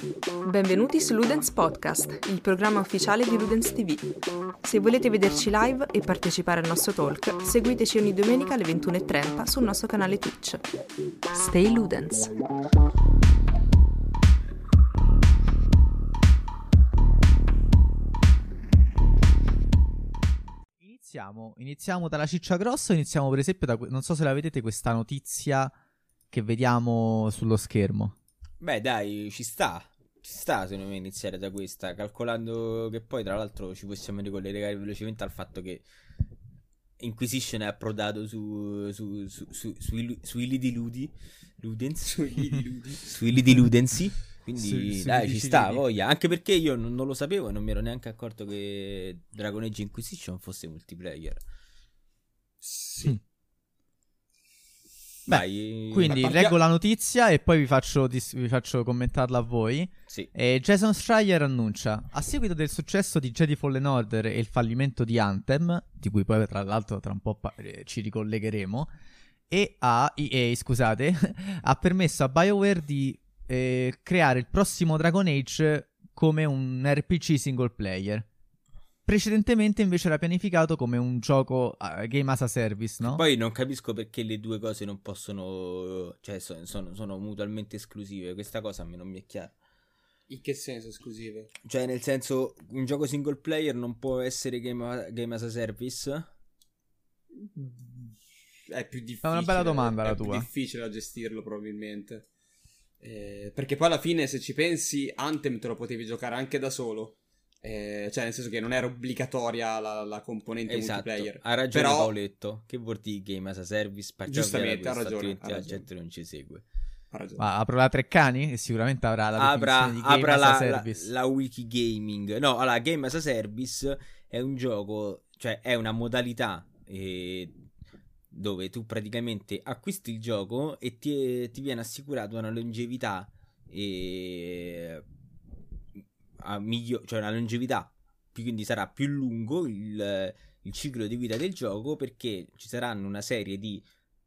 Benvenuti su Ludens Podcast, il programma ufficiale di Ludens TV. Se volete vederci live e partecipare al nostro talk, seguiteci ogni domenica alle 21.30 sul nostro canale Twitch. Stay Ludens! Iniziamo, iniziamo dalla ciccia grossa, iniziamo per esempio da... Non so se la vedete questa notizia che vediamo sullo schermo. Beh, dai, ci sta. Ci sta, secondo me, iniziare da questa. Calcolando che poi, tra l'altro, ci possiamo ricollegare velocemente al fatto che Inquisition è approdato su, su, su, su sui, sui lidi ludi. Ludens. Sui lidi ludensi. Quindi su, dai, ci sta, voglia. Anche perché io non, non, lo sapevo e non mi ero neanche accorto che Dragon Age Inquisition fosse multiplayer. Sì. Beh, quindi partia... leggo la notizia e poi vi faccio, dis- vi faccio commentarla a voi. Sì. E Jason Schreier annuncia: A seguito del successo di Jedi Fallen Order e il fallimento di Anthem, di cui poi tra l'altro tra un po' pa- eh, ci ricollegheremo, EA, EA scusate, ha permesso a BioWare di eh, creare il prossimo Dragon Age come un RPG single player. Precedentemente invece era pianificato come un gioco uh, game as a service, no? Poi non capisco perché le due cose non possono... cioè sono, sono, sono mutualmente esclusive. Questa cosa a me non mi è chiara. In che senso esclusive? Cioè nel senso un gioco single player non può essere game, game as a service? È più difficile. È una bella domanda la tua. È difficile da gestirlo probabilmente. Eh, perché poi alla fine se ci pensi Anthem te lo potevi giocare anche da solo. Eh, cioè, nel senso che non era obbligatoria la, la componente esatto. multiplayer. Ha ragione Però... Paoletto. Che vuol dire game as a service? Giustamente, ha ragione. Ha la gente non ci segue. Ma apro la Treccani? E sicuramente avrà la apra, di game apra as la. La, la wiki gaming. No, allora, game as a service è un gioco, cioè è una modalità eh, dove tu praticamente acquisti il gioco e ti, ti viene assicurata una longevità e a miglio- cioè una longevità, quindi sarà più lungo il, il ciclo di vita del gioco perché ci saranno una serie di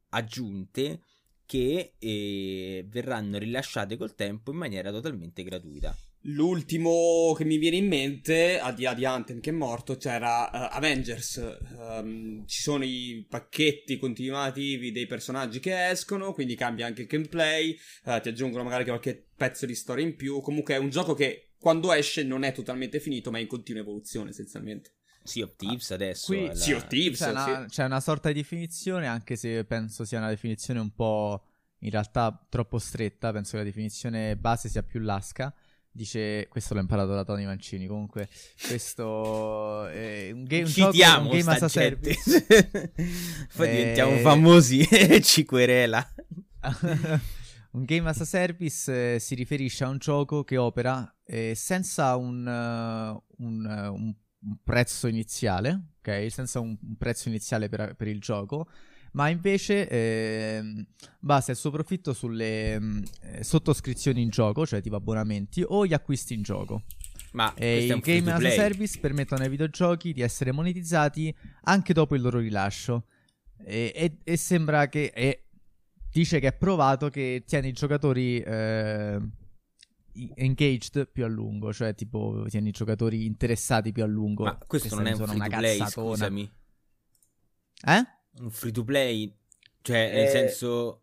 aggiunte che eh, verranno rilasciate col tempo in maniera totalmente gratuita. L'ultimo che mi viene in mente, a di, di Anthem che è morto, c'era uh, Avengers. Um, ci sono i pacchetti continuativi dei personaggi che escono, quindi cambia anche il gameplay, uh, ti aggiungono magari qualche pezzo di storia in più. Comunque è un gioco che quando esce non è totalmente finito, ma è in continua evoluzione essenzialmente. Sea of Thieves ah, adesso. Qui, la... Sea of Thieves, c'è una, c'è una sorta di definizione, anche se penso sia una definizione un po' in realtà troppo stretta. Penso che la definizione base sia più lasca. Dice, questo l'ho imparato da Tony Mancini. Comunque, questo è un, ga- un gioco, un game as a service. Poi eh... diventiamo famosi e ci querela. Un game as a service eh, si riferisce a un gioco che opera eh, senza un, uh, un, uh, un, prezzo iniziale, ok? Senza un, prezzo iniziale per, per, il gioco, ma invece eh, basa il suo profitto sulle mm, eh, sottoscrizioni in gioco, cioè tipo abbonamenti, o gli acquisti in gioco. Ma e i game as a service permettono ai videogiochi di essere monetizzati anche dopo il loro rilascio. E, e, e sembra che. E, dice che è provato che tiene i giocatori eh, engaged più a lungo, cioè tipo tiene i giocatori interessati più a lungo. Ma questo non è un free to play, scusami. Eh? Un free to play, cioè nel eh... senso...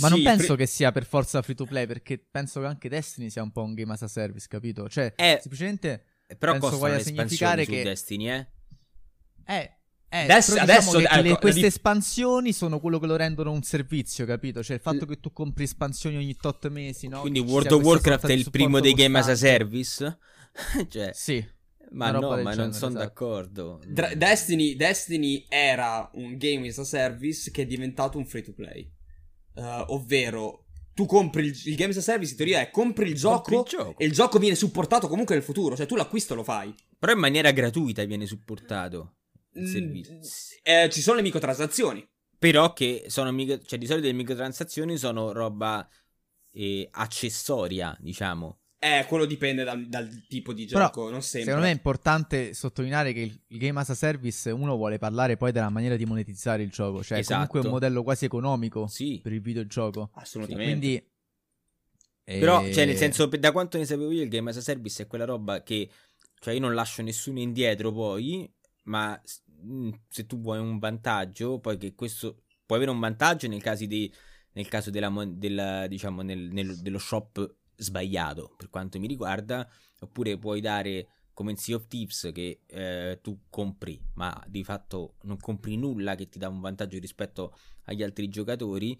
Ma non penso pre... che sia per forza free to play, perché penso che anche Destiny sia un po' un game as a service, capito? Cioè, eh, semplicemente però penso voglia significare che Destiny, eh? Eh, eh, adesso, diciamo adesso ecco, le, queste espansioni sono quello che lo rendono un servizio, capito? Cioè il fatto che tu compri espansioni ogni tot mesi, no? Quindi World of Warcraft è il primo dei game as a service? cioè, sì. Ma no, ma non sono esatto. d'accordo. Dra- Destiny, Destiny, era un game as a service che è diventato un free to play. Uh, ovvero, tu compri il, il, game as a service, in teoria è compri il, gioco, compri il gioco e il gioco viene supportato comunque nel futuro. Cioè tu l'acquisto lo fai. Però in maniera gratuita viene supportato. Mm, eh, ci sono le microtransazioni. Però che sono micro, cioè di solito le microtransazioni sono roba eh, accessoria, diciamo. Eh, quello dipende dal, dal tipo di gioco, Però, non sempre. Secondo me è importante sottolineare che il, il, Game as a Service uno vuole parlare poi della maniera di monetizzare il gioco, cioè esatto. comunque è un modello quasi economico sì. per il videogioco. Assolutamente. Quindi E... Però, cioè, nel senso, da quanto ne sapevo io, il Game as a Service è quella roba che, cioè, io non lascio nessuno indietro poi, ma mm, se tu vuoi un vantaggio, poi che questo puoi avere un vantaggio nel caso, di, nel caso della, della, diciamo, nel, nel, dello shop sbagliato, per quanto mi riguarda, oppure puoi dare come in Sea of Thieves che eh, tu compri, ma di fatto non compri nulla che ti dà un vantaggio rispetto agli altri giocatori.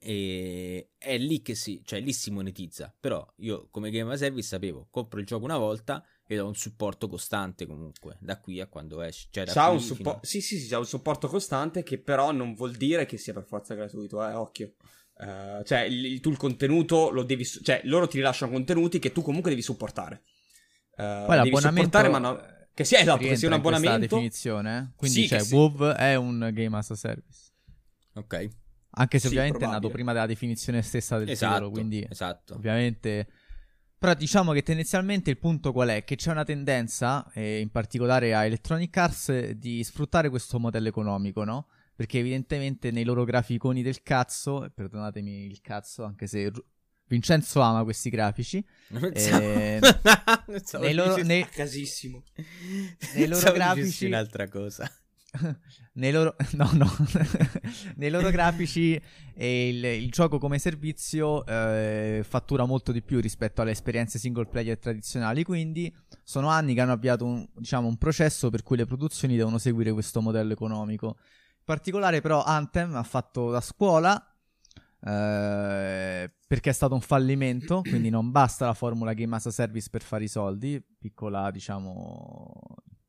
E è lì che si, cioè lì si monetizza. Però io come Game as Service sapevo, compro il gioco una volta e do un supporto costante comunque da qui a quando esce. Cioè, c'ha un suppo- a... Sì, sì, sì, c'ha un supporto costante che però non vuol dire che sia per forza gratuito, eh, occhio. Uh, cioè, il, tu il contenuto lo devi. Cioè, loro ti rilasciano contenuti che tu comunque devi supportare. Uh, Poi devi supportare, ma no. Che sia, esatto, che sia un abbonamento. definizione, eh? Quindi, sì, cioè, sì. WoW è un game as a service. Ok. Anche se sì, ovviamente probabile. è nato prima della definizione stessa del esatto, titolo, quindi esatto. ovviamente... Però diciamo che tendenzialmente il punto qual è? Che c'è una tendenza, eh, in particolare a Electronic Arts, di sfruttare questo modello economico, no? Perché evidentemente nei loro graficoni del cazzo, perdonatemi il cazzo, anche se Vincenzo ama questi grafici. Eh, nei loro, nei, casissimo. Nei loro grafici... un'altra cosa. nei loro, no, no. nei loro grafici il, il, gioco come servizio eh, fattura molto di più rispetto alle esperienze single player tradizionali. Quindi sono anni che hanno avviato un, diciamo, un processo per cui le produzioni devono seguire questo modello economico particolare però Anthem ha fatto da scuola eh, perché è stato un fallimento, quindi non basta la formula Game as a Service per fare i soldi, piccola diciamo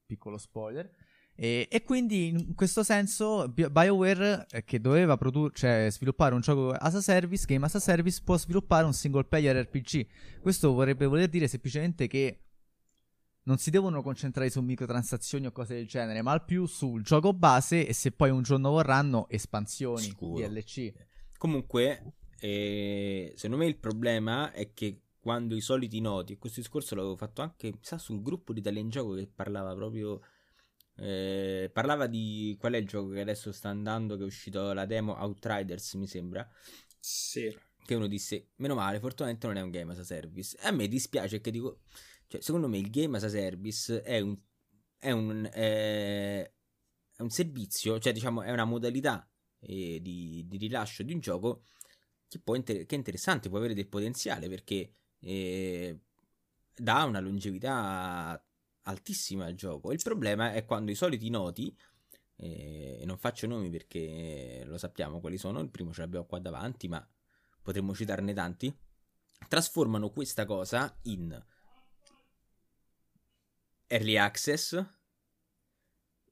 piccolo spoiler. E, e, quindi in questo senso BioWare eh, che doveva produ- cioè, sviluppare un gioco as a service, game as a service, può sviluppare un single player RPG. Questo vorrebbe voler dire semplicemente che non si devono concentrare su microtransazioni o cose del genere, ma al più sul gioco base e se poi un giorno vorranno espansioni, Sicuro. DLC. Comunque, eh, secondo me il problema è che quando i soliti noti, e questo discorso l'avevo fatto anche sa, sul gruppo di Italian Gioco che parlava proprio... Eh, parlava di qual è il gioco che adesso sta andando, che è uscito la demo Outriders, mi sembra. Sì. Che uno disse, meno male, fortunatamente non è un game as a service. E a me dispiace che dico, cioè, secondo me il game as a service è un, è un, è, è un servizio, cioè diciamo è una modalità eh, di, di, rilascio di un gioco che, inter- che, è interessante, può avere del potenziale perché eh, dà una longevità altissima al gioco. Il problema è quando i soliti noti, eh, non faccio nomi perché lo sappiamo quali sono, il primo ce l'abbiamo qua davanti, ma potremmo citarne tanti, trasformano questa cosa in early access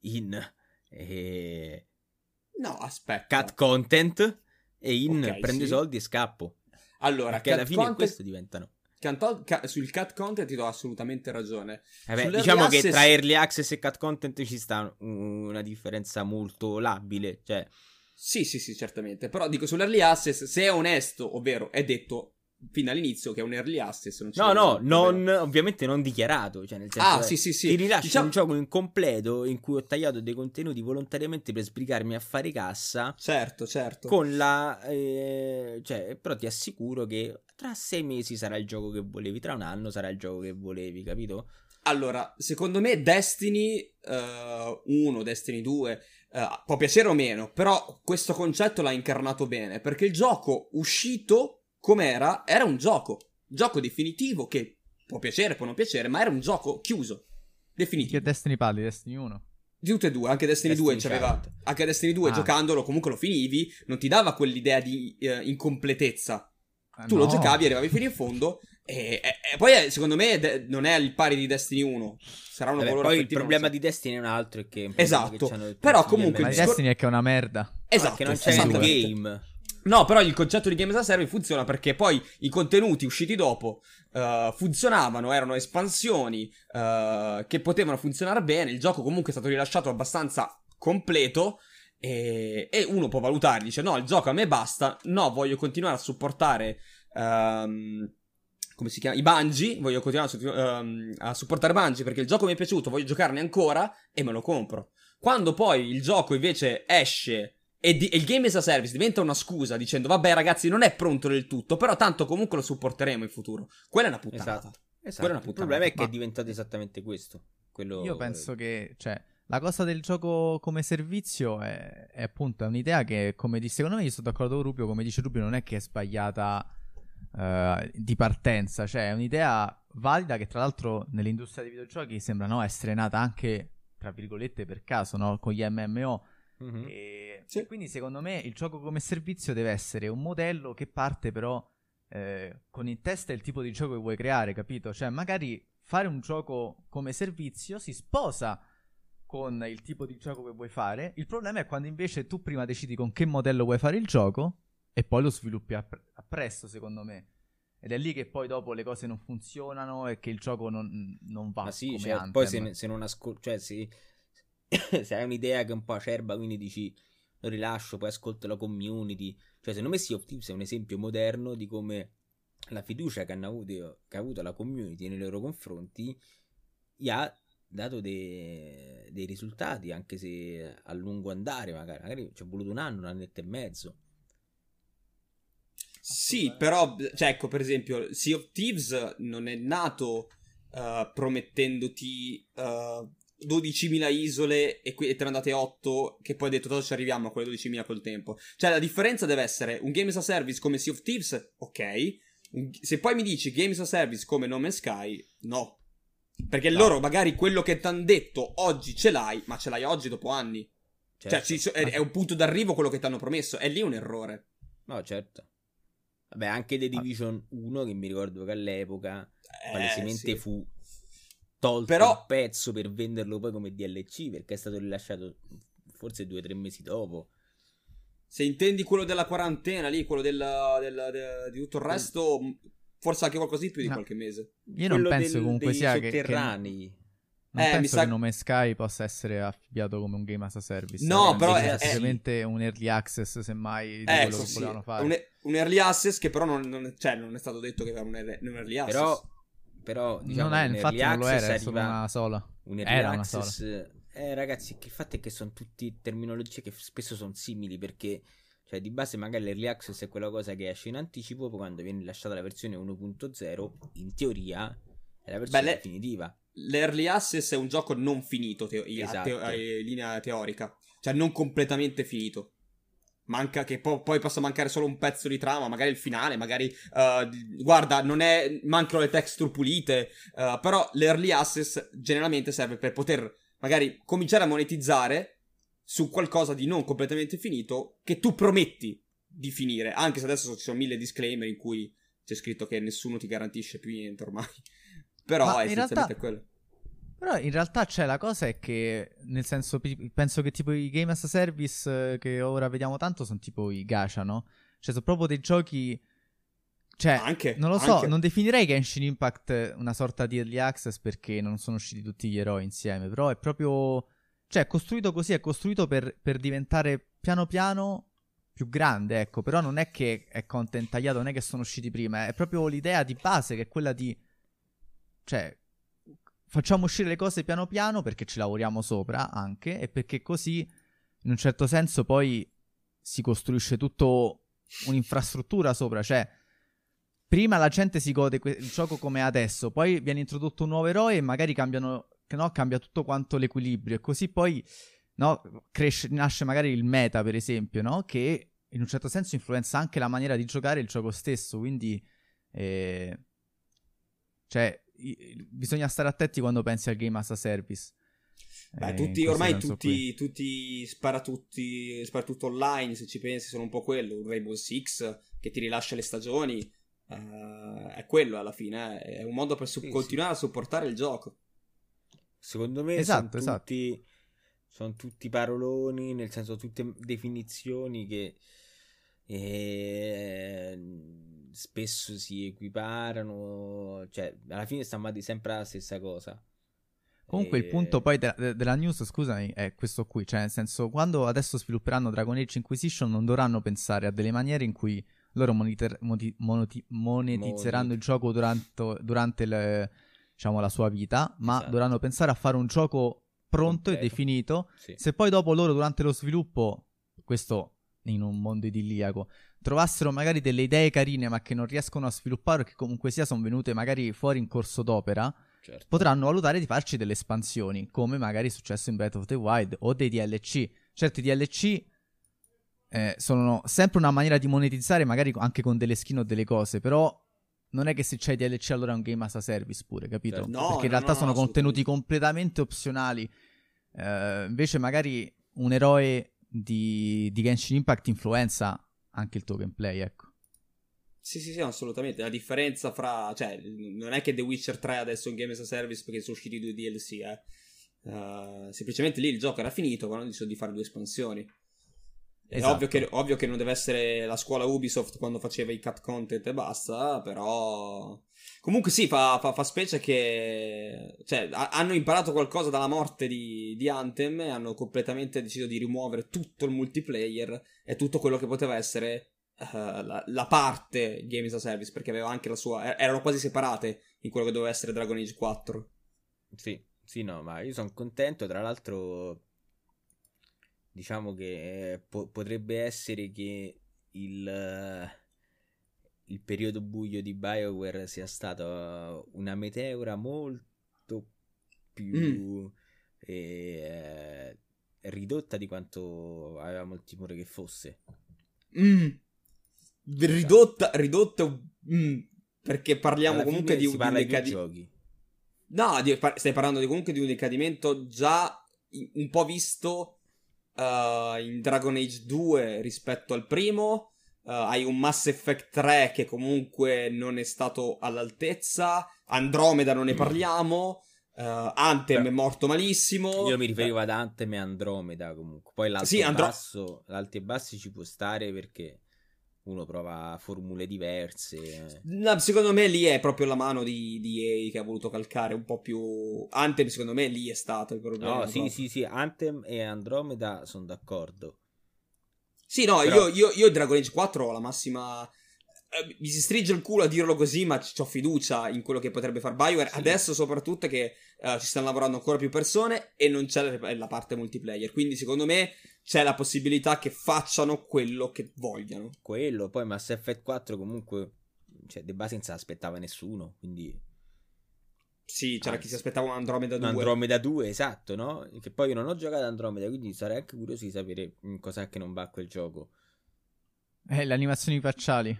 in eh, no aspetta cat content e in okay, prendo sì. soldi e scappo allora perché alla fine content... questo diventano Canto, ca- sul cat content ti do assolutamente ragione. Eh beh, diciamo access... che tra early access e cat content ci sta una differenza molto labile. Cioè... Sì, sì, sì, certamente. Però dico sull'early access, se è onesto, ovvero è detto fin dall'inizio che è un early access. No, no, non, ovviamente non dichiarato. Cioè nel senso ah, sì, sì, sì. Ti rilascio diciamo... un gioco incompleto in cui ho tagliato dei contenuti volontariamente per sbrigarmi a fare cassa. Certo, certo. Con la. Eh, cioè, però ti assicuro che tra sei mesi sarà il gioco che volevi, tra un anno sarà il gioco che volevi, capito? Allora, secondo me Destiny 1, uh, Destiny 2 uh, può piacere o meno, però questo concetto l'ha incarnato bene, perché il gioco uscito com'era, era un gioco. Gioco definitivo che può piacere, può non piacere, ma era un gioco chiuso. Definitivo. Che Destiny parli? Destiny 1? Di tutte e due, anche Destiny, Destiny 2 c'aveva. Anche Destiny 2 ah. giocandolo comunque lo finivi, non ti dava quell'idea di eh, incompletezza. Ah, tu no. lo giocavi, arrivavi fino in fondo. E, e, e poi eh, secondo me de- non è il pari di Destiny 1. Sarà uno Vabbè, Poi il problema di Destiny è un altro. È che esatto. Che Però comunque. Ma discor- Destiny è che è una merda. Esatto. Che non c'è il game. No, però il concetto di Game as a Service funziona perché poi i contenuti usciti dopo uh, funzionavano, erano espansioni uh, che potevano funzionare bene. Il gioco comunque è stato rilasciato abbastanza completo. E, e, uno può valutare, dice: No, il gioco a me basta. No, voglio continuare a supportare. Um, come si chiama? I Bungie. Voglio continuare a, um, a supportare Bungie perché il gioco mi è piaciuto. Voglio giocarne ancora e me lo compro. Quando poi il gioco invece esce e, di- e il game as a service diventa una scusa dicendo vabbè ragazzi non è pronto del tutto, però tanto comunque lo supporteremo in futuro. Quella è una puttanata. Esatto. esatto. Una Il puttanata. problema è che Ma- è diventato esattamente questo. Quello... Io penso che, cioè, la cosa del gioco come servizio è, è appunto è un'idea che, come dice, secondo me io sono d'accordo con Rubio, come dice Rubio, non è che è sbagliata eh, di partenza, cioè è un'idea valida che tra l'altro nell'industria dei videogiochi sembra no, essere nata anche, tra virgolette, per caso, no? con gli MMO. Mhm. E Sì. quindi secondo me il gioco come servizio deve essere un modello che parte però eh, con in testa il tipo di gioco che vuoi creare, capito? Cioè magari fare un gioco come servizio si sposa con il tipo di gioco che vuoi fare. Il problema è quando invece tu prima decidi con che modello vuoi fare il gioco e poi lo sviluppi app- appresso, secondo me. Ed è lì che poi dopo le cose non funzionano e che il gioco non, non va Ma sì, come cioè, poi se, se non ascolti, cioè se, se hai un'idea che è un po' acerba, quindi dici lo rilascio, poi ascolto la community. Cioè, secondo me Sea of Thieves è un esempio moderno di come la fiducia che, avuto, che ha avuto la community nei loro confronti gli ha dato dei, dei risultati, anche se a lungo andare, magari, magari ci è voluto un anno, un annetto e mezzo. Sì, però, cioè, ecco, per esempio, Sea of Thieves non è nato eh, promettendoti eh, 12.000 isole e, qui- e te ne andate 8, che poi hai detto, tanto ci arriviamo a quelle 12.000 col tempo. Cioè, la differenza deve essere un game as a service come Sea of Thieves, ok. Un- se poi mi dici game as a service come No Man's Sky, no. Perché No. loro magari quello che ti hanno detto oggi ce l'hai, ma ce l'hai oggi dopo anni. Cioè, Certo. ci so- è, è un punto d'arrivo quello che ti hanno promesso. È lì un errore. No, certo. Vabbè, anche The Division 1, che mi ricordo che all'epoca palesemente Eh, sì. fu tolto Però- un pezzo per venderlo poi come DLC perché è stato rilasciato forse due o tre mesi dopo. Se intendi quello della quarantena lì, quello del, del- de- di tutto il resto, forse anche qualcosa di più di No. qualche mese. Io non Quello penso del- comunque sia che, che sotterranei. non Eh, penso sa- che No Man's Sky possa essere affibbiato come un game as a service. No, Eh, però è, è- semplicemente un early access, semmai, di Eh, quello sì, che volevano fare. Un, un early access che però non, non- cioè, non è stato detto che era un early, un early access. Però, però diciamo, non è, infatti early non lo era, access è solo una sola. un early Era una access- Eh, ragazzi, che il fatto è che sono tutti terminologie che spesso sono simili perché, cioè, di base magari l'early access è quella cosa che esce in anticipo, poi quando viene lasciata la versione 1.0, in teoria è la versione le- definitiva. L'early access è un gioco non finito teo- a Esatto. teo- a linea teorica, cioè non completamente finito. Manca che po- poi possa mancare solo un pezzo di trama, magari il finale, magari di- guarda, non è mancano le texture pulite, eh, però l'early access generalmente serve per poter magari cominciare a monetizzare su qualcosa di non completamente finito che tu prometti di finire, anche se adesso ci sono mille disclaimer in cui c'è scritto che nessuno ti garantisce più niente ormai. Però Ma è essenzialmente realtà- quello. Però in realtà c'è la cosa è che, nel senso, penso che tipo i game as a service eh, che ora vediamo tanto sono tipo i gacha, no? Cioè sono proprio dei giochi... Cioè, Anche, non lo so, anche. non definirei Genshin Impact una sorta di early access perché non sono usciti tutti gli eroi insieme, però è proprio... Cioè, è costruito così, è costruito per, per diventare piano piano più grande, ecco, però non è che è content tagliato, non è che sono usciti prima, è proprio l'idea di base che è quella di... Cioè, facciamo uscire le cose piano piano perché ci lavoriamo sopra anche e perché così, in un certo senso, poi si costruisce tutto un'infrastruttura sopra, cioè... Prima la gente si gode que- il gioco come è adesso, poi viene introdotto un nuovo eroe e magari cambiano, no, cambia tutto quanto l'equilibrio e così poi no, cresce, nasce magari il meta per esempio, no? che in un certo senso influenza anche la maniera di giocare il gioco stesso, quindi eh, cioè bisogna stare attenti quando pensi al game as a service. Beh, Eh, tutti, ormai tutti, tutti sparatutto sparatutto online, se ci pensi, sono un po' quello. Un Rainbow Six che ti rilascia le stagioni. eh, è quello alla fine. eh, È un modo per su- Sì, sì. continuare a supportare il gioco. Secondo me Esatto, sono, esatto. tutti, sono tutti paroloni, nel senso tutte definizioni che eh, spesso si equiparano, cioè alla fine stiamo di sempre alla stessa cosa. Comunque il Eh, punto poi de- de- della news, scusami, è questo qui, cioè nel senso quando adesso svilupperanno Dragon Age Inquisition non dovranno pensare a delle maniere in cui loro moniter- moti- monoti- monetizzeranno Moneti- il gioco durante, durante le- diciamo, la sua vita, ma Esatto. dovranno pensare a fare un gioco pronto e Completo. definito. Sì. Se poi dopo loro durante lo sviluppo questo in un mondo idilliaco, trovassero magari delle idee carine ma che non riescono a sviluppare o che comunque sia sono venute magari fuori in corso d'opera, certo. potranno valutare di farci delle espansioni, come magari è successo in Breath of the Wild o dei DLC. Certo, i DLC eh, sono sempre una maniera di monetizzare, magari anche con delle skin o delle cose, però non è che se c'hai DLC allora è un game as a service pure, capito? Certo. No, Perché in realtà no, sono contenuti completamente opzionali. Eh, invece magari un eroe di, di Genshin Impact influenza anche il tuo gameplay, ecco. Sì, sì, sì, assolutamente. La differenza fra... Cioè, non è che The Witcher 3 adesso è un game as a service perché sono usciti due DLC, eh. Uh, semplicemente lì il gioco era finito, quando hanno deciso di fare due espansioni. È esatto. ovvio, che, ovvio, che, non deve essere la scuola Ubisoft quando faceva i cut content e basta, però... Comunque sì, fa, fa, fa specie che... Cioè, a, hanno imparato qualcosa dalla morte di, di, Anthem e hanno completamente deciso di rimuovere tutto il multiplayer e tutto quello che poteva essere uh, la, la, parte Games as a Service, perché aveva anche la sua... erano quasi separate in quello che doveva essere Dragon Age 4. Sì, sì, no, ma io sono contento, tra l'altro diciamo che eh, po- potrebbe essere che il, uh, il, periodo buio di Bioware sia stato una meteora molto più mm. eh, ridotta di quanto avevamo il timore che fosse. Mm. Ridotta, ridotta mm. perché parliamo comunque di un, parla. No, di, stai parlando di, comunque di un decadimento già un po' visto uh, in Dragon Age 2 rispetto al primo. Uh, hai un Mass Effect 3 che comunque non è stato all'altezza. Andromeda non ne parliamo. Uh, Anthem Beh, è morto malissimo. Io mi riferivo ad Anthem e Andromeda comunque. Poi l'alto sì, Andro- basso, l'alti e bassi ci può stare perché uno prova formule diverse. No, secondo me lì è proprio la mano di, di EA che ha voluto calcare un po' più. Anthem, secondo me, lì è stato il problema. No, sì, sì, sì. Anthem e Andromeda sono d'accordo. Sì, no, Però... io, io, io Dragon Age 4 ho la massima. Eh, mi si stringe il culo a dirlo così, ma ho fiducia in quello che potrebbe fare Bioware. Sì. Adesso, soprattutto, che uh, ci stanno lavorando ancora più persone e non c'è la, la parte multiplayer. Quindi, secondo me, c'è la possibilità che facciano quello che vogliono. Quello, poi Mass Effect 4 comunque, cioè, de base non se l'aspettava nessuno, quindi... Sì, c'era Anzi, chi si aspettava un Andromeda 2. Un Andromeda 2, esatto, no? Che poi io non ho giocato Andromeda, quindi sarei anche curioso di sapere cos'è che non va a quel gioco. Eh, le animazioni facciali.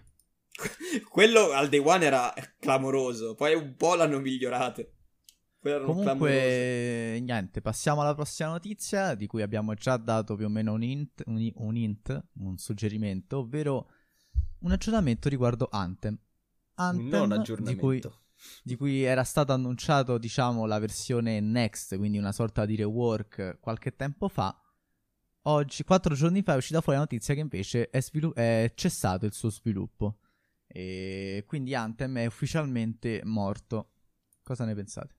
Quello al day one era clamoroso, poi un po' l'hanno migliorate. Comunque, niente, passiamo alla prossima notizia di cui abbiamo già dato più o meno un hint, un, un, hint, un suggerimento, ovvero un aggiornamento riguardo Anthem. Anthem di cui, di cui, era stato annunciato, diciamo, la versione Next, quindi una sorta di rework qualche tempo fa. Oggi, quattro giorni fa, è uscita fuori la notizia che invece è, svilu- è cessato il suo sviluppo. E quindi Anthem è ufficialmente morto. Cosa ne pensate?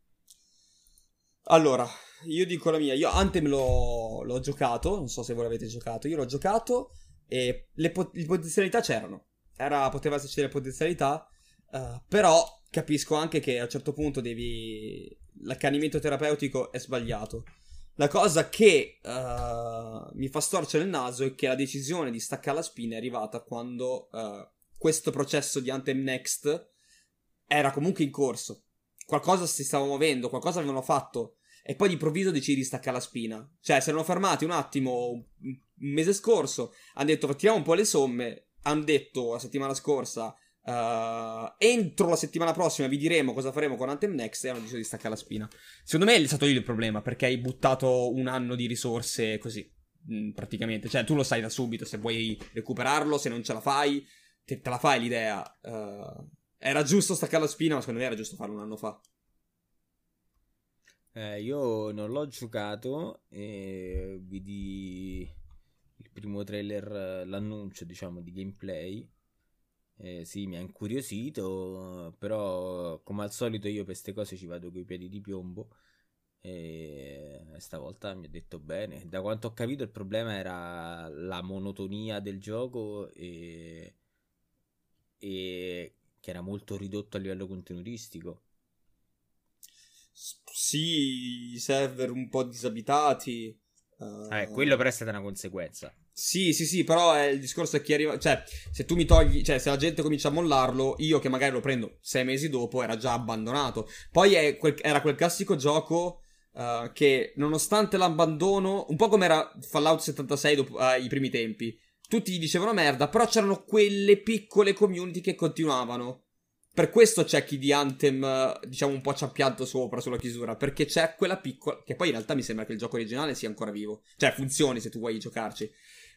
Allora, io dico la mia. Io Anthem l'ho, l'ho giocato, non so se voi l'avete giocato. Io l'ho giocato e le, po- le potenzialità c'erano. Era, poteva esserci potenzialità, uh, però capisco anche che a un certo punto devi... L'accanimento terapeutico è sbagliato. La cosa che uh, mi fa storcere il naso è che la decisione di staccare la spina è arrivata quando uh, questo processo di Anthem Next era comunque in corso. Qualcosa si stava muovendo, qualcosa avevano fatto e poi di improvviso decidi di staccare la spina. Cioè, si erano fermati un attimo un mese scorso, hanno detto fattiamo un po' le somme, hanno detto la settimana scorsa Uh, entro la settimana prossima vi diremo cosa faremo con Anthem Next e hanno deciso di staccare la spina. Secondo me è stato lì il problema perché hai buttato un anno di risorse così, mm, praticamente. Cioè, tu lo sai da subito se vuoi recuperarlo, se non ce la fai, te, te la fai l'idea. Uh, era giusto staccare la spina, ma secondo me era giusto farlo un anno fa. Eh, io non l'ho giocato e vidi il primo trailer, l'annuncio diciamo di gameplay. Eh, sì, mi ha incuriosito, però come al solito io per queste cose ci vado coi piedi di piombo e stavolta mi ha detto bene. Da quanto ho capito il problema era la monotonia del gioco e, e che era molto ridotto a livello contenutistico sì, i server un po' disabitati. Uh... Eh, quello però è stata una conseguenza. Sì, sì, sì, però è il discorso è che arriva. Cioè, se tu mi togli. Cioè, se la gente comincia a mollarlo, io che magari lo prendo sei mesi dopo, era già abbandonato. Poi quel, era quel classico gioco. Uh, che nonostante l'abbandono, un po' come era Fallout 76 dopo, uh, ai primi tempi, tutti gli dicevano merda, però c'erano quelle piccole community che continuavano. Per questo c'è chi di Anthem, diciamo, un po' ci ha pianto sopra sulla chiusura. Perché c'è quella piccola. Che poi in realtà mi sembra che il gioco originale sia ancora vivo. Cioè, funzioni se tu vuoi giocarci.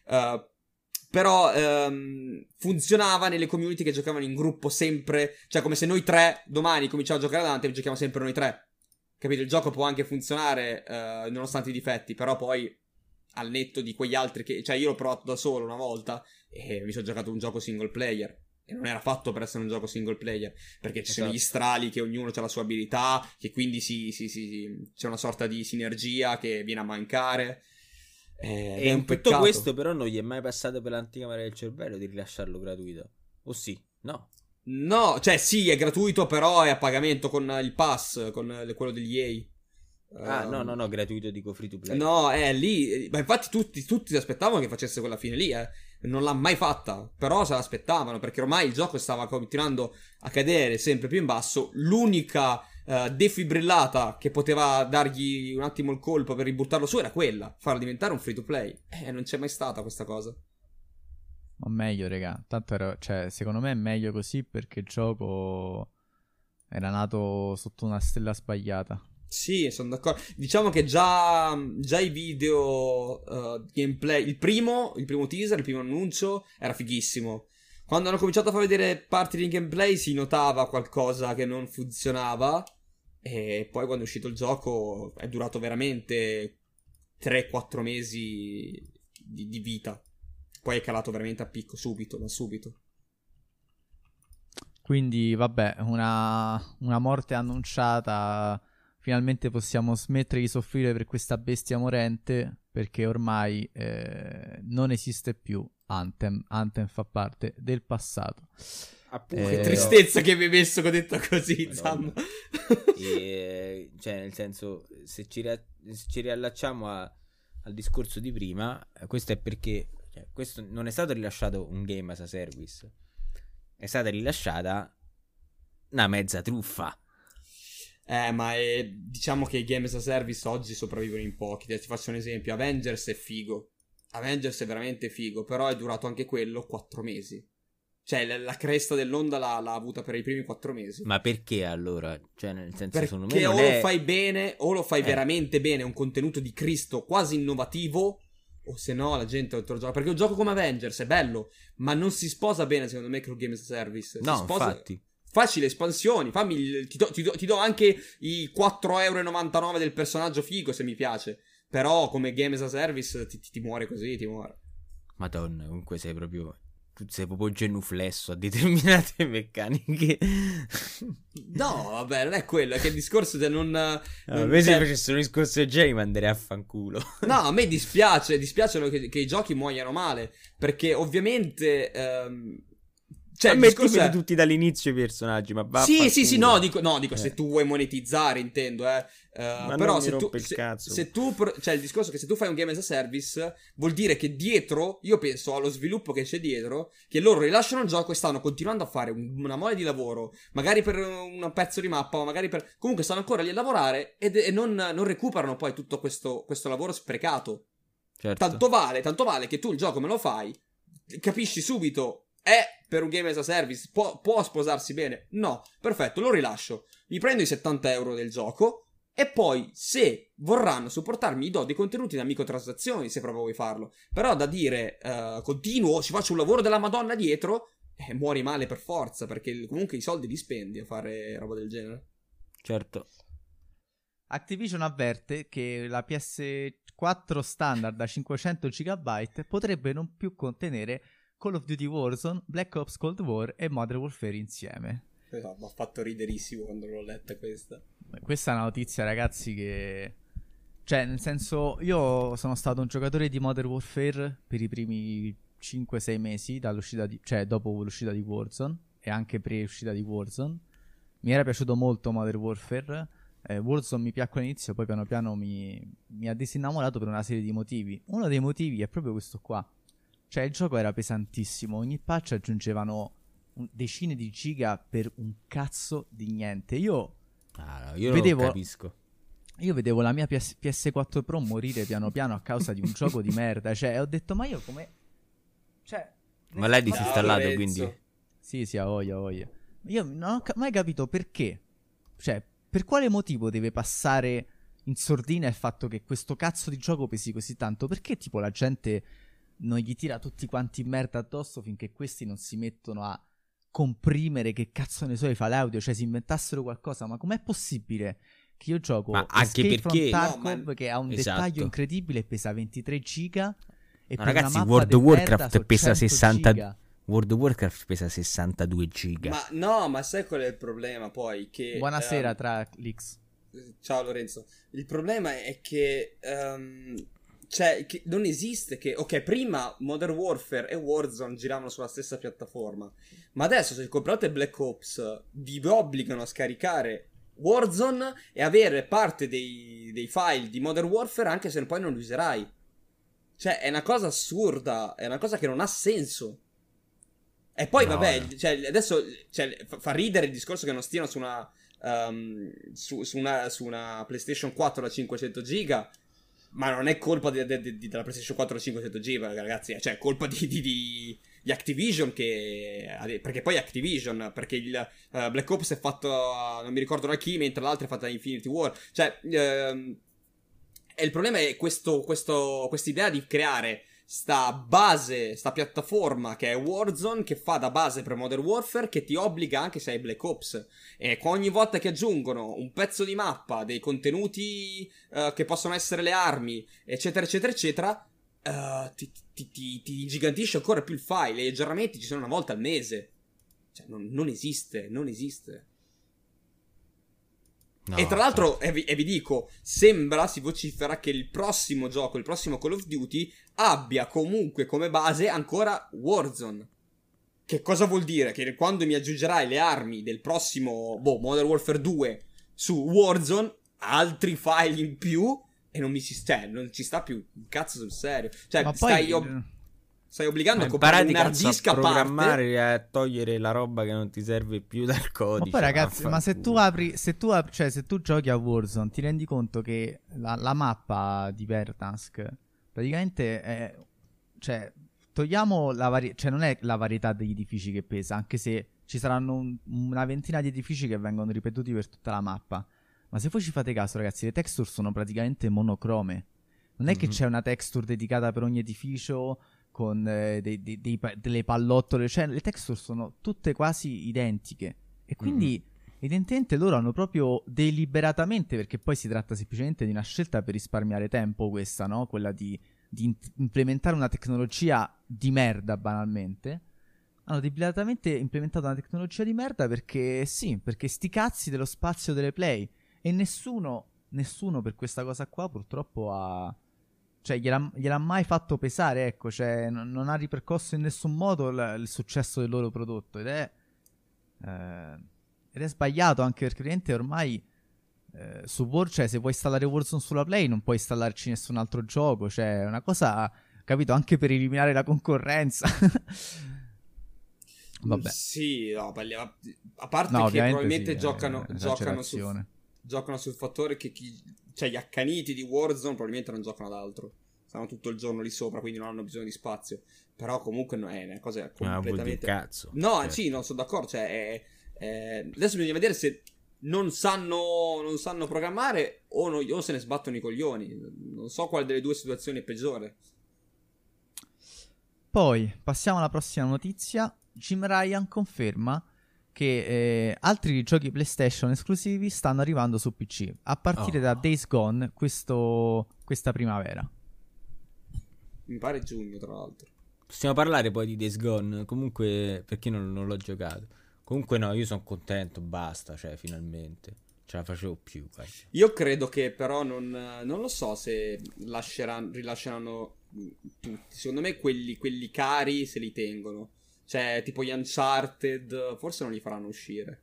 Uh, però um, funzionava nelle community che giocavano in gruppo sempre. Cioè, come se noi tre domani cominciamo a giocare ad Anthem, giochiamo sempre noi tre. Capito? Il gioco può anche funzionare uh, nonostante i difetti, però poi al netto di quegli altri che... Cioè, io l'ho provato da solo una volta e mi sono giocato un gioco single player. E non era fatto per essere un gioco single player. Perché ci esatto. sono gli esatto. strali che ognuno ha la sua abilità, che quindi si, si, si, c'è una sorta di sinergia che viene a mancare. Eh, e in tutto questo, però, non gli è mai passato per l'anticamera del cervello di rilasciarlo gratuito. O sì? No. No, cioè sì, è gratuito, però è a pagamento con il pass, con quello degli EA. Ah, um, no, no, no, gratuito dico free to play. No, è lì. Ma infatti tutti, tutti si aspettavano che facesse quella fine lì, eh. Non l'ha mai fatta, però se l'aspettavano perché ormai il gioco stava continuando a cadere sempre più in basso. L'unica uh, defibrillata che poteva dargli un attimo il colpo per ributtarlo su era quella, farlo diventare un free to play. E eh, non c'è mai stata questa cosa. Ma meglio, raga. Tanto era, cioè, secondo me è meglio così perché il gioco era nato sotto una stella sbagliata. Sì, sono d'accordo. Diciamo che già, già i video uh, gameplay, il primo, il primo teaser, il primo annuncio era fighissimo. Quando hanno cominciato a far vedere parti di gameplay si notava qualcosa che non funzionava. E poi quando è uscito il gioco è durato veramente 3-4 mesi di, di vita. Poi è calato veramente a picco subito, ma subito. Quindi, vabbè, una, una morte annunciata finalmente possiamo smettere di soffrire per questa bestia morente perché ormai eh, non esiste più Anthem. Anthem fa parte del passato. Appunto, eh... Che tristezza che mi hai messo che ho detto così, Sam. e, cioè, nel senso, se ci, ria- se ci riallacciamo a, al discorso di prima, questo è perché cioè, questo non è stato rilasciato un game as a service, è stata rilasciata una mezza truffa. Eh, ma è, diciamo che i game as a service oggi sopravvivono in pochi. Ti faccio un esempio: Avengers è figo. Avengers è veramente figo, però è durato anche quello 4 mesi. Cioè, la, la cresta dell'onda l'ha, l'ha, avuta per i primi 4 mesi. Ma perché allora? Cioè, nel senso, perché secondo me. o è... lo fai bene, o lo fai eh. veramente bene, un contenuto di Cristo quasi innovativo. O se no, la gente lo gioca. Perché un gioco come Avengers è bello, ma non si sposa bene, secondo me, con Game as a Service. No, si sposa... infatti facile espansioni. Fammi ti, do, ti, do, ti, do, anche i 4,99€ del personaggio figo se mi piace. Però come game as a service ti, ti muore così, ti muore. Madonna, comunque sei proprio. Tu sei proprio genuflesso a determinate meccaniche. no, vabbè, non è quello. È che il discorso del non. non a me se facesse un discorso del genere, mi manderei a fanculo. no, a me dispiace. Dispiace che, che, i giochi muoiano male. Perché ovviamente. Um, cioè, metti è... tutti dall'inizio i personaggi, ma va Sì, sì, sì, no, dico, no, dico eh. se tu vuoi monetizzare, intendo, eh. Uh, però se tu, se, se tu, cioè il discorso è che se tu fai un game as a service, vuol dire che dietro, io penso allo sviluppo che c'è dietro, che loro rilasciano il gioco e stanno continuando a fare un, una mole di lavoro, magari per un pezzo di mappa, ma magari per... Comunque stanno ancora lì a lavorare ed, e non, non, recuperano poi tutto questo, questo lavoro sprecato. Certo. Tanto vale, tanto vale che tu il gioco me lo fai, capisci subito è per un game as a service, può, può sposarsi bene? No, perfetto, lo rilascio. Mi prendo i 70 euro del gioco e poi, se vorranno supportarmi, do dei contenuti da microtransazioni, se proprio vuoi farlo. Però da dire uh, continuo, ci faccio un lavoro della Madonna dietro, eh, muori male per forza, perché comunque i soldi li spendi a fare roba del genere. Certo. Activision avverte che la PS4 standard da 500 GB potrebbe non più contenere Call of Duty Warzone, Black Ops Cold War e Modern Warfare insieme. No, mi ha fatto riderissimo quando l'ho letta questa. Questa è una notizia, ragazzi, che... Cioè, nel senso, io sono stato un giocatore di Modern Warfare per i primi 5-6 mesi, dall'uscita di... cioè dopo l'uscita di Warzone e anche pre-uscita di Warzone. Mi era piaciuto molto Modern Warfare. Eh, Warzone mi piacque all'inizio, poi piano piano mi, mi ha disinnamorato per una serie di motivi. Uno dei motivi è proprio questo qua Cioè, il gioco era pesantissimo. Ogni patch aggiungevano decine di giga per un cazzo di niente. Io, ah, no, io vedevo, capisco. Io vedevo la mia PS- PS4 Pro morire piano piano a causa di un gioco di merda. Cioè, ho detto, ma io come. Cioè. Ma l'hai disinstallato no, quindi? Sì, sì, a voglia, a voglia. Io non ho ca- mai capito perché. Cioè, per quale motivo deve passare in sordina il fatto che questo cazzo di gioco pesi così tanto? Perché, tipo, la gente non gli tira tutti quanti in merda addosso finché questi non si mettono a comprimere che cazzo ne so fa l'audio, cioè si inventassero qualcosa, ma com'è possibile che io gioco ma anche Escape perché Tarkov, no, ma... che ha un esatto. dettaglio incredibile e pesa 23 giga e no, ragazzi, World of Warcraft pesa 60 giga. World of Warcraft pesa 62 giga. Ma no, ma sai qual è il problema poi? Che, Buonasera, um, Traclix. Ciao Lorenzo. Il problema è che um, cioè, non esiste che... Ok, prima Modern Warfare e Warzone giravano sulla stessa piattaforma. Ma adesso se comprate Black Ops vi obbligano a scaricare Warzone e avere parte dei, dei file di Modern Warfare anche se poi non li userai. Cioè, è una cosa assurda, è una cosa che non ha senso. E poi, no, vabbè, eh. cioè, adesso cioè, fa ridere il discorso che non stiano su una, um, su, su, una, su una PlayStation 4 da 500 giga ma non è colpa di, di, di, della PlayStation 4 500 GB, ragazzi. Cioè, è colpa di, Activision che... Perché poi Activision, perché il uh, Black Ops è fatto... Non mi ricordo da chi, mentre l'altro è fatto da Infinity War. Cioè... Uh, e il problema è questo, questo, quest'idea di creare sta base, sta piattaforma che è Warzone, che fa da base per Modern Warfare, che ti obbliga anche se hai Black Ops. E ogni volta che aggiungono un pezzo di mappa, dei contenuti uh, che possono essere le armi, eccetera, eccetera, eccetera, uh, ti, ti, ti, ti, gigantisce ancora più il file. E gli aggiornamenti ci sono una volta al mese. Cioè, non, non esiste, non esiste. No, e tra l'altro, e vi, e vi, dico, sembra, si vocifera che il prossimo gioco, il prossimo Call of Duty, abbia comunque come base ancora Warzone. Che cosa vuol dire? Che quando mi aggiungerai le armi del prossimo, boh, Modern Warfare 2 su Warzone, altri file in più e non mi ci, cioè, non ci sta più. Cazzo sul serio. Cioè, Ma stai... Poi... Ob- Stai obbligando a comprare un hard disk a programmare e a togliere la roba che non ti serve più dal codice. Ma poi ragazzi, ma se tu apri, se tu, apri, cioè se tu giochi a Warzone, ti rendi conto che la, la mappa di Verdansk praticamente è, cioè, togliamo la varietà, cioè non è la varietà degli edifici che pesa, anche se ci saranno un, una ventina di edifici che vengono ripetuti per tutta la mappa. Ma se voi ci fate caso, ragazzi, le texture sono praticamente monocrome. Non è mm-hmm. che c'è una texture dedicata per ogni edificio con eh, dei, dei, dei, delle pallottole, cioè le texture sono tutte quasi identiche. E quindi mm-hmm. evidentemente loro hanno proprio deliberatamente, perché poi si tratta semplicemente di una scelta per risparmiare tempo questa, no? Quella di, di in- implementare una tecnologia di merda banalmente. Hanno deliberatamente implementato una tecnologia di merda perché sì, perché sti cazzi dello spazio delle play. E nessuno, nessuno per questa cosa qua purtroppo ha cioè gliel'ha, gliel'ha, mai fatto pesare, ecco, cioè non, non ha ripercosso in nessun modo l- il successo del loro prodotto ed è, eh, ed è sbagliato anche perché ovviamente ormai eh, su War, cioè se vuoi installare Warzone sulla Play non puoi installarci nessun altro gioco, cioè è una cosa, capito, anche per eliminare la concorrenza. Vabbè. Sì, no, a parte no, che probabilmente sì, giocano, giocano, su, giocano sul fattore che chi cioè gli accaniti di Warzone probabilmente non giocano ad altro. Stanno tutto il giorno lì sopra, quindi non hanno bisogno di spazio. Però comunque no, è una cosa completamente... Ah, cazzo. No, cioè. sì, non sono d'accordo. Cioè, è, è... Adesso bisogna vedere se non sanno, non sanno programmare o, no, o, se ne sbattono i coglioni. Non so quale delle due situazioni è peggiore. Poi passiamo alla prossima notizia. Jim Ryan conferma che eh, altri giochi PlayStation esclusivi stanno arrivando su PC a partire oh. da Days Gone questo, questa primavera. Mi pare giugno, tra l'altro. Possiamo parlare poi di Days Gone, comunque perché non, non l'ho giocato. Comunque no, io sono contento, basta, cioè finalmente. Ce la facevo più. Guarda. Io credo che però non, non lo so se rilasceranno tutti. Secondo me quelli, quelli cari se li tengono. Cioè, tipo gli Uncharted, forse non li faranno uscire.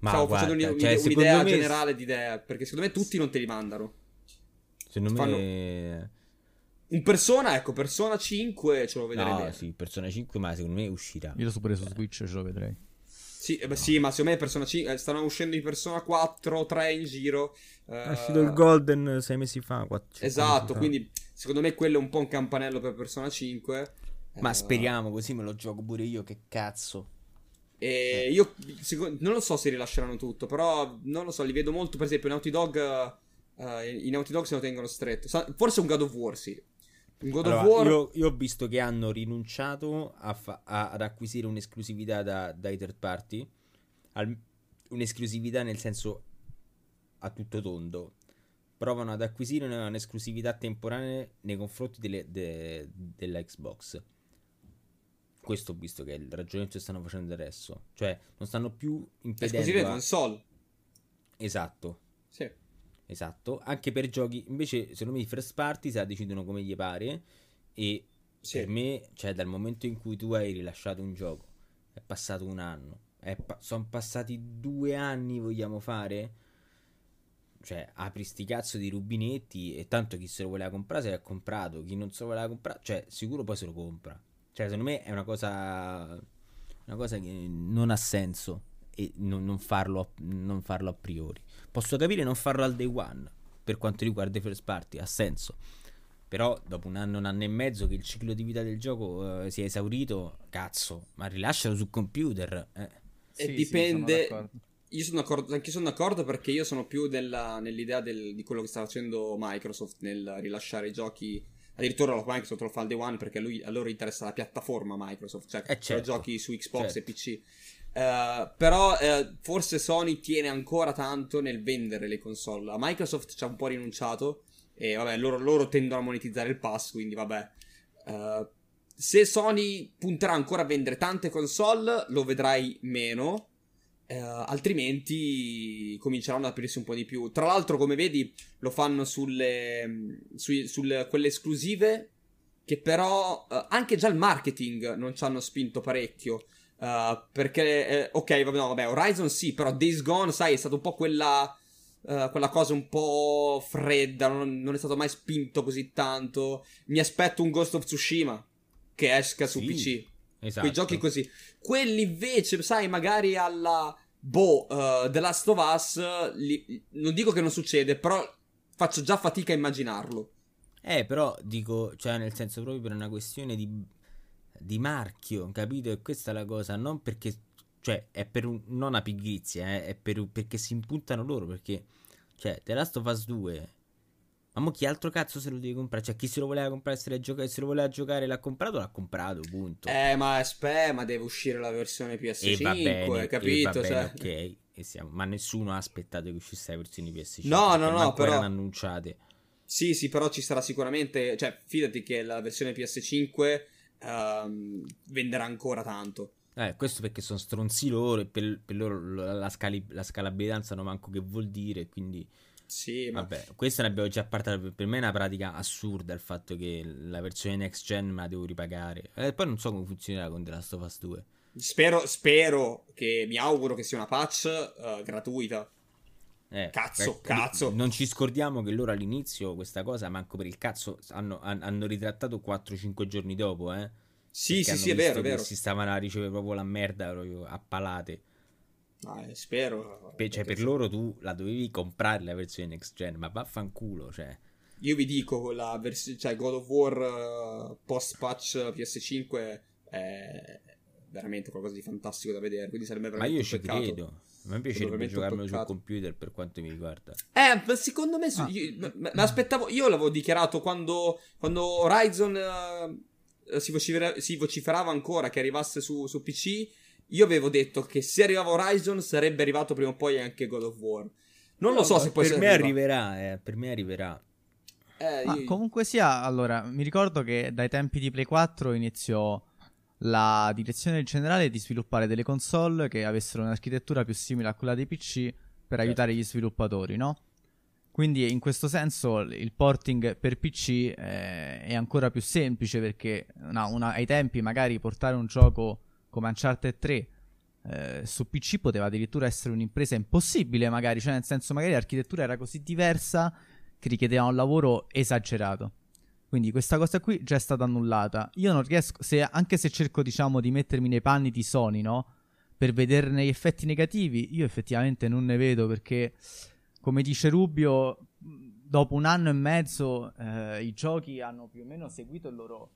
Ma Stavo guarda, facendo un, cioè, un'idea me... generale di idea, perché secondo me tutti non te li mandano. Secondo fanno... me... Un Persona, ecco, Persona 5 ce lo vedrei no, bene. sì, Persona 5, ma secondo me uscirà. Io lo so pure su Switch, ce lo vedrei. Sì, eh beh, sì, ma secondo me Persona 5 eh, stanno uscendo i Persona 4, 3 in giro. È eh, uscito il Golden sei mesi fa. quattro- cinque Esatto, mesi fa. quindi secondo me quello è un po' un campanello per Persona 5. Ma Eh, speriamo, così me lo gioco pure io. Che cazzo. E io secondo- non lo so se rilasceranno tutto, però non lo so, li vedo molto, per esempio, Naughty Dog. eh, i Naughty Dog se lo tengono stretto. Forse un God of War, sì. Un God Allora, of War. io, io ho visto che hanno rinunciato a fa- a- ad acquisire un'esclusività da- dai third party. Al- un'esclusività nel senso a tutto tondo. Provano ad acquisire una- un'esclusività temporanea nei confronti delle- de- della Xbox. Questo ho visto che è il ragionamento che stanno facendo adesso. Cioè, non stanno più impedendo. Esclusive a- console. Esatto. Sì. Esatto, anche per giochi invece secondo me i first party se la decidono come gli pare e Sì. per me, cioè dal momento in cui tu hai rilasciato un gioco, è passato un anno, sono passati due anni vogliamo fare, cioè apri sti cazzo di rubinetti e tanto chi se lo voleva comprare se l'ha comprato, chi non se lo voleva comprare, cioè sicuro poi se lo compra, cioè secondo me è una cosa, una cosa che non ha senso e non, non farlo, non farlo a priori. Posso capire non farlo al day one per quanto riguarda i first party, ha senso. Però dopo un anno, un anno e mezzo che il ciclo di vita del gioco eh, si è esaurito, cazzo, ma rilascialo sul computer. Eh. E Sì, dipende- sì, sono d'accordo. Io sono d'accordo, anche io sono d'accordo perché io sono più della- nell'idea del- di quello che sta facendo Microsoft nel rilasciare i giochi. Addirittura lo Microsoft lo fa al day one perché a, lui, a loro interessa la piattaforma Microsoft, cioè Eh, certo. giochi su Xbox Certo. e PC. Eh, però eh, forse Sony tiene ancora tanto nel vendere le console. A Microsoft ci ha un po' rinunciato e vabbè, loro, loro tendono a monetizzare il pass, quindi vabbè. Eh, se Sony punterà ancora a vendere tante console, lo vedrai meno. Eh, altrimenti cominceranno ad aprirsi un po' di più. Tra l'altro, come vedi, lo fanno sulle, sui- sulle quelle esclusive. Che però eh, anche già il marketing non ci hanno spinto parecchio. eh, perché, eh, ok, vabbè, no, vabbè, Horizon sì, però Days Gone, sai, è stata un po' quella. eh, quella cosa un po' fredda, non, non è stato mai spinto così tanto. Mi aspetto un Ghost of Tsushima che esca su Sì, PC. Esatto. Quei giochi così. Quelli invece, sai, magari alla boh, uh, The Last of Us, li- non dico che non succede, però faccio già fatica a immaginarlo. Eh, però dico, cioè nel senso proprio per una questione di, di marchio, capito? E questa è la cosa, non perché, cioè è per un, non una pigrizia, eh, è per, perché si impuntano loro, perché, cioè, The Last of Us 2, ma mo chi altro cazzo se lo deve comprare? Cioè, chi se lo voleva comprare, se, gioca- se lo voleva giocare l'ha comprato, l'ha comprato, punto. Eh, ma aspetta, ma deve uscire la versione PS5, e va bene, e capito? va bene, Cioè, ok, e siamo- ma nessuno ha aspettato che uscisse la versione PS5. No, no, no, però- erano annunciate. Sì, sì, però ci sarà sicuramente, cioè, fidati che la versione PS5 ehm, venderà ancora tanto. Eh, questo perché sono stronzi loro e per, per loro la, la scali- la scalabilità non sanno manco che vuol dire, quindi Sì, ma vabbè, questa ne abbiamo già parlato, per me è una pratica assurda il fatto che la versione next gen me la devo ripagare. E poi non so come funzionerà con The Last of Us 2. spero, spero che, mi auguro che sia una patch eh, gratuita. Eh, Cazzo, beh, cazzo. Non ci scordiamo che loro all'inizio questa cosa, manco per il cazzo, hanno, han- hanno ritrattato 4-5 giorni dopo, eh. Sì, Perché sì, sì, è vero, è vero. Si stavano a ricevere proprio la merda proprio a palate. Ah, spero. Pe- cioè, per loro tu la dovevi comprare la versione next gen, ma vaffanculo, cioè. Io vi dico, la vers- cioè God of War eh, post patch PS5 è veramente qualcosa di fantastico da vedere. Quindi sarebbe Ma veramente io un ci peccato. credo. A me piacerebbe giocarmelo sul computer per quanto mi riguarda. Eh, ma secondo me. Ah. io- me aspettavo. Io l'avevo dichiarato quando, quando Horizon eh, si, vocifera- si vociferava ancora che arrivasse su, su PC. Io avevo detto che se arrivava Horizon sarebbe arrivato prima o poi anche God of War. Non lo so se poi per me arriva. arriverà, eh, per me arriverà. Eh, Ma io- comunque sia, allora, mi ricordo che dai tempi di Play 4 iniziò la direzione generale di sviluppare delle console che avessero un'architettura più simile a quella dei PC per aiutare gli sviluppatori, no? Quindi in questo senso il porting per PC eh, è ancora più semplice perché no, una- ai tempi magari portare un gioco come Uncharted 3 eh, su PC poteva addirittura essere un'impresa impossibile magari, cioè nel senso magari l'architettura era così diversa che richiedeva un lavoro esagerato. Quindi questa cosa qui già è stata annullata. Io non riesco, se, anche se cerco diciamo di mettermi nei panni di Sony, no? Per vederne gli effetti negativi, io effettivamente non ne vedo perché, come dice Rubio, dopo un anno e mezzo eh, i giochi hanno più o meno seguito il loro,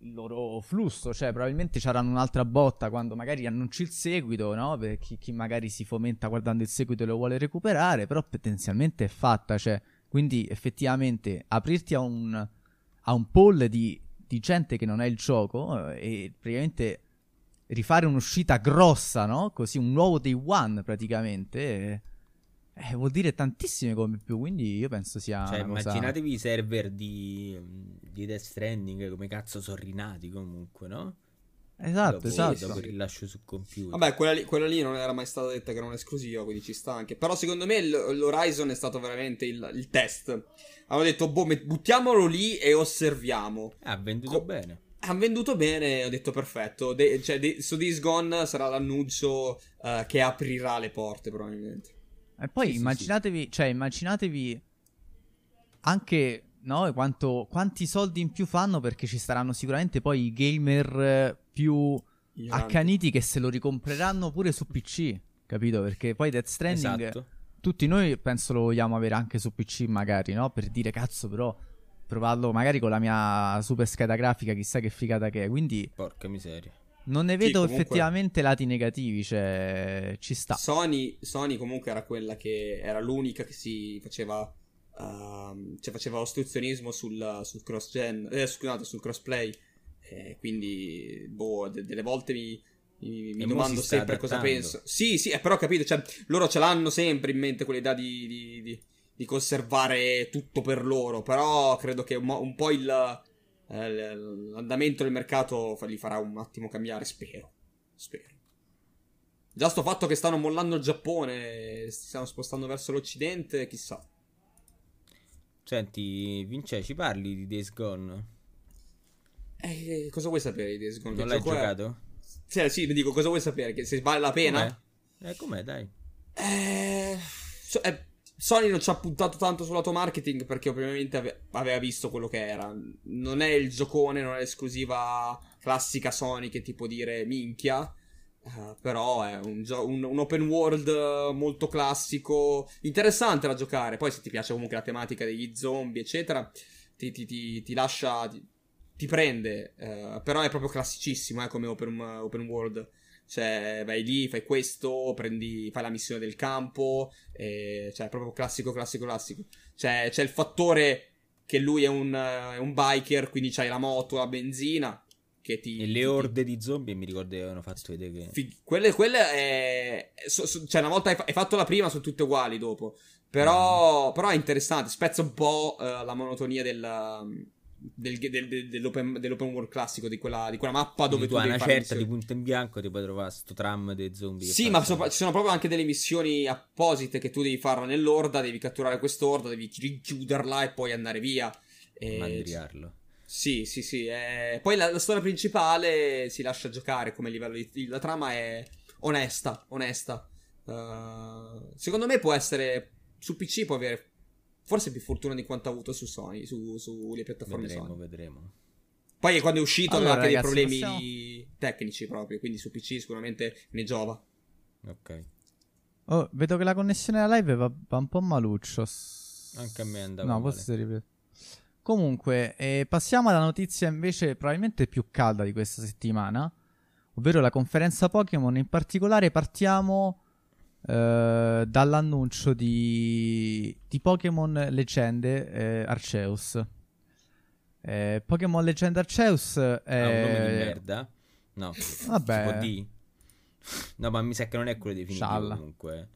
il loro flusso, cioè probabilmente c'erano un'altra botta quando magari annunci il seguito, no? Per chi, chi, magari si fomenta guardando il seguito e lo vuole recuperare, però potenzialmente è fatta, cioè, quindi effettivamente aprirti a un, a un poll di, di gente che non è il gioco eh, e praticamente rifare un'uscita grossa, no? Così un nuovo day one praticamente. Eh, eh, vuol dire tantissime come più, quindi io penso sia. Cioè, cosa... immaginatevi i server di, di Death Stranding come cazzo sono rinati comunque, no? Esatto, dopo, esatto. Dopo il rilascio su computer. Vabbè, quella lì, quella lì, non era mai stata detta che era un'esclusiva, quindi ci sta anche. Però secondo me l'Horizon è stato veramente il, il test. Hanno detto, boh, buttiamolo lì e osserviamo. Ha venduto Co- bene. Ha venduto bene, ho detto perfetto. De- cioè, de- su This Gone sarà l'annuncio uh, che aprirà le porte, probabilmente. E poi sì, immaginatevi, sì. cioè, immaginatevi anche no, quanto, quanti soldi in più fanno perché ci saranno sicuramente poi i gamer più accaniti che se lo ricompreranno pure su PC, capito? Perché poi Death Stranding esatto. tutti noi penso lo vogliamo avere anche su PC magari, no? Per dire cazzo però provarlo magari con la mia super scheda grafica, chissà che figata che è, quindi porca miseria. Non ne vedo sì, comunque... effettivamente lati negativi, cioè ci sta. Sony, Sony comunque era quella che era l'unica che si faceva uh, cioè faceva ostruzionismo sul, sul cross gen, eh, scusate, sul crossplay. Eh, quindi, boh, de- delle volte mi, mi, mi domando sempre cosa penso. Sì, sì, eh, però capito, cioè, loro ce l'hanno sempre in mente quell'idea di, di, di, di conservare tutto per loro. Però credo che un, un po' il eh, l'andamento del mercato li farà un attimo cambiare, spero. Spero. Già sto fatto che stanno mollando il Giappone, si stanno spostando verso l'Occidente, chissà. Senti, Vince, ci parli di Days Gone? Eh, cosa vuoi sapere di Days Gone? Non l'hai giocato? È... Sì, sì, mi dico, cosa vuoi sapere? Che se vale la pena? Com'è? Eh, com'è, dai? Eh... So, eh Sony non ci ha puntato tanto sul lato marketing perché ovviamente ave- aveva visto quello che era. Non è il giocone, non è l'esclusiva classica Sony che ti può dire minchia. Uh, però è un, gio- un, un, open world molto classico, interessante da giocare. Poi, se ti piace comunque la tematica degli zombie, eccetera, ti, ti, ti, ti lascia, ti, prende. Uh, però è proprio classicissimo eh, come open, open world. Cioè, vai lì, fai questo, prendi, fai la missione del campo. E, cioè, proprio classico, classico, classico. Cioè, c'è il fattore che lui è un, è un biker, quindi c'hai la moto, la benzina. Che ti, e le orde ti... di zombie mi ricordo che avevano fatto vedere che. Fig... Quelle, quelle è. So, so, cioè, una volta hai, fatto la prima, sono tutte uguali dopo. Però, mm. però è interessante. Spezza un po' uh, la monotonia del del, del, del, dell'open, dell'open, world classico di quella, di quella mappa dove tu, tu hai una certa di punto in bianco ti puoi trovare sto tram dei zombie sì ma so, ci sono proprio anche delle missioni apposite che tu devi fare nell'orda devi catturare quest'orda devi richiuderla e poi andare via. E mandriarlo. Sì sì sì eh... poi la, la, storia principale si lascia giocare come livello di, la trama è onesta onesta. Uh, secondo me può essere su PC può avere Forse più fortuna di quanto ha avuto su Sony, su, sulle piattaforme vedremo, Sony. Vedremo, Poi quando è uscito allora, aveva anche ragazzi, dei problemi possiamo... tecnici proprio, quindi su PC sicuramente ne giova. Ok. Oh, vedo che la connessione alla live va, va un po' maluccio. Anche a me andava No, male. forse ripeto. Comunque, eh, passiamo alla notizia invece probabilmente più calda di questa settimana, ovvero la conferenza Pokémon. In particolare partiamo eh, dall'annuncio di, di Pokémon Leggende eh, Arceus. Eh, Pokémon Legend Arceus è ha un nome di merda. No, vabbè. No, ma mi sa che non è quello definitivo Scialla. comunque.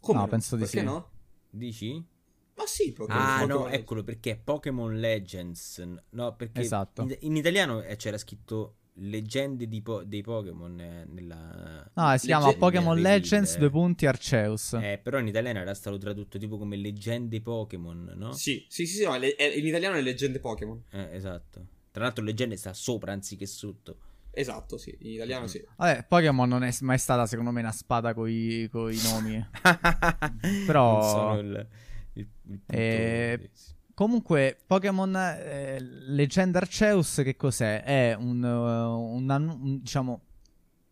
Come? No, penso di perché sì. no? Dici? Ma sì, Pokémon. Ah, Pokémon no, eccolo perché è Pokémon Legends. No, perché Esatto. in, in italiano eh, c'era scritto leggende po- dei Pokémon eh, nella... No, si chiama Legge- Pokémon nella Legends due punti Arceus. Eh, però in italiano era stato tradotto tipo come leggende Pokémon, no? Sì, sì, sì, sì no, le- è- in italiano è leggende Pokémon. Eh, esatto. Tra l'altro leggende sta sopra anziché sotto. Esatto, sì, in italiano sì. Vabbè, Pokémon non è mai stata secondo me una spada con i nomi. Però- Non sono il, il- il punto Eh, di- comunque, Pokémon eh, Legend Arceus che cos'è? È un, uh, un, un, diciamo,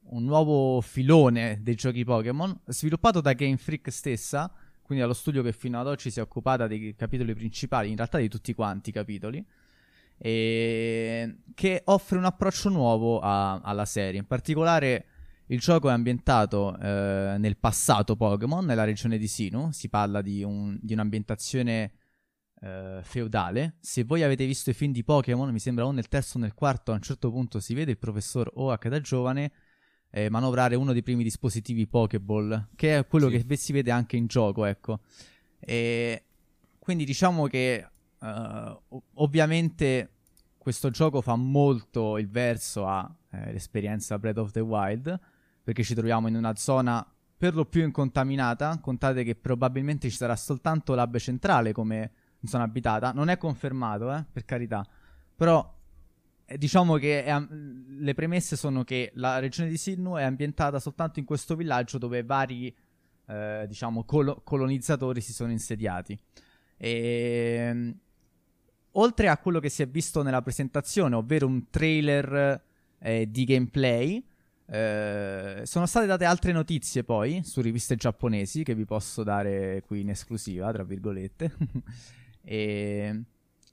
un nuovo filone dei giochi Pokémon sviluppato da Game Freak stessa, quindi dallo studio che fino ad oggi si è occupata dei capitoli principali, in realtà di tutti quanti i capitoli, e che offre un approccio nuovo a, alla serie. In particolare il gioco è ambientato eh, nel passato Pokémon, nella regione di Sinu, si parla di, di un'ambientazione eh, feudale. Se voi avete visto i film di Pokémon, mi sembra o nel terzo o nel quarto, a un certo punto si vede il professor Oak da giovane eh, manovrare uno dei primi dispositivi Pokéball, che è quello sì. che si vede anche in gioco, ecco. E quindi diciamo che uh, ovviamente questo gioco fa molto il verso all'esperienza eh, Breath of the Wild, perché ci troviamo in una zona per lo più incontaminata, contate che probabilmente ci sarà soltanto l'hub centrale come zona abitata, non è confermato, eh, per carità, però eh, diciamo che è, le premesse sono che la regione di Sinnu è ambientata soltanto in questo villaggio dove vari eh, diciamo col- colonizzatori si sono insediati. E ehm, oltre a quello che si è visto nella presentazione ovvero un trailer eh, di gameplay eh, sono state date altre notizie poi su riviste giapponesi che vi posso dare qui in esclusiva tra virgolette e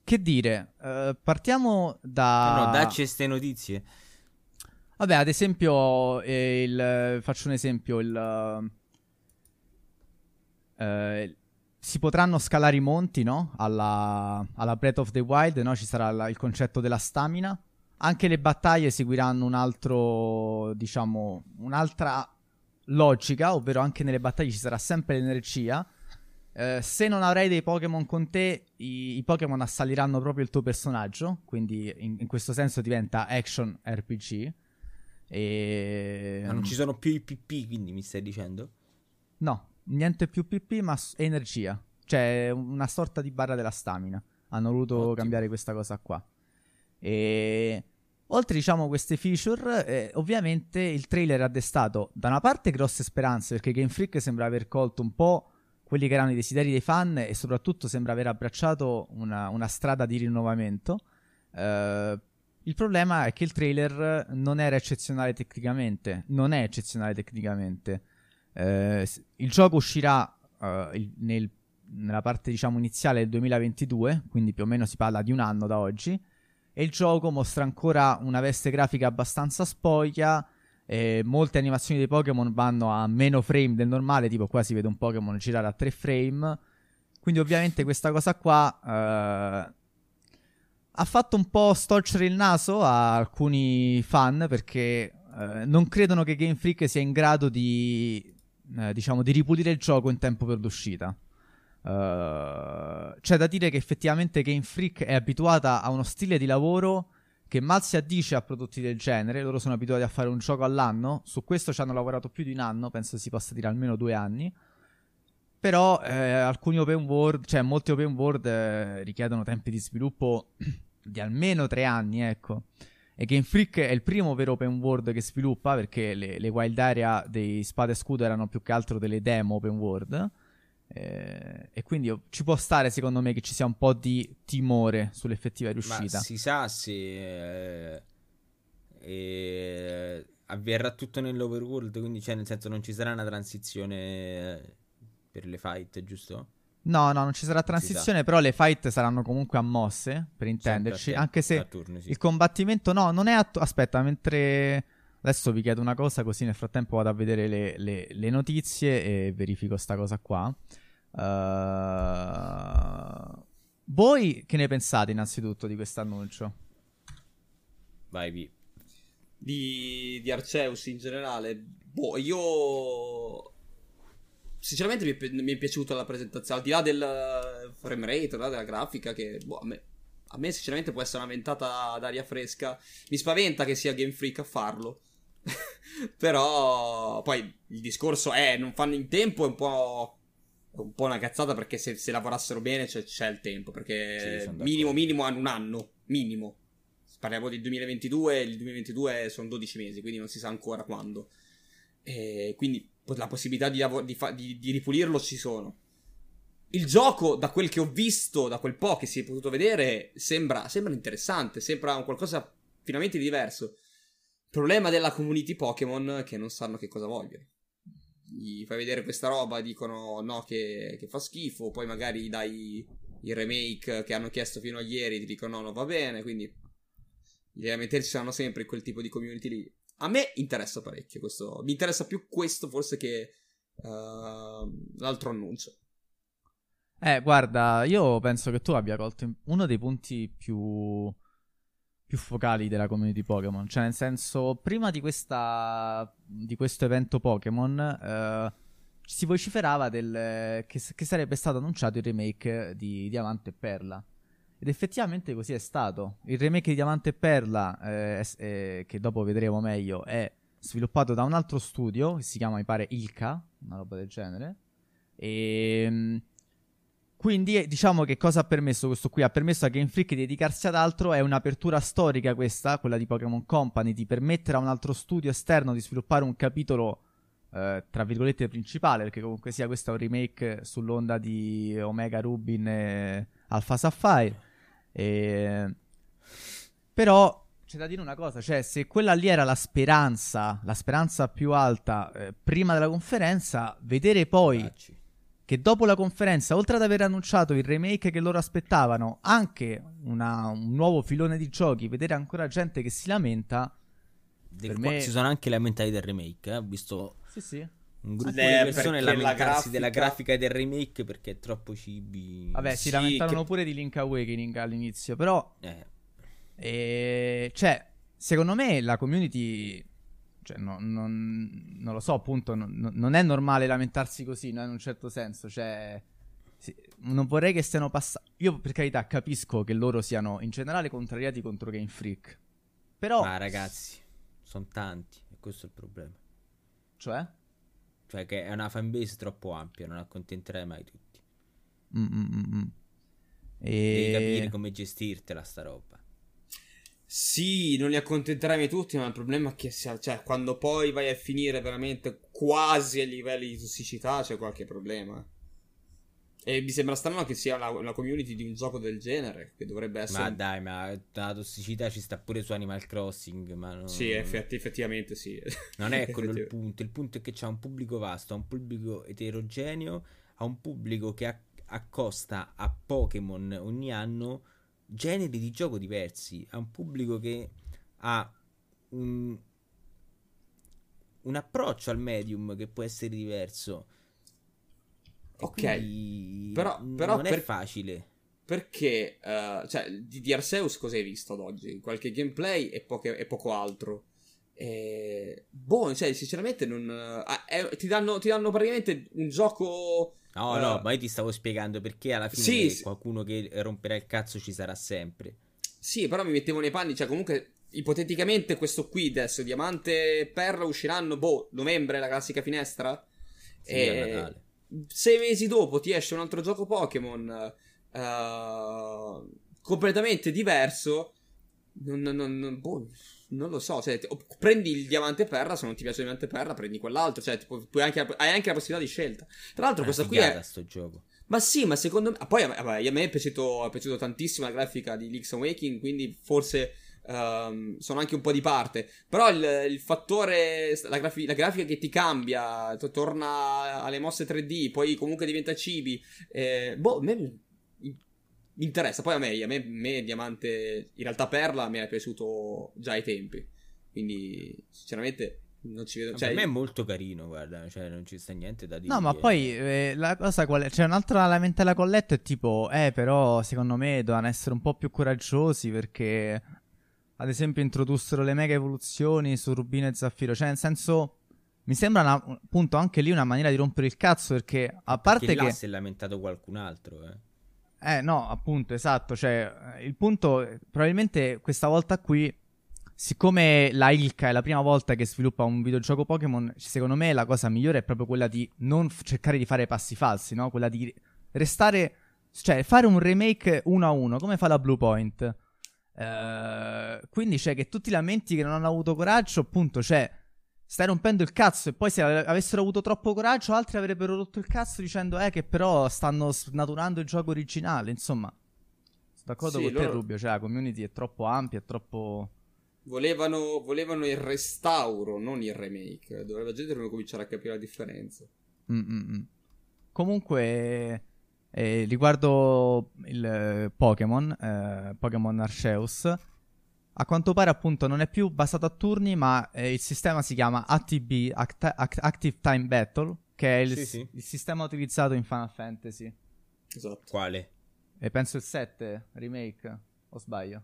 che dire, uh, partiamo da... No, dacci queste notizie. Vabbè, ad esempio, eh, il, faccio un esempio, il, uh, si potranno scalare i monti, no? Alla, alla Breath of the Wild, no? Ci sarà la, il concetto della stamina. Anche le battaglie seguiranno un altro, diciamo, un'altra logica, ovvero anche nelle battaglie ci sarà sempre l'energia eh, se non avrai dei Pokémon con te, i, i, Pokémon assaliranno proprio il tuo personaggio. Quindi, in, in questo senso, diventa action RPG. E... Ma non ci sono più i PP, quindi mi stai dicendo? No, niente più PP, ma energia. Cioè, una sorta di barra della stamina. Hanno voluto Ottimo. cambiare questa cosa qua. E. Oltre, diciamo, queste feature, eh, ovviamente il trailer ha destato da una parte grosse speranze perché Game Freak sembra aver colto un po' quelli che erano i desideri dei fan e soprattutto sembra aver abbracciato una, una strada di rinnovamento. Uh, il problema è che il trailer non era eccezionale tecnicamente, non è eccezionale tecnicamente. Uh, il gioco uscirà il, nel, nella parte diciamo iniziale del 2022, quindi più o meno si parla di un anno da oggi, e il gioco mostra ancora una veste grafica abbastanza spoglia eh, molte animazioni dei Pokémon vanno a meno frame del normale, tipo qua si vede un Pokémon girare a 3 frame. Quindi ovviamente questa cosa qua eh, ha fatto un po' storcere il naso a alcuni fan perché eh, non credono che Game Freak sia in grado di, eh, diciamo, di ripulire il gioco in tempo per l'uscita. Uh, c'è da dire che effettivamente Game Freak è abituata a uno stile di lavoro che mal si addice a prodotti del genere, loro sono abituati a fare un gioco all'anno, su questo ci hanno lavorato più di un anno, penso si possa dire almeno due anni, però eh, alcuni open world, cioè molti open world eh, richiedono tempi di sviluppo di almeno tre anni, ecco. E Game Freak è il primo vero open world che sviluppa perché le, le wild area dei Spade e Scudo erano più che altro delle demo open world. Eh, e quindi ci può stare, secondo me, che ci sia un po' di timore sull'effettiva riuscita. Ma si sa se eh, eh, avverrà tutto nell'overworld, quindi cioè, nel senso non ci sarà una transizione per le fight, giusto? No, no, non ci sarà transizione, però le fight saranno comunque a mosse, per intenderci, anche se turni, sì. il combattimento no, non è a... Aspetta, mentre... Adesso vi chiedo una cosa, così nel frattempo vado a vedere le, le, le notizie e verifico sta cosa qua. Uh, voi che ne pensate innanzitutto di questo annuncio? Vai, Vi. Di, di Arceus in generale? Boh, io... Sinceramente mi è, mi è piaciuta la presentazione, al di là del frame rate, là, della grafica, che boh, a, me, a me sinceramente può essere una ventata d'aria fresca. Mi spaventa che sia Game Freak a farlo. Però poi il discorso è, non fanno in tempo, è un po' un po' una cazzata perché se, se lavorassero bene c'è, c'è, il tempo. Perché sì, minimo, minimo hanno un anno. Minimo. Parliamo del 2022. Il 2022 sono 12 mesi, quindi non si sa ancora quando. E quindi la possibilità di, lav- di, fa- di, di ripulirlo ci sono. il gioco, da quel che ho visto, da quel po' che si è potuto vedere, sembra, sembra interessante, sembra un qualcosa finalmente di diverso. Problema della community Pokémon che non sanno che cosa vogliono. Gli fai vedere questa roba, dicono no che, che fa schifo, poi magari dai il remake che hanno chiesto fino a ieri, ti dicono no, non va bene, quindi elementari ci saranno sempre in quel tipo di community lì. A me interessa parecchio questo, mi interessa più questo forse che uh, l'altro annuncio. Eh, guarda, io penso che tu abbia colto uno dei punti più, più focali della community Pokémon. Cioè, nel senso, prima di, questa, di questo evento Pokémon, eh, si vociferava del, che, che, sarebbe stato annunciato il remake di Diamante e Perla. Ed effettivamente così è stato. Il remake di Diamante e Perla, eh, è, che dopo vedremo meglio, è sviluppato da un altro studio che si chiama, mi pare, Ilka, una roba del genere. E ehm, quindi eh, diciamo che cosa ha permesso questo qui? Ha permesso a Game Freak di dedicarsi ad altro, è un'apertura storica questa, quella di Pokémon Company, di permettere a un altro studio esterno di sviluppare un capitolo, eh, tra virgolette, principale, perché comunque sia questo è un remake sull'onda di Omega Rubin e Alpha Sapphire. E... Però c'è da dire una cosa, cioè se quella lì era la speranza, la speranza più alta eh, prima della conferenza, vedere poi... Bracci che dopo la conferenza, oltre ad aver annunciato il remake che loro aspettavano, anche una, un nuovo filone di giochi, vedere ancora gente che si lamenta. per me... Si sono anche lamentati del remake, eh? ho visto sì, sì. un gruppo eh, di persone lamentarsi grafica... della grafica del remake perché è troppo cibi. Vabbè, si sì, lamentarono che... pure di Link Awakening all'inizio, però... Eh. E... Cioè, secondo me la community cioè, no, non, non, lo so, appunto, non, non, è normale lamentarsi così, no? in un certo senso. Cioè, sì, non vorrei che stiano passando. Io, per carità, capisco che loro siano in generale contrariati contro Game Freak. Però. Ma ragazzi, sono tanti, e questo è il problema. Cioè? Cioè, che è una fanbase troppo ampia, non accontenterai mai tutti. Mm-mm-mm. E... Devi capire come gestirtela sta roba. Sì, non li accontenterai tutti, ma il problema è che cioè, quando poi vai a finire veramente quasi a livelli di tossicità c'è qualche problema. E mi sembra strano che sia una, community di un gioco del genere, che dovrebbe essere... Ma dai, ma la tossicità ci sta pure su Animal Crossing, ma non... Sì, effetti, effettivamente sì. Non è quello il punto, il punto è che c'è un pubblico vasto, ha un pubblico eterogeneo, ha un pubblico che accosta a Pokémon ogni anno generi di gioco diversi, a un pubblico che ha un, un approccio al medium che può essere diverso. E ok, però, però non per, è facile. Perché, uh, cioè, di, di Arceus cosa hai visto ad oggi? Qualche gameplay e, poche, e poco altro. E... Boh, cioè, sinceramente non... Uh, eh, ti, danno, ti danno praticamente un gioco No, uh, no, ma io ti stavo spiegando perché alla fine sì, qualcuno che romperà il cazzo ci sarà sempre. Sì, però mi mettevo nei panni, cioè comunque ipoteticamente questo qui adesso, Diamante e Perla usciranno, boh, novembre, la classica finestra. Sì, e sei mesi dopo ti esce un altro gioco Pokémon uh, completamente diverso. Non, non, non, boh, non lo so, cioè, prendi il diamante perla, se non ti piace il diamante perla, prendi quell'altro, cioè, tipo, anche, hai anche la possibilità di scelta. Tra l'altro, questa qui è... sto gioco. Ma sì, ma secondo me... Poi, vabbè, a me è piaciuto, è piaciuto tantissimo la grafica di Link's Awakening, quindi forse... Um, sono anche un po' di parte. Però il, il fattore, la, grafi- la, grafica che ti cambia, t- torna alle mosse 3D, poi comunque diventa cibi. Eh, boh, me mi interessa. Poi a me, a me, me, Diamante, in realtà Perla mi è piaciuto già ai tempi. Quindi, sinceramente, non ci vedo. Cioè, per me è molto carino, guarda, cioè non ci sta niente da dire. No, ma poi eh, la cosa qual è? C'è un'altra lamentela con letto è tipo, eh, però secondo me dovevano essere un po' più coraggiosi perché, ad esempio, introdussero le mega evoluzioni su Rubino e Zaffiro. Cioè, nel senso. Mi sembra una, appunto anche lì una maniera di rompere il cazzo perché a parte perché che... là si è lamentato qualcun altro, eh. Eh no, appunto, esatto, cioè il punto probabilmente questa volta qui siccome la Ilka è la prima volta che sviluppa un videogioco Pokémon, secondo me la cosa migliore è proprio quella di non f- cercare di fare passi falsi, no? Quella di restare cioè fare un remake uno a uno, come fa la Bluepoint. Uh, quindi c'è che tutti i lamenti che non hanno avuto coraggio, appunto, cioè stai rompendo il cazzo e poi se avessero avuto troppo coraggio altri avrebbero rotto il cazzo dicendo eh che però stanno snaturando il gioco originale, insomma. Sono d'accordo sì, con loro... te Rubio, cioè la community è troppo ampia, è troppo... Volevano, volevano il restauro, non il remake. Dove la gente dovrebbe cominciare a capire la differenza. Mm-mm. Comunque, eh, riguardo il eh, Pokémon, eh, Pokémon Arceus, a quanto pare appunto non è più basato a turni, ma eh, il sistema si chiama ATB, Act- Act- Active Time Battle, che è il, sì, sì. il, sistema utilizzato in Final Fantasy. Esatto. Quale? E penso il 7 remake, o sbaglio?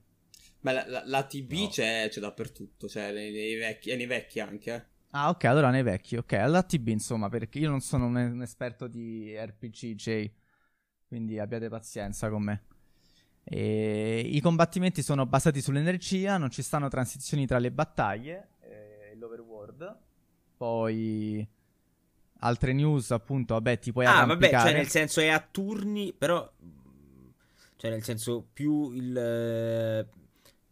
Ma la, la, l'ATB no. c'è, c'è, dappertutto, cioè nei, nei vecchi, e nei vecchi anche. Eh. Ah, ok, allora nei vecchi, ok. All'ATB, insomma, perché io non sono un, un esperto di RPG, J, quindi abbiate pazienza con me. E I combattimenti sono basati sull'energia, non ci stanno transizioni tra le battaglie, eh, l'overworld. Poi altre news, appunto, vabbè, ti puoi Ah, vabbè, cioè nel senso è a turni, però cioè nel senso più il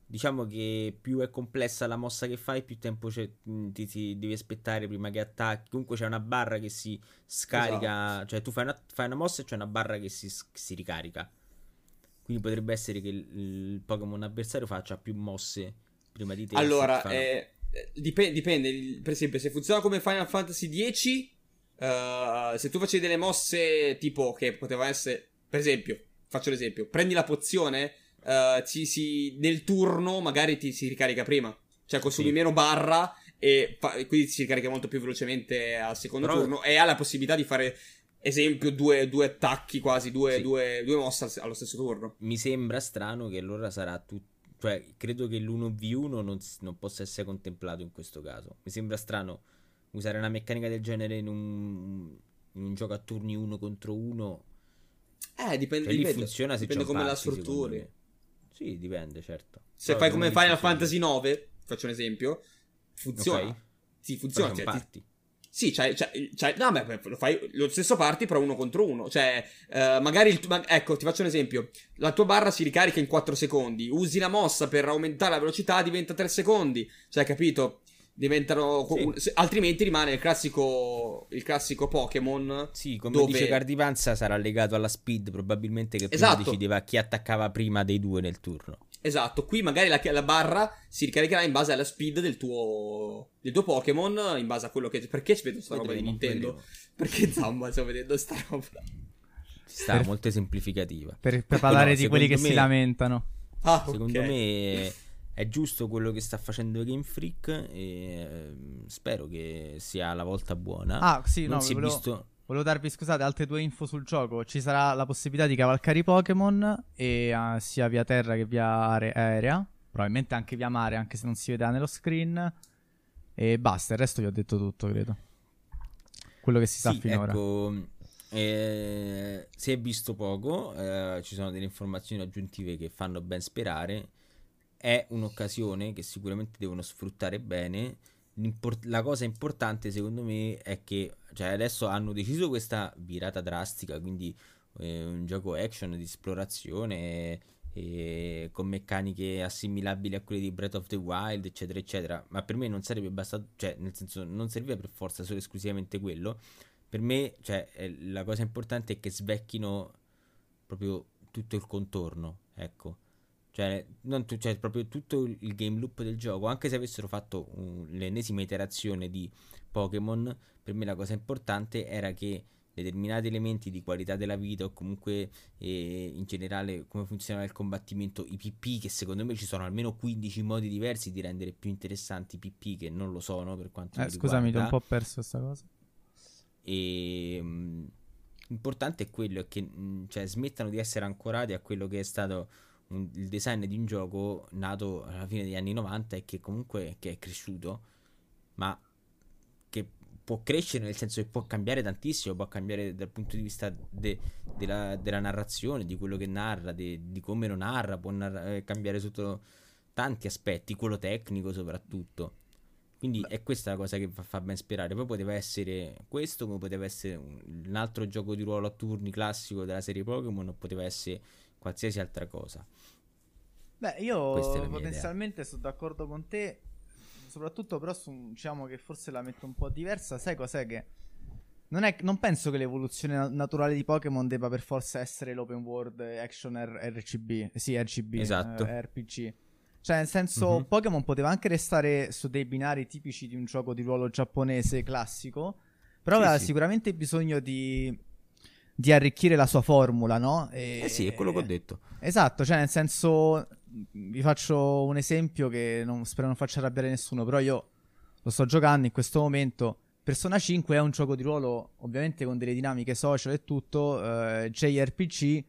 diciamo che più è complessa la mossa che fai, più tempo ti, ti, devi aspettare prima che attacchi. Comunque c'è una barra che si scarica, esatto. cioè tu fai una, fai una, mossa e c'è una barra che si, che si ricarica. Quindi potrebbe essere che il, il, Pokémon avversario faccia più mosse prima di te. Allora, eh, dipende, dipende, per esempio, se funziona come Final Fantasy X, uh, se tu facevi delle mosse tipo che poteva essere, per esempio, faccio l'esempio, prendi la pozione, uh, ci, si, nel turno magari ti si ricarica prima. Cioè consumi sì. meno barra e fa, quindi si ricarica molto più velocemente al secondo Però... turno e ha la possibilità di fare esempio, due, due attacchi quasi, due, sì. due, due mosse allo stesso turno. Mi sembra strano che allora sarà tutto. Cioè, credo che l'1v1 non, non, possa essere contemplato in questo caso. Mi sembra strano usare una meccanica del genere in un, in un gioco a turni uno contro uno. Eh, dipende, cioè, dipende, funziona se dipende come la strutturi. Sì, dipende, certo. Se Però fai come Final Fantasy 9, faccio un esempio, funziona. Okay. Sì, funziona. Cioè, ti, sì, c'hai, c'hai, c'hai, no, beh, lo fai lo stesso parti, però uno contro uno. Cioè, uh, magari il ma, ecco, ti faccio un esempio. La tua barra si ricarica in 4 secondi. Usi la mossa per aumentare la velocità, diventa 3 secondi. Cioè, capito? Diventano. Sì. altrimenti rimane il classico. Il classico Pokémon. Sì, come dove... dice Cardipanza, sarà legato alla speed. Probabilmente che prima esatto. decideva chi attaccava prima dei due nel turno. Esatto, qui magari la, la, barra si ricaricherà in base alla speed del tuo, del tuo Pokémon, in base a quello che... Perché ci vedo sta roba di Nintendo? Perché Zamba sto vedendo sta roba? Ci sta, per, molto semplificativa. Per, per parlare no, di quelli che me, si lamentano. Ah, secondo okay. me è giusto quello che sta facendo Game Freak e ehm, spero che sia la volta buona. Ah, sì, non no, si è volevo... visto Volevo darvi, scusate, altre due info sul gioco. Ci sarà la possibilità di cavalcare i Pokémon e uh, sia via terra che via are- aerea. Probabilmente anche via mare, anche se non si vedrà nello screen. E basta, il resto vi ho detto tutto, credo. Quello che si sa sì, finora. Ecco, eh, si è visto poco, eh, ci sono delle informazioni aggiuntive che fanno ben sperare. È un'occasione che sicuramente devono sfruttare bene la cosa importante secondo me è che cioè, adesso hanno deciso questa virata drastica, quindi eh, un gioco action di esplorazione eh, con meccaniche assimilabili a quelle di Breath of the Wild, eccetera, eccetera. Ma per me non sarebbe bastato, cioè, nel senso, non serviva per forza solo esclusivamente quello. Per me, cioè, la cosa importante è che svecchino proprio tutto il contorno, ecco. Cioè, tu, cioè, proprio tutto il game loop del gioco, anche se avessero fatto un, l'ennesima iterazione di Pokémon, per me la cosa importante era che determinati elementi di qualità della vita o comunque eh, in generale come funziona il combattimento, i PP, che secondo me ci sono almeno 15 modi diversi di rendere più interessanti i PP che non lo sono per quanto eh, mi Scusami, ti ho un po' perso questa cosa. E... Mh, mm, importante è quello, è che mh, mm, cioè, smettano di essere ancorati a quello che è stato un, il design di un gioco nato alla fine degli anni 90 e che comunque che è cresciuto, ma che può crescere nel senso che può cambiare tantissimo, può cambiare dal punto di vista de, de la, della narrazione, di quello che narra, de, di come lo narra, può narra, eh, cambiare sotto tanti aspetti, quello tecnico soprattutto. Quindi è questa la cosa che fa, fa, ben sperare. Poi poteva essere questo, come poteva essere un, un altro gioco di ruolo a turni classico della serie Pokémon, o poteva essere qualsiasi altra cosa. Beh, io potenzialmente sono d'accordo con te soprattutto però su, diciamo che forse la metto un po' diversa, sai cos'è che non, è, non penso che l'evoluzione naturale di Pokémon debba per forza essere l'open world action R- RCB, sì RCB, esatto. eh, RPG. Cioè, nel senso, mm-hmm. Pokémon poteva anche restare su dei binari tipici di un gioco di ruolo giapponese classico, però sì, aveva sì. sicuramente bisogno di, di, arricchire la sua formula, no? E, eh sì, è quello che ho detto. Esatto, cioè, nel senso, vi faccio un esempio che non, spero non faccia arrabbiare nessuno, però io lo sto giocando in questo momento Persona 5 è un gioco di ruolo, ovviamente con delle dinamiche social e tutto, eh, JRPG,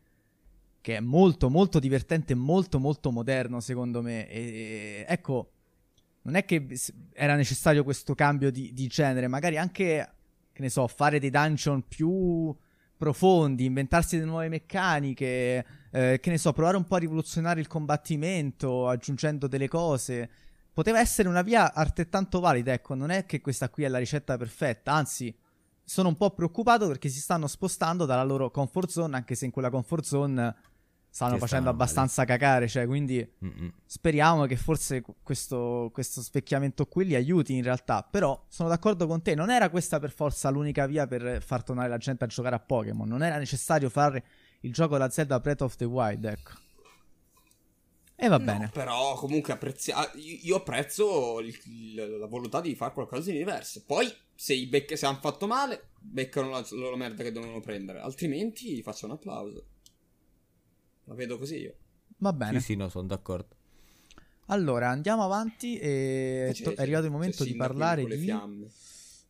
che è molto molto divertente e molto molto moderno secondo me. E, ecco, non è che era necessario questo cambio di, di genere, magari anche, che ne so, fare dei dungeon più profondi, inventarsi delle nuove meccaniche, eh, che ne so, provare un po' a rivoluzionare il combattimento, aggiungendo delle cose poteva essere una via altrettanto valida. Ecco, non è che questa qui è la ricetta perfetta, anzi, sono un po' preoccupato perché si stanno spostando dalla loro comfort zone, anche se in quella comfort zone stanno facendo abbastanza male. cacare. Cioè, quindi Mm-mm. speriamo che forse questo, questo specchiamento qui li aiuti in realtà. Però sono d'accordo con te, non era questa per forza l'unica via per far tornare la gente a giocare a Pokémon. Non era necessario fare il gioco da Zelda Breath of the Wild, ecco. E va no, bene. Però comunque apprezzi- ah, io apprezzo il, il, la volontà di fare qualcosa di diverso. Poi se, i bec- se hanno fatto male, beccano la, la loro merda che devono prendere. Altrimenti faccio un applauso. La vedo così io. Va bene. Sì, sì, no, sono d'accordo. Allora, andiamo avanti e to- è arrivato il momento di parlare di... Fiamme.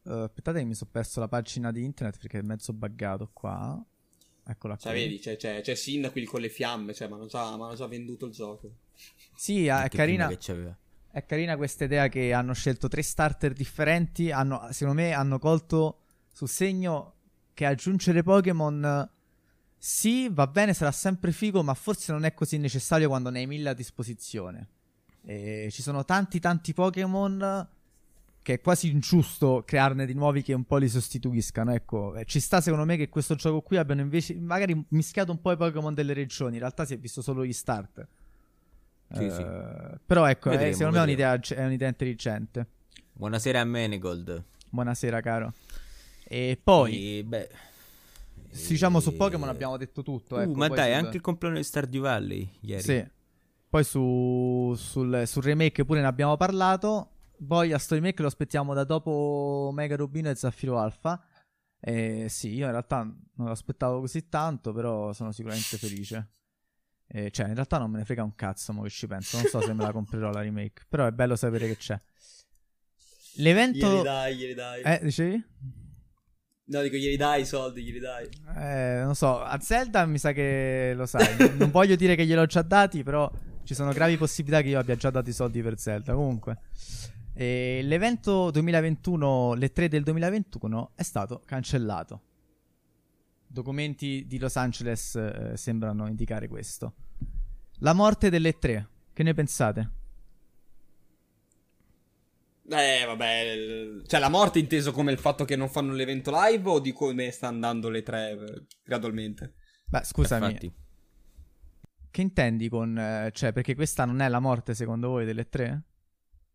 Uh, aspettate che mi sono perso la pagina di internet perché è mezzo buggato qua. Eccola cioè, qui. vedi, c'è, c'è, c'è Sindaco con le fiamme, cioè, ma hanno già, già, venduto il gioco. Sì, è carina. È carina questa idea che hanno scelto tre starter differenti. Hanno, secondo me hanno colto sul segno che aggiungere Pokémon sì, va bene, sarà sempre figo, ma forse non è così necessario quando ne hai mille a disposizione. E ci sono tanti tanti Pokémon che è quasi ingiusto crearne di nuovi che un po' li sostituiscano. Ecco, eh, ci sta secondo me che questo gioco qui abbiano invece magari mischiato un po' i Pokémon delle regioni. In realtà si è visto solo gli start. Sì, uh, sì. Però ecco, vedremo, eh, secondo vedremo. me è un'idea, è un'idea, intelligente. Buonasera a Menegold. Buonasera, caro. E poi... E, beh... Diciamo su Pokémon abbiamo detto tutto. Uh, ecco, ma dai, anche il compleanno di Stardew Valley ieri. Sì. Poi su, sul, sul remake pure ne abbiamo parlato. Poi a Story Make lo aspettiamo da dopo Mega Rubino e Zaffiro Alpha. Eh, sì, io in realtà non lo aspettavo così tanto, però sono sicuramente felice. Eh, cioè, in realtà non me ne frega un cazzo, mo che ci penso. Non so se me la comprerò la remake, però è bello sapere che c'è. L'evento... Glieli dai, glieli dai. Eh, dicevi? No, dico glieli dai i soldi, glieli dai. Eh, non so, a Zelda mi sa che lo sai. non voglio dire che gliel'ho già dati, però ci sono gravi possibilità che io abbia già dato i soldi per Zelda. Comunque... E l'evento 2021, le 3 del 2021, è stato cancellato. Documenti di Los Angeles eh, sembrano indicare questo. La morte delle 3, che ne pensate? Eh, vabbè, cioè la morte inteso come il fatto che non fanno l'evento live o di come sta andando le 3 eh, gradualmente? Beh, scusami. Infatti. Che intendi con... Eh, cioè, perché questa non è la morte secondo voi delle 3?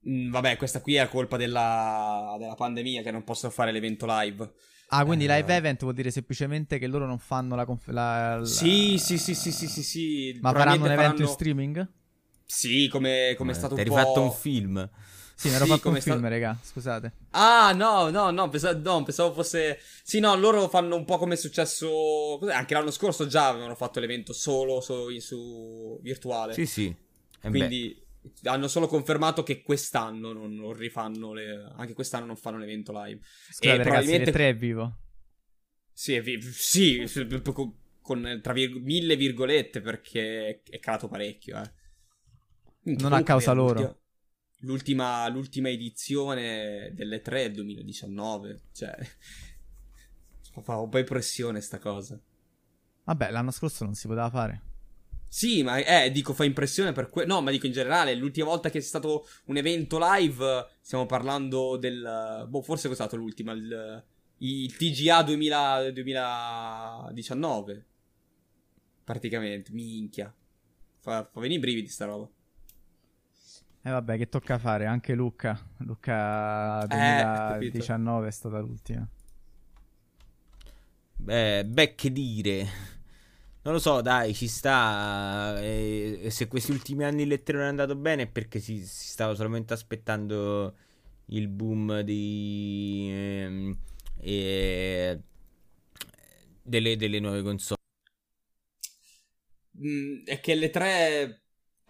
Mm, vabbè, questa qui è colpa della, della pandemia che non possono fare l'evento live. Ah, quindi eh, live event vuol dire semplicemente che loro non fanno la. Conf- la, la... Sì, sì, sì, sì, sì, sì, sì. Ma faranno un evento faranno... in streaming? Sì, come, come è stato un po'. Hai rifatto un film. Sì, mi ero sì, fatto un film, sta... raga, scusate. Ah, no, no, no pensavo, no, pensavo fosse... Sì, no, loro fanno un po' come è successo... Anche l'anno scorso già avevano fatto l'evento solo su, su virtuale. Sì, sì. E Quindi... Beh hanno solo confermato che quest'anno non, non rifanno le, anche quest'anno non fanno l'evento live Scusate, e ragazzi, probabilmente 3 è vivo sì, è vivo, sì con, con tra virg- mille virgolette perché è calato parecchio eh. non a causa loro l'ultima, l'ultima edizione delle 3 è il 2019 cioè fa un po' impressione sta cosa vabbè l'anno scorso non si poteva fare sì, ma eh, dico, fa impressione per quello. No, ma dico in generale, l'ultima volta che è stato un evento live, stiamo parlando del. Boh, forse è stato l'ultima, il, il TGA 2000, 2019. Praticamente, minchia. Fa, fa venire i brividi sta roba. E eh vabbè, che tocca fare? Anche Luca. Luca 2019 eh, è stata l'ultima. Beh, beh, che dire. Non lo so, dai, ci sta. E, se questi ultimi anni il non è andato bene è perché si, si stava solamente aspettando il boom di, ehm, e, delle, delle, nuove console. Mm, è che le tre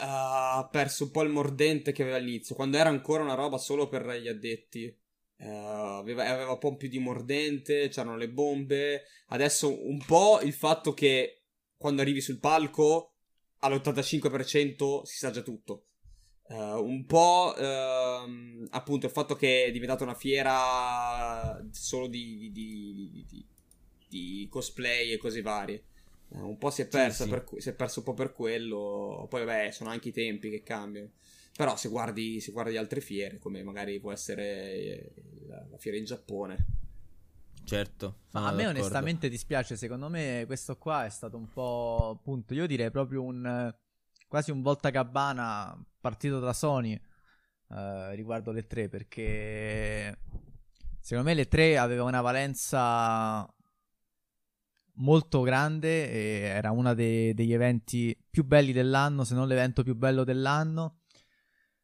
ha perso un po' il mordente che aveva all'inizio, quando era ancora una roba solo per gli addetti. Uh, aveva, aveva, un po' più di mordente, c'erano le bombe. Adesso un po' il fatto che quando arrivi sul palco all'85% si sa già tutto. Uh, un po' uh, appunto il fatto che è diventata una fiera solo di, di, di, di cosplay e cose varie. Uh, un po' si è persa, sì, sì. Per, si è perso un po' per quello. Poi, vabbè, sono anche i tempi che cambiano. Però se guardi, se guardi altre fiere, come magari può essere la, la fiera in Giappone. Certo. Ma a me d'accordo. onestamente dispiace, secondo me questo qua è stato un po' appunto, io direi proprio un quasi un volta gabbana partito da Sony eh, riguardo le tre perché secondo me le tre aveva una valenza molto grande era uno degli eventi più belli dell'anno, se non l'evento più bello dell'anno.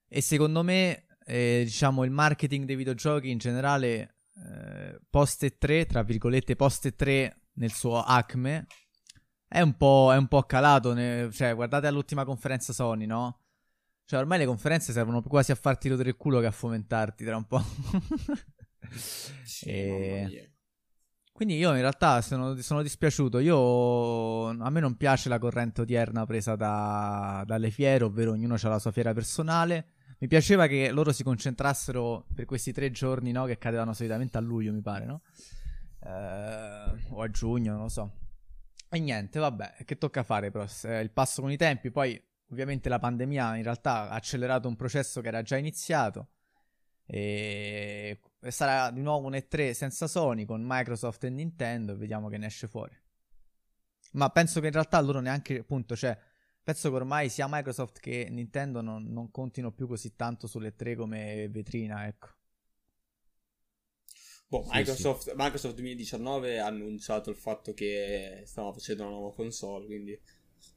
E secondo me, eh, diciamo, il marketing dei videogiochi in generale, eh, post 3, tra virgolette, post 3 nel suo acme, è un po', è un po calato. Ne, cioè, guardate all'ultima conferenza Sony, no? Cioè, ormai le conferenze servono quasi a farti rodere il culo che a fomentarti tra un po'. sì, e... Quindi io in realtà sono, sono, dispiaciuto. Io, a me non piace la corrente odierna presa da, dalle fiere, ovvero ognuno ha la sua fiera personale. Mi piaceva che loro si concentrassero per questi tre giorni, no? Che cadevano solitamente a luglio, mi pare, no? Eh, o a giugno, non lo so. E niente, vabbè, che tocca fare però? Il passo con i tempi, poi Ovviamente la pandemia in realtà ha accelerato un processo che era già iniziato e sarà di nuovo un E3 senza Sony con Microsoft e Nintendo e vediamo che ne esce fuori. Ma penso che in realtà loro neanche, appunto, cioè, penso che ormai sia Microsoft che Nintendo non, non contino più così tanto sulle tre come vetrina, ecco. Boh, Microsoft, sì, sì. Microsoft 2019 ha annunciato il fatto che stava facendo una nuova console, quindi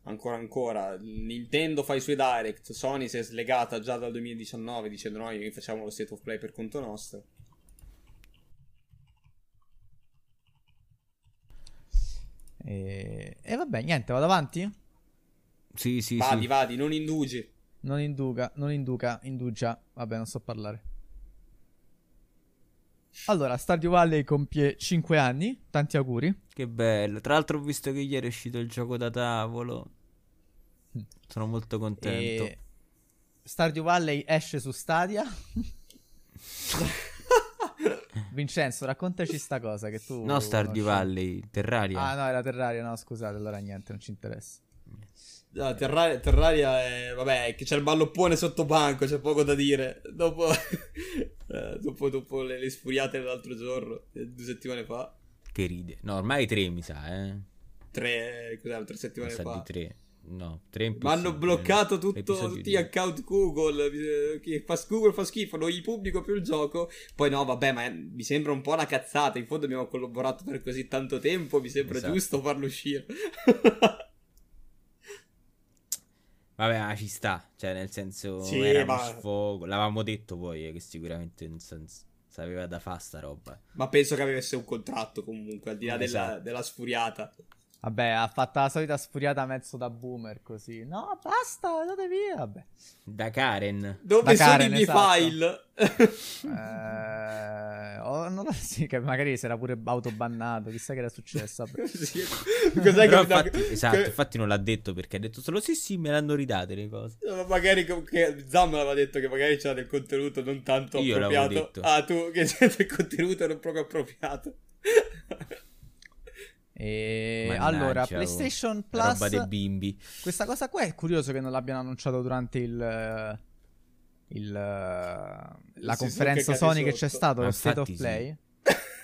ancora ancora Nintendo fa i suoi direct Sony si è slegata già dal 2019 dicendo noi facciamo lo state of play per conto nostro e, e vabbè niente vado avanti sì sì vadi sì. vadi non indugi non induca non induca indugia vabbè non so parlare allora, Stardew Valley compie 5 anni, tanti auguri. Che bello. Tra l'altro ho visto che ieri è uscito il gioco da tavolo. Mm. Sono molto contento. E... Stardew Valley esce su Stadia. Vincenzo, raccontaci sta cosa che tu... No, Stardew Valley, Terraria. Ah, no, era Terraria, no, scusate, allora niente, non ci interessa. No, Terraria, Terraria è... Vabbè, che c'è il balloppone sotto banco, c'è poco da dire. Dopo, eh, dopo, dopo le, le sfuriate dell'altro giorno, eh, due settimane fa. Che ride. No, ormai tre mi sa, eh. Tre, cos'era, tre settimane fa. di tre. No, tre Ma hanno bloccato tutto, tutti gli account Google. Chi fa, Google fa schifo, non gli pubblico più il gioco. Poi no, vabbè, ma mi sembra un po' una cazzata. In fondo abbiamo collaborato per così tanto tempo, mi sembra esatto. giusto farlo uscire. Vabbè, ma ci sta, cioè nel senso sì, era ma... sfogo. L'avevamo detto poi eh, che sicuramente non sapeva da fare sta roba. Ma penso che avesse un contratto comunque, al di là esatto. della, della sfuriata. Vabbè, ha fatto la solita sfuriata mezzo da boomer così. No, basta, andate via. Vabbè. Da Karen. Dove da sono Karen, i miei esatto. file? eh, oh, non lo so, che magari si era pure autobannato. Chissà che era successo. sì. Cos'è che infatti, Esatto, che... infatti non l'ha detto perché ha detto solo sì, sì, me l'hanno ridate le cose. No, magari che Zam aveva detto che magari c'era del contenuto non tanto Io appropriato. Detto. Ah, tu che c'è del contenuto non proprio appropriato. E Mannaggia, allora, oh. PlayStation Plus. Roba dei bimbi. Questa cosa qua è curioso che non l'abbiano annunciato durante il. il la si conferenza Sony che c'è stato, lo State of Play. Sì.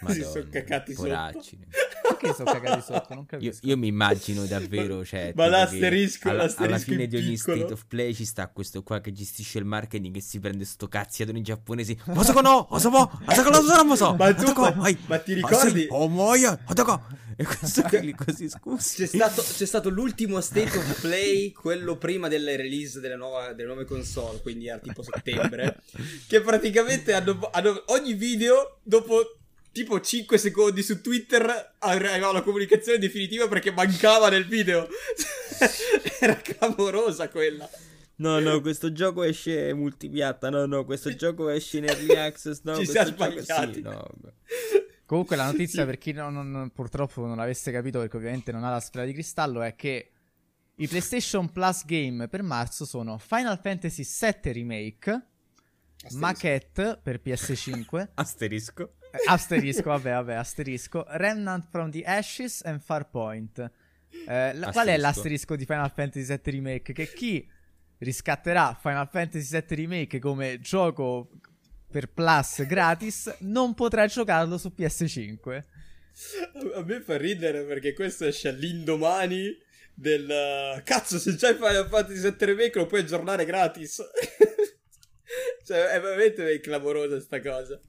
Si sono cacati poracci. Perché sono cagati sotto? Non Io, capisco. io mi immagino davvero, cioè, Ma l'asterisco- che alla, l'asterisco alla fine in di ogni piccolo. state of play ci sta questo qua che gestisce il marketing che si prende sto cazziatone giapponesi. Masako no, Masako, Masako no, Masako no, Ma tu- ma- vai. ma ti ricordi- Oh, moia, Masako. E questo qui così, scusi. C'è stato, c'è stato l'ultimo State of Play, quello prima delle release delle, nuova- delle nuove console, quindi era tipo settembre, che praticamente hanno, hanno- ogni video dopo tipo 5 secondi su Twitter arrivava la comunicazione definitiva perché mancava nel video. era clamorosa quella. No, no, questo gioco esce multipiatta. No, no, questo gioco esce in early access. No, Ci siamo gioco- sbagliati. Sì, no. Comunque la notizia per chi non- non- purtroppo non l'avesse capito perché ovviamente non ha la sfera di cristallo è che i PlayStation Plus game per marzo sono Final Fantasy VII Remake, Maquette per PS5, Asterisco. Eh, asterisco, vabbè, vabbè, asterisco, Remnant from the Ashes and Farpoint. Eh, la- qual è Asterisco. l'asterisco di Final Fantasy VII Remake? Che chi riscatterà Final Fantasy VII Remake come gioco per Plus gratis non potrà giocarlo su PS5. A me fa ridere perché questo esce all'indomani del... uh, Cazzo, se c'hai Final Fantasy 7 Remake lo puoi aggiornare gratis. cioè, è veramente clamorosa sta cosa.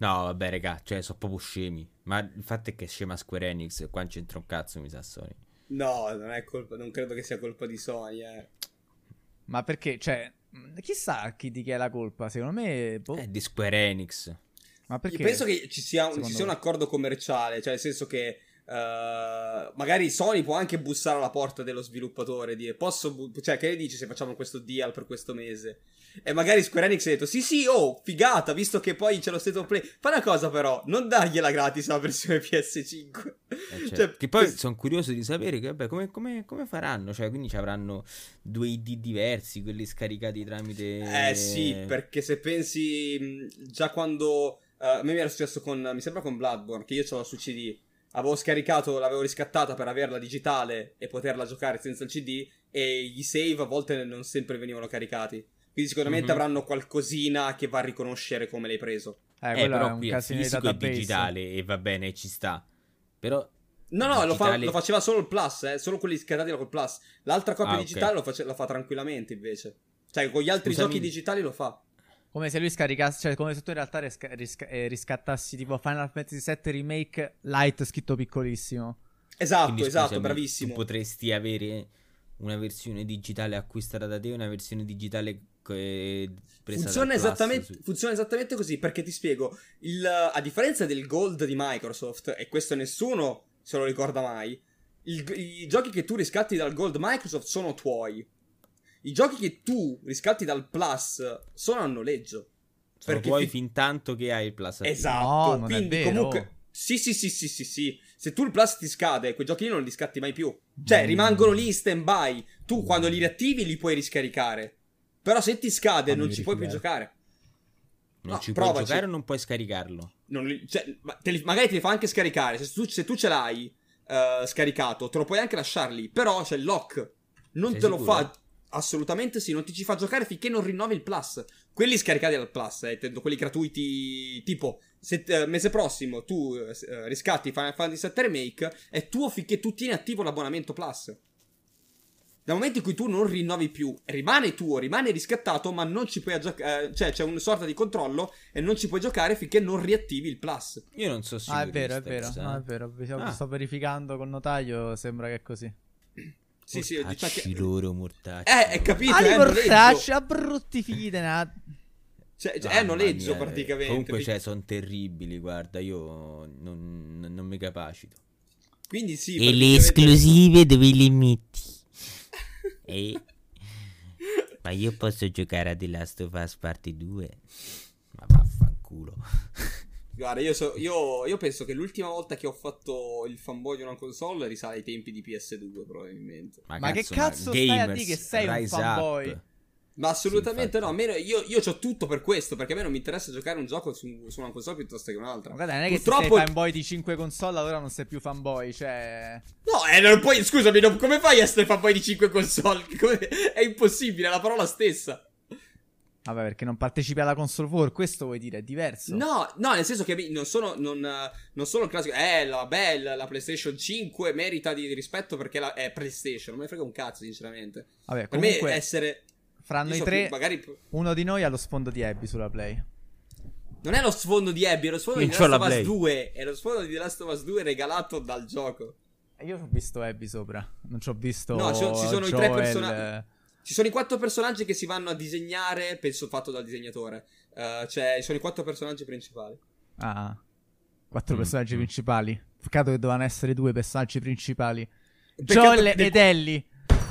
No, vabbè, raga, cioè, sono proprio scemi. Ma il fatto è che è scema Square Enix. e Qua non c'entra un cazzo, mi sa Sony. No, non è colpa, non credo che sia colpa di Sony, eh. Ma perché, cioè, chissà chi di chi è la colpa? Secondo me, boh. È di Square Enix. ma perché? Io penso che ci sia, un- ci sia un accordo commerciale, cioè nel senso che uh, magari Sony può anche bussare alla porta dello sviluppatore e dire posso, bu- cioè che ne dici se facciamo questo deal per questo mese? E magari Square Enix ha detto sì sì oh figata visto che poi c'è lo state of play. Fa una cosa però, non dargliela gratis la versione PS5. Eh, cioè, Cioè, che poi questo- sono curioso di sapere che, vabbè, come, come- come faranno? Cioè, quindi ci avranno due ID diversi, quelli scaricati tramite... Eh sì, perché se pensi già quando eh, a me mi era successo con mi sembra con Bloodborne che io ce l'ho su CD. Avevo scaricato, l'avevo riscattata per averla digitale e poterla giocare senza il CD e gli save a volte non sempre venivano caricati. Quindi sicuramente Mhm. avranno qualcosina che va a riconoscere come l'hai preso. Eh, Eh, quello è però un qui è fisico e database. digitale e va bene, ci sta. Però... No, no, lo, fa- digitale- lo faceva solo il Plus, eh, solo quelli scaricati col Plus. L'altra copia Ah, digitale lo face- la fa tranquillamente invece. Cioè con gli altri Scusami. giochi digitali lo fa. Come se lui scaricasse, cioè come se tu in realtà risca- risca- eh, riscattassi tipo Final Fantasy VII Remake Light scritto piccolissimo. Esatto, quindi, esatto, scusami, bravissimo. Tu potresti avere una versione digitale acquistata da te e una versione digitale presa Funziona esattamente, su- funziona esattamente così perché ti spiego. Il, a differenza del Gold di Microsoft, e questo nessuno se lo ricorda mai, il- i giochi che tu riscatti dal Gold Microsoft sono tuoi. I giochi che tu riscatti dal Plus sono a noleggio. Sono perché tuoi fi- fin tanto che hai il Plus. Esatto. No, non è quindi vero. comunque. Sì, sì, sì, sì, sì, sì. Se tu il Plus ti scade, quei giochi lì non li scatti mai più. Cioè, Mm. rimangono lì in stand-by. Tu quando li riattivi li puoi riscaricare. Però se ti scade Fammi non ci puoi più giocare. Non No, ci puoi provaci. giocare o non puoi scaricarlo? Non li- cioè, ma te li- magari te li fa anche scaricare. Se tu, se tu ce l'hai eh, scaricato, te lo puoi anche lasciar lì. Però c'è il lock. Non Sei te lo sicuro? fa. Assolutamente sì, non ti ci fa giocare finché non rinnovi il plus. Quelli scaricati dal plus, eh, intendo quelli gratuiti. Tipo, se eh, mese prossimo tu eh, eh, riscatti Final Fantasy VII Remake, è tuo finché tu tieni attivo l'abbonamento plus. Dal momento in cui tu non rinnovi più, rimane tuo, rimane riscattato, ma non ci puoi giocare. cioè, c'è una sorta di controllo e non ci puoi giocare finché non riattivi il plus. Io non so sicuro Ah, è vero, è questa vero, eh. è vero. Ah. Sto verificando col notaio, sembra che è così. Sì, sì, Mortacci diciamo che- loro, mortacci. Eh, hai capito? Ali è noleggio. portacci, a brutti figli de na- Cioè, cioè, è noleggio mia, eh. praticamente. Comunque, cioè, sono terribili, guarda, io non, non mi capacito. Quindi sì. e le esclusive dove le metti? Eh? Ma io posso giocare a The Last of Us Parte 2? Ma vaffanculo. Guarda, io, so- io- io penso che l'ultima volta che ho fatto il fanboy di una console risale ai tempi di PS2, probabilmente. Ma che cazzo stai a dire che sei un fanboy? up. Ma assolutamente Sì, no. Almeno io, io ho tutto per questo. Perché a me non mi interessa giocare un gioco su, su una console piuttosto che un'altra. Ma guarda, non è che se Purtroppo- sei fanboy di 5 console, allora non sei più fanboy, cioè... No, eh, non puoi. Scusami, non- come fai a essere fanboy di 5 console? Come- è impossibile, è la parola stessa. Vabbè, perché non partecipi alla console war, questo vuoi dire, è diverso. No, no, nel senso che non sono, non, non sono il classico. Eh, la, la, PlayStation 5 merita di rispetto perché la, è PlayStation. Non me ne frega un cazzo, sinceramente. Vabbè, per comunque, me essere. Fra noi so tre, più, magari... uno di noi ha lo sfondo di Abby sulla Play. Non è lo sfondo di Abby, è lo sfondo Non di The Last la of Us Play. 2. È lo sfondo di The Last of Us 2 regalato dal gioco. E Io ho visto Abby sopra, non ci ho visto No, ci- ci sono i tre Joel, persona- Ci sono i quattro personaggi che si vanno a disegnare, penso fatto dal disegnatore. Eh, cioè, ci sono i quattro personaggi principali. Ah, quattro Mm, personaggi principali. Peccato che dovevano essere due personaggi principali. Peccato Joel dei- ed Ellie.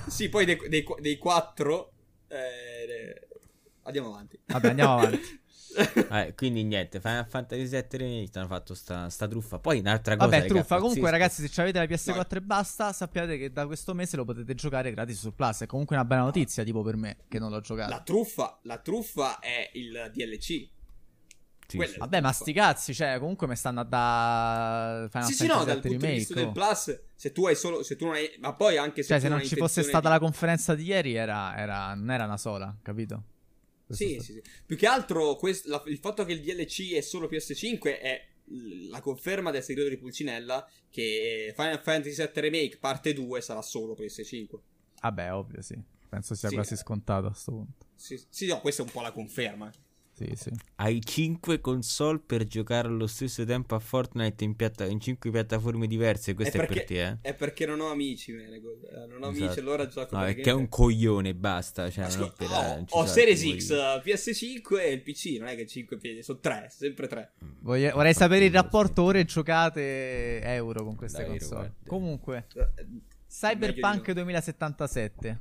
Sì, poi dei, dei- dei quattro. eh, andiamo avanti. Vabbè, andiamo avanti. Eh, quindi niente, Final Fantasy VII Remake hanno fatto sta, sta truffa. Poi un'altra cosa. Vabbè, truffa. Comunque, pazzesca. ragazzi, se avete la PS4 e basta, sappiate che da questo mese lo potete giocare gratis su Plus. È comunque una bella notizia, tipo per me, che non l'ho giocato. La truffa, la truffa è il DLC. Sì. Vabbè, ma sti cazzi, cioè, comunque mi stanno a da Final sì, sì, no, dal punto di vista del Remake. oh. Plus, se tu hai solo, se tu non hai, ma poi anche se Cioè, tu se non hai ci fosse stata di- la conferenza di ieri, era, era- non era una sola, capito? Questo Sì, sì, sì. Più che altro quest- la- il fatto che il DLC è solo PS5 è la conferma del segreto di Pulcinella che Final Fantasy VII Remake parte 2 sarà solo PS5. Vabbè, ovvio, sì. Penso sia Sì, quasi eh. scontato a sto punto. Sì, sì, no, questa è un po' la conferma. Sì, sì. Hai 5 console per giocare allo stesso tempo a Fortnite in, piatta- in 5 piattaforme diverse. Questo è, perché, per te, eh? È perché non ho amici, Menegol. Eh, Non ho amici, Esatto. allora gioco No, è perché- che è un coglione, basta. Cioè, non ho, non ci ho Series X, coglioni. eh, PS5 e il PC, non è che 5 piedi, sono 3, sempre 3. Voglio- vorrei sapere il rapporto ore giocate euro con queste Davvero, console. Comunque, Eh, Cyberpunk Meglio 2077.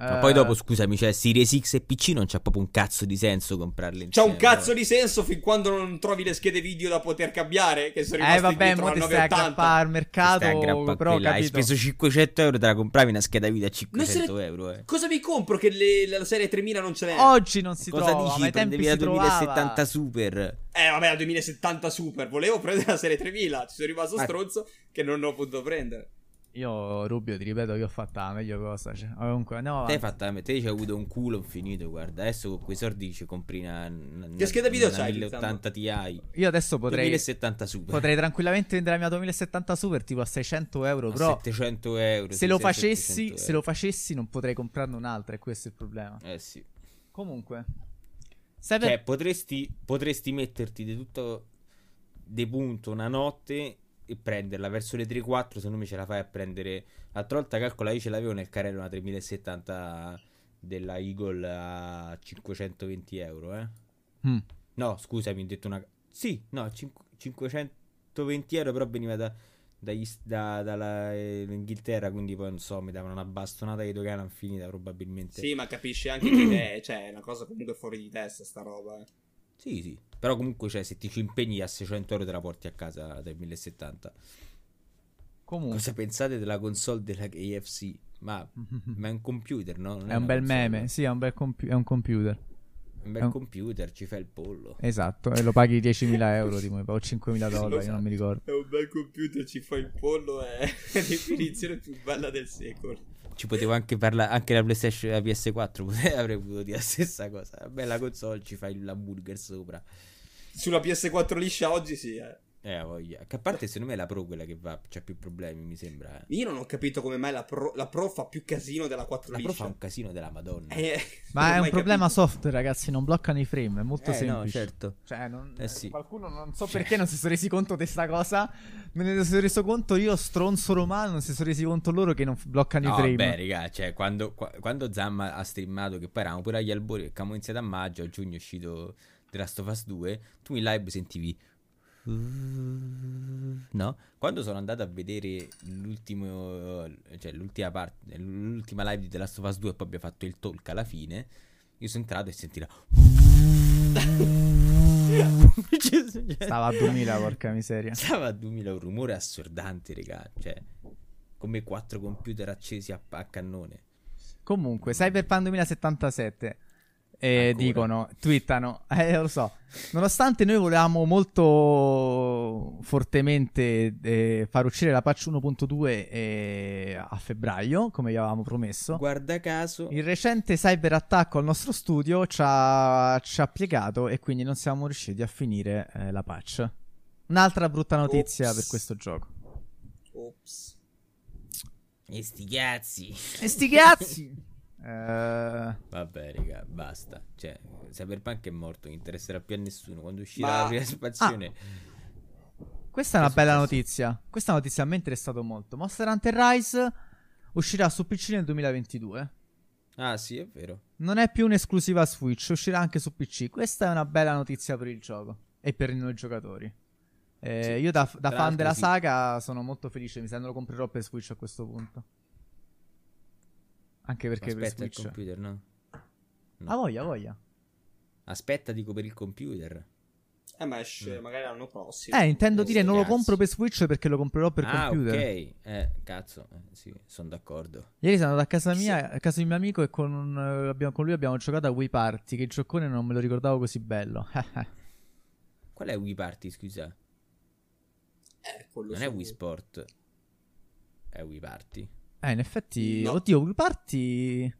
Ma Eh, poi dopo, scusami, cioè Series X e PC non c'ha proprio un cazzo di senso comprarle C'ha insieme. un cazzo di senso fin quando non trovi le schede video da poter cambiare. Che sono Eh rimaste vabbè, indietro mo al ti stai a 980. aggrappare al mercato, a però quella, Hai speso 500 euro, te la compravi una scheda video a Non se 500 ne- euro, eh. Cosa mi compro che le- la serie 3000 non ce n'è? Oggi non si Cosa trova, ma dici? ai tempi la trovava. 2070 Super. Eh vabbè, la 2070 Super. Volevo prendere la serie 3000. Ci sono rimasto Ah. stronzo che non ho potuto prendere. Io, Rubio, ti ripeto che ho fatto la meglio cosa. Cioè. Comunque, andiamo Te hai avanti. fatta, te ci hai avuto un culo infinito, guarda. Adesso con quei soldi ci compri una, una Che scheda video una c'hai, 1080 Ti. Io adesso potrei, 2070 Super. potrei tranquillamente vendere la mia 2070 Super tipo a 600 euro. A Però 700 euro. se lo facessi, 700 se lo facessi, non potrei comprarne un'altra. E questo è il problema. euro. Eh sì. Comunque, Cyber... Cioè, potresti, potresti metterti di tutto di punto una notte e prenderla verso le 3-4. Secondo me ce la fai a prendere. L'altra volta calcola, io ce l'avevo nel carrello una 3070 della Eagle a 520 euro, eh. Mm. No, scusami, ho detto una. Sì, no, cinque- 520 euro, però veniva da, dagli- da- dalla eh, Inghilterra, quindi poi non so, mi davano una bastonata di dogana infinita probabilmente. Sì, ma capisci anche che è, cioè, è una cosa comunque fuori di testa sta roba. eh. Sì, sì. Però comunque, cioè, se ti ci impegni a 600 euro te la porti a casa del 1070. Comunque, Cosa pensate della console della KFC? Ma, ma è un computer, no? Non è un una bel console. meme. Sì, è un bel compu- è un computer. Un è bel un- computer, ci fa il pollo. Esatto, e lo paghi 10.000 euro tipo, o 5.000 dollari, non mi ricordo. È un bel computer, ci fa il pollo, è la definizione più bella del secolo. Ci potevo anche parlare, anche la PlayStation, la PS4 pote- avrei potuto dire la stessa cosa. Bella console, ci fai l'hamburger sopra. Sulla PS4 liscia oggi sì, eh. Eh, voglia. Che a parte, secondo me è la Pro quella che va, c'ha più problemi, mi sembra. eh. Io non ho capito come mai la Pro, la Pro fa più casino della 4 La Pro liscia. fa un casino della Madonna. Eh, Ma è un problema capito. software, ragazzi, non bloccano i frame, è molto Eh, semplice. no, certo. Cioè, non- Eh sì. qualcuno non so Cioè. perché non si sono resi conto di sta cosa. Me ne sono reso conto io, stronzo romano, non si sono resi conto loro che non bloccano No, i frame. beh, raga, cioè, quando, qua- quando Zamma ha streamato, che poi eravamo pure agli albori, che abbiamo iniziato a maggio, a giugno è uscito The Last of Us 2, tu in live sentivi... No? Quando sono andato a vedere l'ultimo, cioè l'ultima parte, l'ultima live di The Last of Us 2 e poi abbiamo fatto il talk alla fine, io sono entrato e sentire... Stava a 2000, porca miseria. Stava a 2000, un rumore assordante, raga, cioè, come quattro computer accesi a, a cannone. Comunque, Cyberpunk 2077. E Ancora. dicono, twittano, eh lo so, nonostante noi volevamo molto fortemente eh, far uscire la patch 1.2 eh, a febbraio, come vi avevamo promesso, Guarda caso. il recente cyberattacco al nostro studio ci ha, ci ha piegato e quindi non siamo riusciti a finire eh, la patch. Un'altra brutta notizia Ops. per questo gioco. Ops. E sti cazzi. E sti cazzi! Eh, Vabbè, raga, basta. Cioè, Cyberpunk è morto, non interesserà più a nessuno. Quando uscirà Ma- la prima espansione. Questa è una bella notizia. Questa notizia mi è interessato molto. Monster Hunter Rise uscirà su PC nel 2022. Ah, sì, è vero. Non è più un'esclusiva Switch, uscirà anche su PC. Questa è una bella notizia per il gioco e per noi giocatori. Eh, Sì, io da, da fan della sì. saga sono molto felice. Mi sa che lo comprerò per Switch a questo punto. Anche perché per Aspetta il Switch. computer, no? Ah, voglia, voglia. Aspetta, dico per il computer. Eh, ma esce Mm. magari l'anno prossimo. Eh, intendo dire non lo compro per Switch perché lo comprerò per ah, computer. ok. Eh, cazzo. Eh, sì, sono d'accordo. Ieri sono andato a casa mia, a casa di mio amico e con, un- eh, abbiamo- con lui abbiamo giocato a Wii Party, che il giocone non me lo ricordavo così bello. Qual è Wii Party, scusa? Eh, quello Non è Wii Sport. È Wii Party. Eh, in effetti, No. oddio, Wii Party...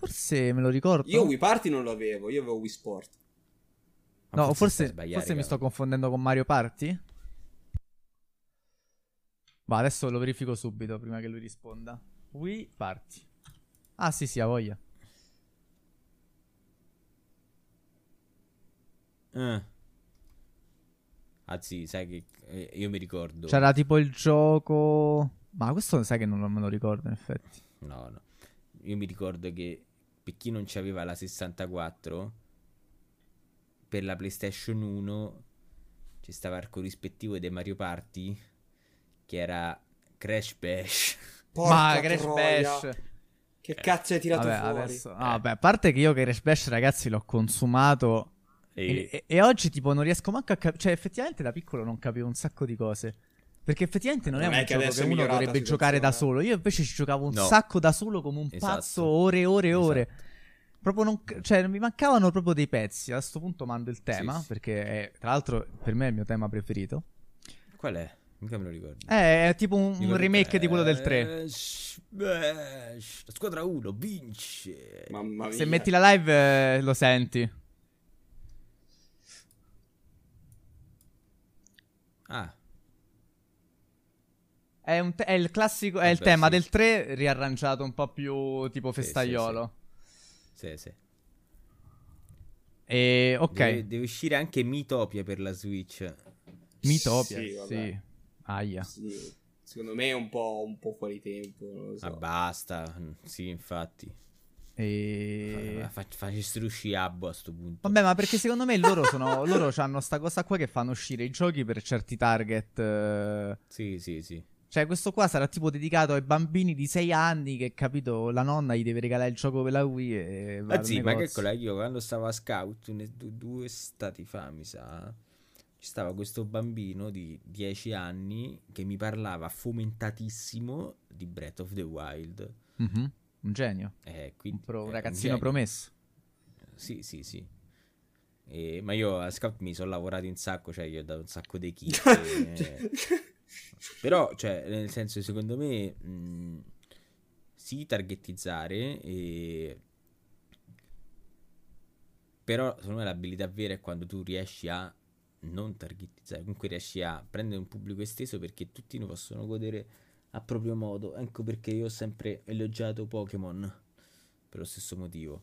Forse me lo ricordo. Io Wii Party non lo avevo, io avevo Wii Sport. Ma No, forse, forse mi sto confondendo con Mario Party. Va, adesso lo verifico subito prima che lui risponda. Wii Party. Ah, sì, sì, ha voglia. Eh. Ah, sì, sai che eh, io mi ricordo. C'era tipo il gioco... Ma questo sai che non me lo ricordo, in effetti. No, no. Io mi ricordo che per chi non c'aveva la 64, per la PlayStation 1 ci stava il corrispettivo dei Mario Party, che era Crash Bash. Porca Ma Crash troia. Bash... Che cazzo hai tirato Vabbè, fuori? adesso... ah, vabbè, a parte che io che Crash Bash, ragazzi, l'ho consumato... E, E... e- e oggi tipo non riesco manco a capire. Cioè, effettivamente da piccolo non capivo un sacco di cose. Perché effettivamente non, Non è è un che gioco adesso che uno dovrebbe giocare da solo. Io invece ci giocavo un No. sacco da solo come un Esatto. pazzo, ore e ore e ore. Esatto. Proprio non. Cioè, mi mancavano proprio dei pezzi. A questo punto mando il tema. Sì, sì. Perché è, tra l'altro, per me è il mio tema preferito. Qual è? Mica me lo ricordo. Eh, È tipo un, un remake di quello del 3. Crash Bash. La squadra 1 vince. Mamma mia. Se metti la live, eh, lo senti. Ah, È, un te- è il classico. È il Vabbè, tema sì. del 3 riarrangiato un po' più tipo Sì, sì, festaiolo. sì, sì. E ok. Deve, deve uscire anche Mitopia per la Switch. Mitopia, Sì, sì. Aia. Sì, secondo me è un po', un po' fuori tempo. So. Ah, basta. Sì, infatti. E... Fa, facessero uscire Abbo a sto punto. Vabbè, ma perché secondo me loro sono. loro hanno sta cosa qua che fanno uscire i giochi per certi target. eh. Sì, sì, sì. Cioè, questo qua sarà tipo dedicato ai bambini di 6 anni che, capito, la nonna gli deve regalare il gioco per la Wii e va Ah, sì, ma che negozio. cola, io quando stavo a scout, ne- due stati fa, mi sa, ci stava questo bambino di 10 anni che mi parlava fomentatissimo di Breath of the Wild. Mhm, Un genio. Eh, quindi, Un, pro- un eh, ragazzino genio. promesso. Sì, sì, sì. E- ma io a Scout mi sono lavorato un sacco, cioè io ho dato un sacco di kit. e- Però, cioè, nel senso, secondo me, mh, sì, targetizzare, e... però secondo me l'abilità vera è quando tu riesci a non targetizzare, comunque riesci a prendere un pubblico esteso perché tutti ne possono godere a proprio modo. Ecco perché io ho sempre elogiato Pokémon per lo stesso motivo.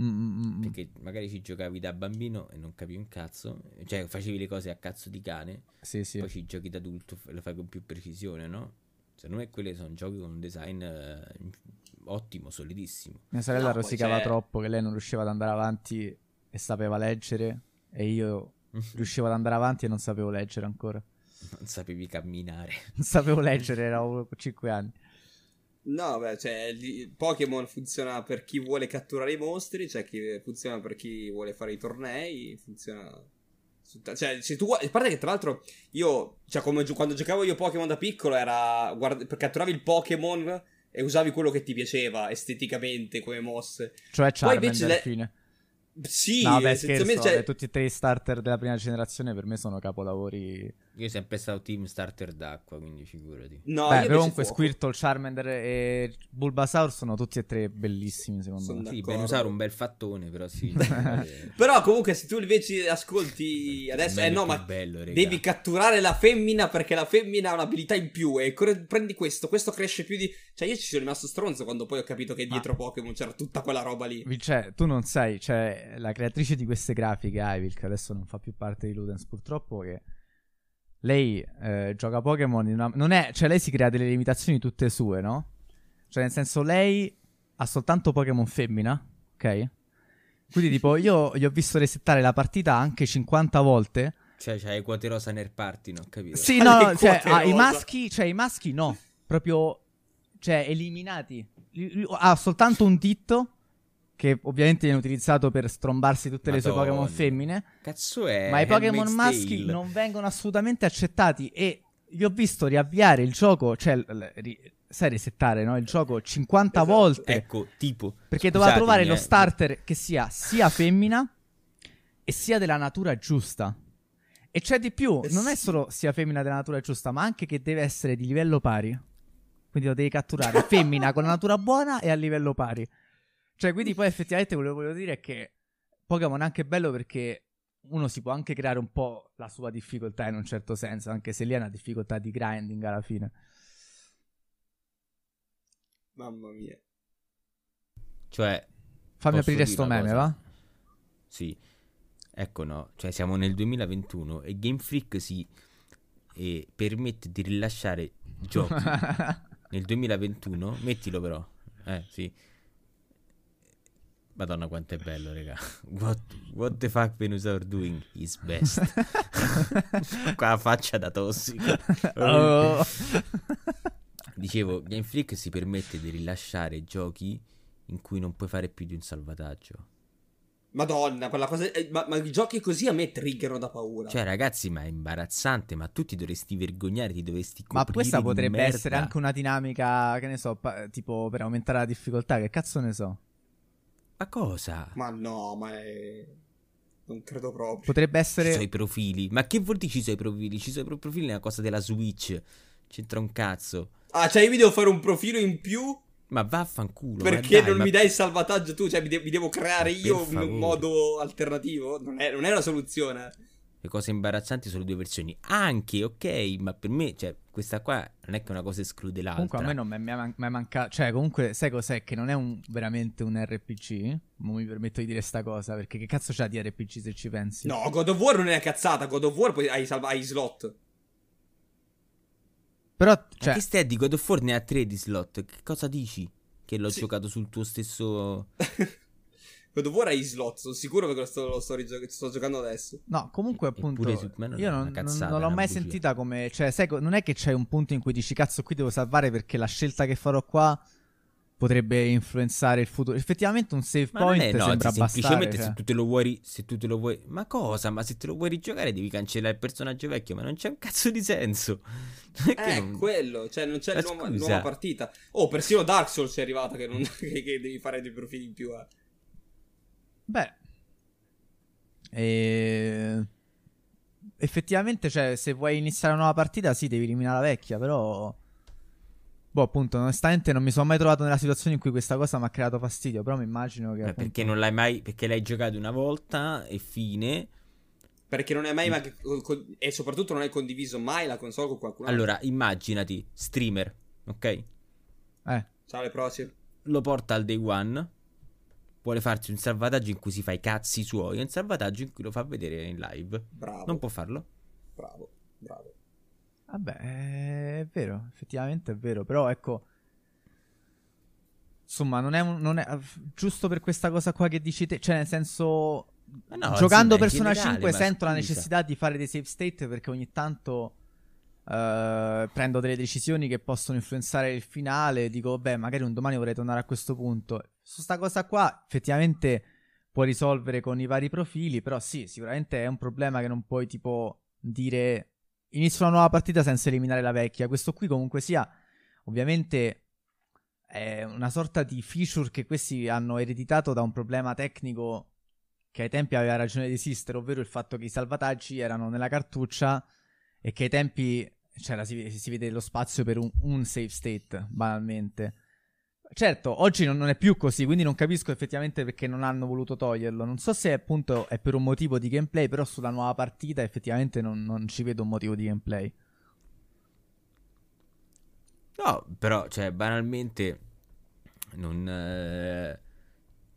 Mm, mm, mm. Perché magari ci giocavi da bambino e non capivi un cazzo, cioè facevi le cose a cazzo di cane, Sì, sì. poi ci giochi da adulto e lo fai con più precisione, no? Secondo me quelli sono giochi con un design eh, ottimo, solidissimo. Mia sorella No, rosicava c'è- troppo che lei non riusciva ad andare avanti e sapeva leggere. E io riuscivo ad andare avanti e non sapevo leggere ancora. Non sapevi camminare. Non sapevo leggere, ero 5 anni. No, beh, cioè, Pokémon funziona per chi vuole catturare i mostri, cioè chi funziona per chi vuole fare i tornei, funziona... su Cioè, se tu guardi- a parte che tra l'altro io, cioè come quando giocavo io Pokémon da piccolo era, guarda, per catturavi il Pokémon e usavi quello che ti piaceva esteticamente come mosse. Cioè Charmander alla le- fine. Sì, no, beh, scherzo, cioè- tutti e tre i starter della prima generazione per me sono capolavori. Io sono sempre stato team starter d'acqua, quindi figurati. No, Beh, comunque fuoco. Squirtle, Charmander e Bulbasaur sono tutti e tre bellissimi secondo Sono me. Sì, D'accordo. Venusaur un bel fattone, però sì. Però comunque se tu invece ascolti adesso, eh no, ma bello, devi catturare la femmina perché la femmina ha un'abilità in più e cre- prendi questo, questo cresce più di... Cioè io ci sono rimasto stronzo quando poi ho capito che dietro Pokémon c'era tutta quella roba lì. Vince, tu non sai, cioè la creatrice di queste grafiche, Ivy, che adesso non fa più parte di Ludens purtroppo, che lei eh, gioca Pokémon in una... Non è... Cioè lei si crea delle limitazioni tutte sue, no? Cioè nel senso lei ha soltanto Pokémon femmina, ok? Quindi tipo io gli ho visto resettare la partita anche 50 volte. Cioè, c'hai quote rosa nel party, no? Capito? Sì, Alle no, cioè ah, i maschi, cioè i maschi no, proprio cioè eliminati. Ha soltanto un ditto che ovviamente viene utilizzato per strombarsi tutte le sue Madonna. Pokémon femmine, Cazzo è? ma i Pokémon maschi Tale. non vengono assolutamente accettati e gli ho visto riavviare il gioco, cioè ri- sai resettare, no? Il gioco 50 Esatto. volte Ecco, tipo... perché doveva trovare lo eh, starter che sia sia femmina e sia della natura giusta. E c'è di più, Eh non è sì. solo sia femmina della natura giusta, ma anche che deve essere di livello pari. Quindi lo devi catturare femmina con la natura buona e a livello pari. Cioè, quindi poi effettivamente quello che volevo dire è che Pokémon è anche bello perché uno si può anche creare un po' la sua difficoltà in un certo senso, anche se lì è una difficoltà di grinding alla fine. Mamma mia. Cioè, Fammi aprire sto meme, cosa? va? Sì, ecco no, cioè siamo nel 2021 e Game Freak si eh, permette di rilasciare giochi nel 2021, mettilo però, eh sì. Madonna quanto è bello, raga. What, what the fuck Venusaur doing is best. Qua la faccia da tossico. Oh. Dicevo, Game Freak si permette di rilasciare giochi in cui non puoi fare più di un salvataggio. Madonna, quella cosa... eh, ma, ma i giochi così a me triggerano da paura. Cioè, ragazzi, ma è imbarazzante. Ma tu ti dovresti vergognare, ti dovresti Ma coprire questa di potrebbe merda. essere anche una dinamica, che ne so, pa- tipo per aumentare la difficoltà, che cazzo ne so. Ma cosa? Ma no, ma è... Non credo proprio. Potrebbe Ci sono i essere... profili. Ma che vuol dire ci sono i profili? Ci sono i pro- profili nella cosa della Switch. C'entra un cazzo. Ah, cioè io mi devo fare un profilo in più Ma vaffanculo. perché dai, non ma- mi dai il salvataggio tu? Cioè mi, de- mi devo creare Ma io un favore. modo alternativo? Non è, non è una soluzione. Le cose imbarazzanti sono due versioni. Anche, ok, ma per me, cioè, questa qua non è che una cosa esclude l'altra. Comunque a me non mi è mai mancato... Cioè, comunque, sai cos'è? Che non è un- veramente un RPG? Non mi permetto di dire sta cosa, perché che cazzo c'ha di RPG se ci pensi? No, God of War non è una cazzata. God of War poi hai, salva- hai slot. Però, Ma cioè... che stai di God of War ne ha tre di slot? Che cosa dici? Che l'ho Sì. giocato sul tuo stesso... God of War hai slot. Sono sicuro che lo sto, lo sto, rigio- sto giocando adesso. No, comunque appunto non è io non, non- cazzata, non è l'ho mai bugia. sentita come, cioè, sai, non è che c'è un punto in cui dici cazzo qui devo salvare perché la scelta che farò qua potrebbe influenzare il futuro. Effettivamente un save Ma point è, no, sembra ti- bastare. semplicemente cioè. se tu te lo vuoi, se tu te lo vuoi, ma cosa? Ma se te lo vuoi rigiocare devi cancellare il personaggio vecchio, ma non c'è un cazzo di senso. È che Eh, non- quello. Cioè non c'è Ma nuova, nuova partita. Oh, persino Dark Souls è arrivata che, non, che, che devi fare dei profili in più. Eh. Beh, e... effettivamente, cioè, se vuoi iniziare una nuova partita, sì, devi eliminare la vecchia, però... Boh, appunto, onestamente non mi sono mai trovato nella situazione in cui questa cosa mi ha creato fastidio, però mi immagino che... Eh, appunto- perché non l'hai mai, perché l'hai giocato una volta e fine. Perché non è mai. ma- con- e soprattutto non hai condiviso mai la console con qualcuno. altro. Allora, immaginati, streamer, ok? Eh, Ciao, le prossime. Lo porta al day one. Vuole farsi un salvataggio in cui si fa i cazzi suoi. e Un salvataggio in cui lo fa vedere in live. Bravo. Non può farlo. Bravo. Bravo. Vabbè, è vero, effettivamente è vero, però ecco... Insomma, non è, un- non è giusto per questa cosa qua che dici te, cioè nel senso... Ma no, giocando Persona generale, 5 ma sento la necessità di fare dei save state perché ogni tanto eh, prendo delle decisioni che possono influenzare il finale, dico, beh, magari un domani vorrei tornare a questo punto. Su sta cosa qua effettivamente puoi risolvere con i vari profili, però sì, sicuramente è un problema che non puoi tipo dire inizio una nuova partita senza eliminare la vecchia. Questo qui comunque sia, ovviamente è una sorta di feature che questi hanno ereditato da un problema tecnico che ai tempi aveva ragione di esistere, ovvero il fatto che i salvataggi erano nella cartuccia e che ai tempi c'era, si, si vede lo spazio per un, un save state, banalmente. Certo, oggi non, non, è più così, quindi non capisco effettivamente perché non hanno voluto toglierlo. Non so se appunto è per un motivo di gameplay, però sulla nuova partita effettivamente non, non ci vedo un motivo di gameplay. No, però, cioè, banalmente, non... Eh,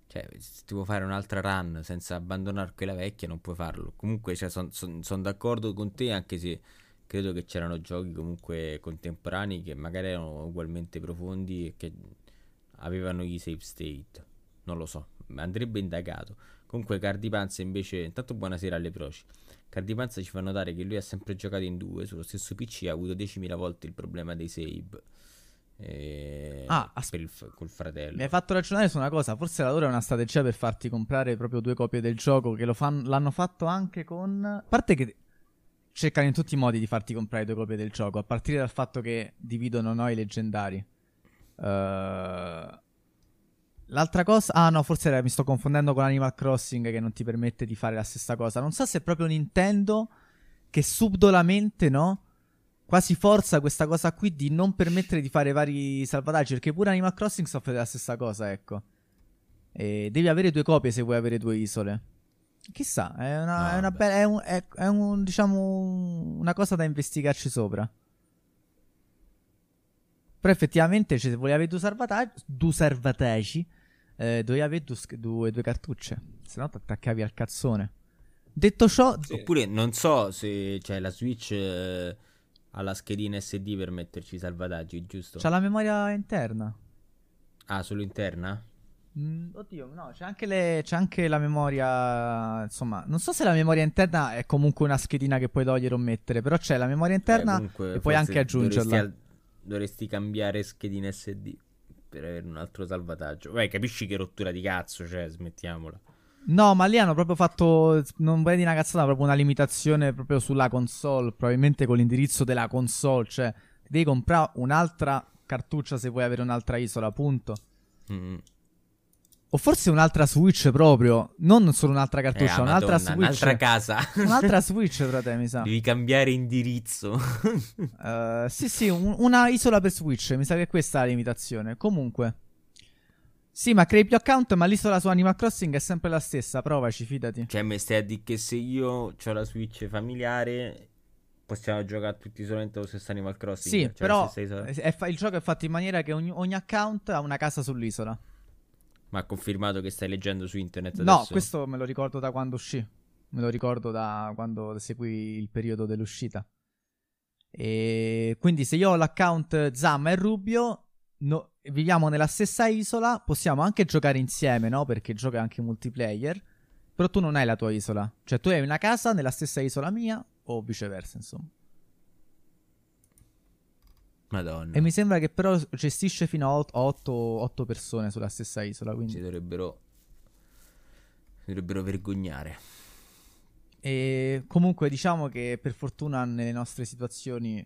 cioè, se ti vuoi fare un'altra run senza abbandonare quella vecchia, non puoi farlo. Comunque, cioè, sono son, son d'accordo con te, anche se credo che c'erano giochi comunque contemporanei che magari erano ugualmente profondi e che avevano i save state. Non lo so, andrebbe indagato. Comunque Cardipanza invece, intanto buonasera alle proci. Cardipanza ci fa notare che lui ha sempre giocato in due, sullo stesso PC ha avuto 10.000 volte il problema dei save. E... Ah, asp- il col fratello. Mi hai fatto ragionare su una cosa. Forse la loro è una strategia per farti comprare proprio due copie del gioco. Che fan- l'hanno fatto anche con. A parte che cercano in tutti i modi di farti comprare due copie del gioco. A partire dal fatto che dividono noi leggendari. Uh, l'altra cosa, ah no, forse era, mi sto confondendo con Animal Crossing che non ti permette di fare la stessa cosa. Non so se è proprio Nintendo che subdolamente, no? Quasi forza questa cosa qui di non permettere di fare vari salvataggi. Perché pure Animal Crossing soffre della stessa cosa, ecco. E devi avere due copie se vuoi avere due isole. Chissà, è una, no, è una bella. È, un, è, è un, diciamo, una cosa da investigarci sopra. Però effettivamente, cioè, se volevi avere due salvataggi, due salvataggi eh, dovevi avere due, due, due cartucce. Se no ti attaccavi al cazzone. Detto ciò... Sì. Oppure non so se c'è la Switch eh, ha la schedina SD per metterci i salvataggi, giusto? C'ha la memoria interna. Ah, solo interna? Mm, oddio, no, c'è anche, le, c'è anche, la memoria. Insomma, non so se la memoria interna è comunque una schedina che puoi togliere o mettere, però c'è la memoria interna eh, e puoi anche aggiungerla. Dovresti, dovresti, cambiare schedina SD per avere un altro salvataggio. Vai, capisci che rottura di cazzo, cioè, smettiamola. No, ma lì hanno proprio fatto. Non vedi una cazzata, proprio una limitazione proprio sulla console. Probabilmente con l'indirizzo della console. Cioè, devi comprare un'altra cartuccia se vuoi avere un'altra isola, punto. Mm. O forse un'altra Switch proprio, non solo un'altra cartuccia, eh, un'altra Madonna, Switch. Un'altra casa. un'altra Switch, frate, mi sa. Devi cambiare indirizzo. uh, sì, sì, un, una isola per Switch, mi sa che questa è la limitazione. Comunque. Sì, ma crei più account, ma l'isola su Animal Crossing è sempre la stessa, provaci, fidati. Cioè, mi stai a dire che se io ho la Switch familiare, possiamo giocare tutti solamente lo stesso Animal Crossing? Sì, cioè però è, è, il gioco è fatto in maniera che ogni, ogni account ha una casa sull'isola. Ma ha confermato che stai leggendo su internet adesso? No, questo me lo ricordo da quando uscì. Me lo ricordo da quando seguì il periodo dell'uscita. E quindi se io ho l'account Zamma e Rubio, no, viviamo nella stessa isola, possiamo anche giocare insieme, no? Perché gioca anche multiplayer. Però tu non hai la tua isola. Cioè tu hai una casa nella stessa isola mia o viceversa, insomma. Madonna. E mi sembra che però gestisce fino a 8, persone sulla stessa isola. Quindi... Si dovrebbero. Si dovrebbero vergognare. E comunque diciamo che per fortuna nelle nostre situazioni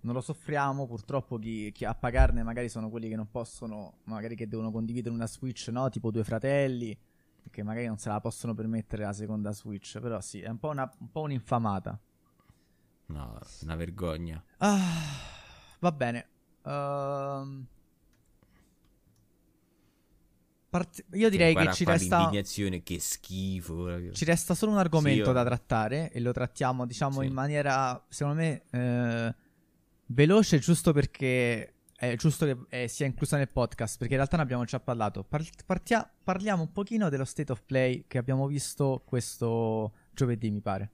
non lo soffriamo. Purtroppo chi, chi, a pagarne magari sono quelli che non possono, magari che devono condividere una Switch, no? Tipo due fratelli, che magari non se la possono permettere la seconda Switch. Però sì, è un po', una, un po un'infamata. No, una vergogna. Ah. Va bene. Uh... Part... Io direi che ci resta. che schifo. Ci resta solo un argomento sì, da trattare e lo trattiamo, diciamo, sì. in maniera, secondo me, eh, veloce, giusto perché è giusto che eh, sia inclusa nel podcast, perché in realtà ne abbiamo già parlato. Par- partia- parliamo un pochino dello state of play che abbiamo visto questo giovedì, mi pare.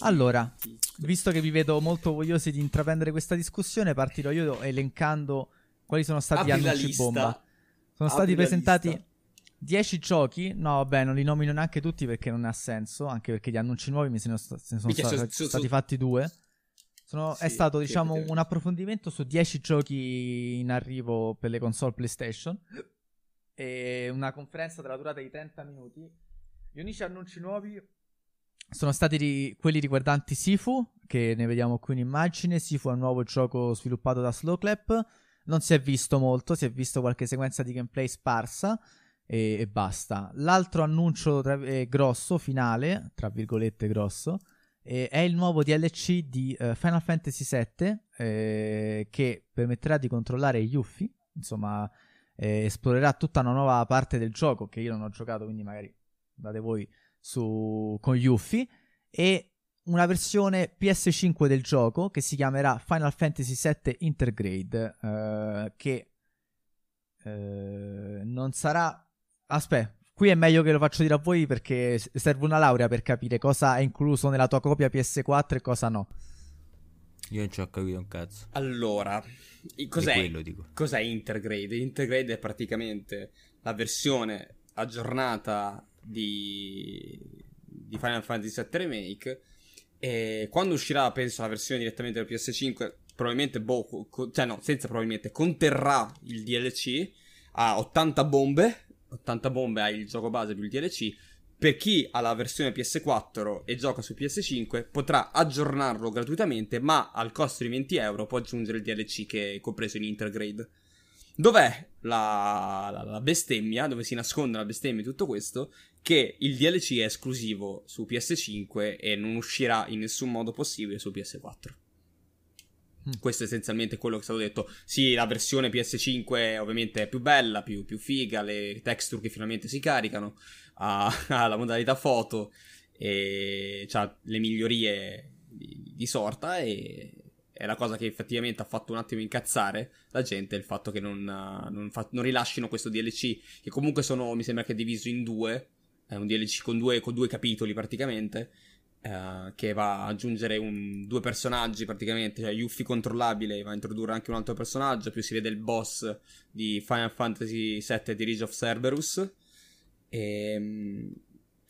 Allora, visto che vi vedo molto vogliosi di intraprendere questa discussione, partirò io elencando quali sono stati Apri gli annunci bomba. Sono Apri stati presentati 10 giochi. No, vabbè, non li nomino neanche tutti perché non ha senso. Anche perché gli annunci nuovi mi se ne sono, se ne sono stati, su. fatti due. Sono, sì, è stato, diciamo, che... un approfondimento su 10 giochi in arrivo per le console PlayStation. E una conferenza della durata di 30 minuti. Gli unici annunci nuovi sono stati ri- quelli riguardanti Sifu, che ne vediamo qui in immagine. Sifu è un nuovo gioco sviluppato da Slowclap. non si è visto molto, si è visto qualche sequenza di gameplay sparsa e, e basta. L'altro annuncio tra, eh, grosso, finale, tra virgolette grosso, eh, è il nuovo DLC di uh, Final Fantasy VII eh, che permetterà di controllare gli Yuffie, insomma eh, esplorerà tutta una nuova parte del gioco che io non ho giocato, quindi magari date voi su, con Yuffie, e una versione PS5 del gioco che si chiamerà Final Fantasy VII Intergrade, eh, che eh, non sarà... Aspetta, qui è meglio che lo faccio dire a voi perché serve una laurea per capire cosa è incluso nella tua copia PS4 e cosa no. Io non ci ho capito un cazzo. Allora, cos'è, quello, cos'è Intergrade? Intergrade è praticamente la versione aggiornata di, di Final Fantasy VII Remake. E quando uscirà, penso, la versione direttamente del PS5, probabilmente, boh, co- cioè no, senza probabilmente, conterrà il DLC a 80 bombe. 80 bombe ha il gioco base più il DLC per chi ha la versione PS4 e gioca su PS5 potrà aggiornarlo gratuitamente, ma al costo di 20 euro può aggiungere il DLC che è compreso in Intergrade. Dov'è la, la, la bestemmia? Dove si nasconde la bestemmia di tutto questo? Che il DLC è esclusivo su PS5 e non uscirà in nessun modo possibile su PS4. Mm. Questo è essenzialmente quello che è stato detto. Sì, la versione PS5 ovviamente è più bella, più, più figa, le texture che finalmente si caricano, ha, ha la modalità foto e ha le migliorie di, di, sorta e è la cosa che effettivamente ha fatto un attimo incazzare la gente il fatto che non, non, fa, non rilascino questo DLC che comunque sono, mi sembra che è diviso in due, è un DLC con due, con due capitoli praticamente Uh, che va ad aggiungere un, due personaggi praticamente, cioè Yuffie controllabile, va a introdurre anche un altro personaggio, più si vede il boss di Final Fantasy VII Dirige of Cerberus. E, ehm,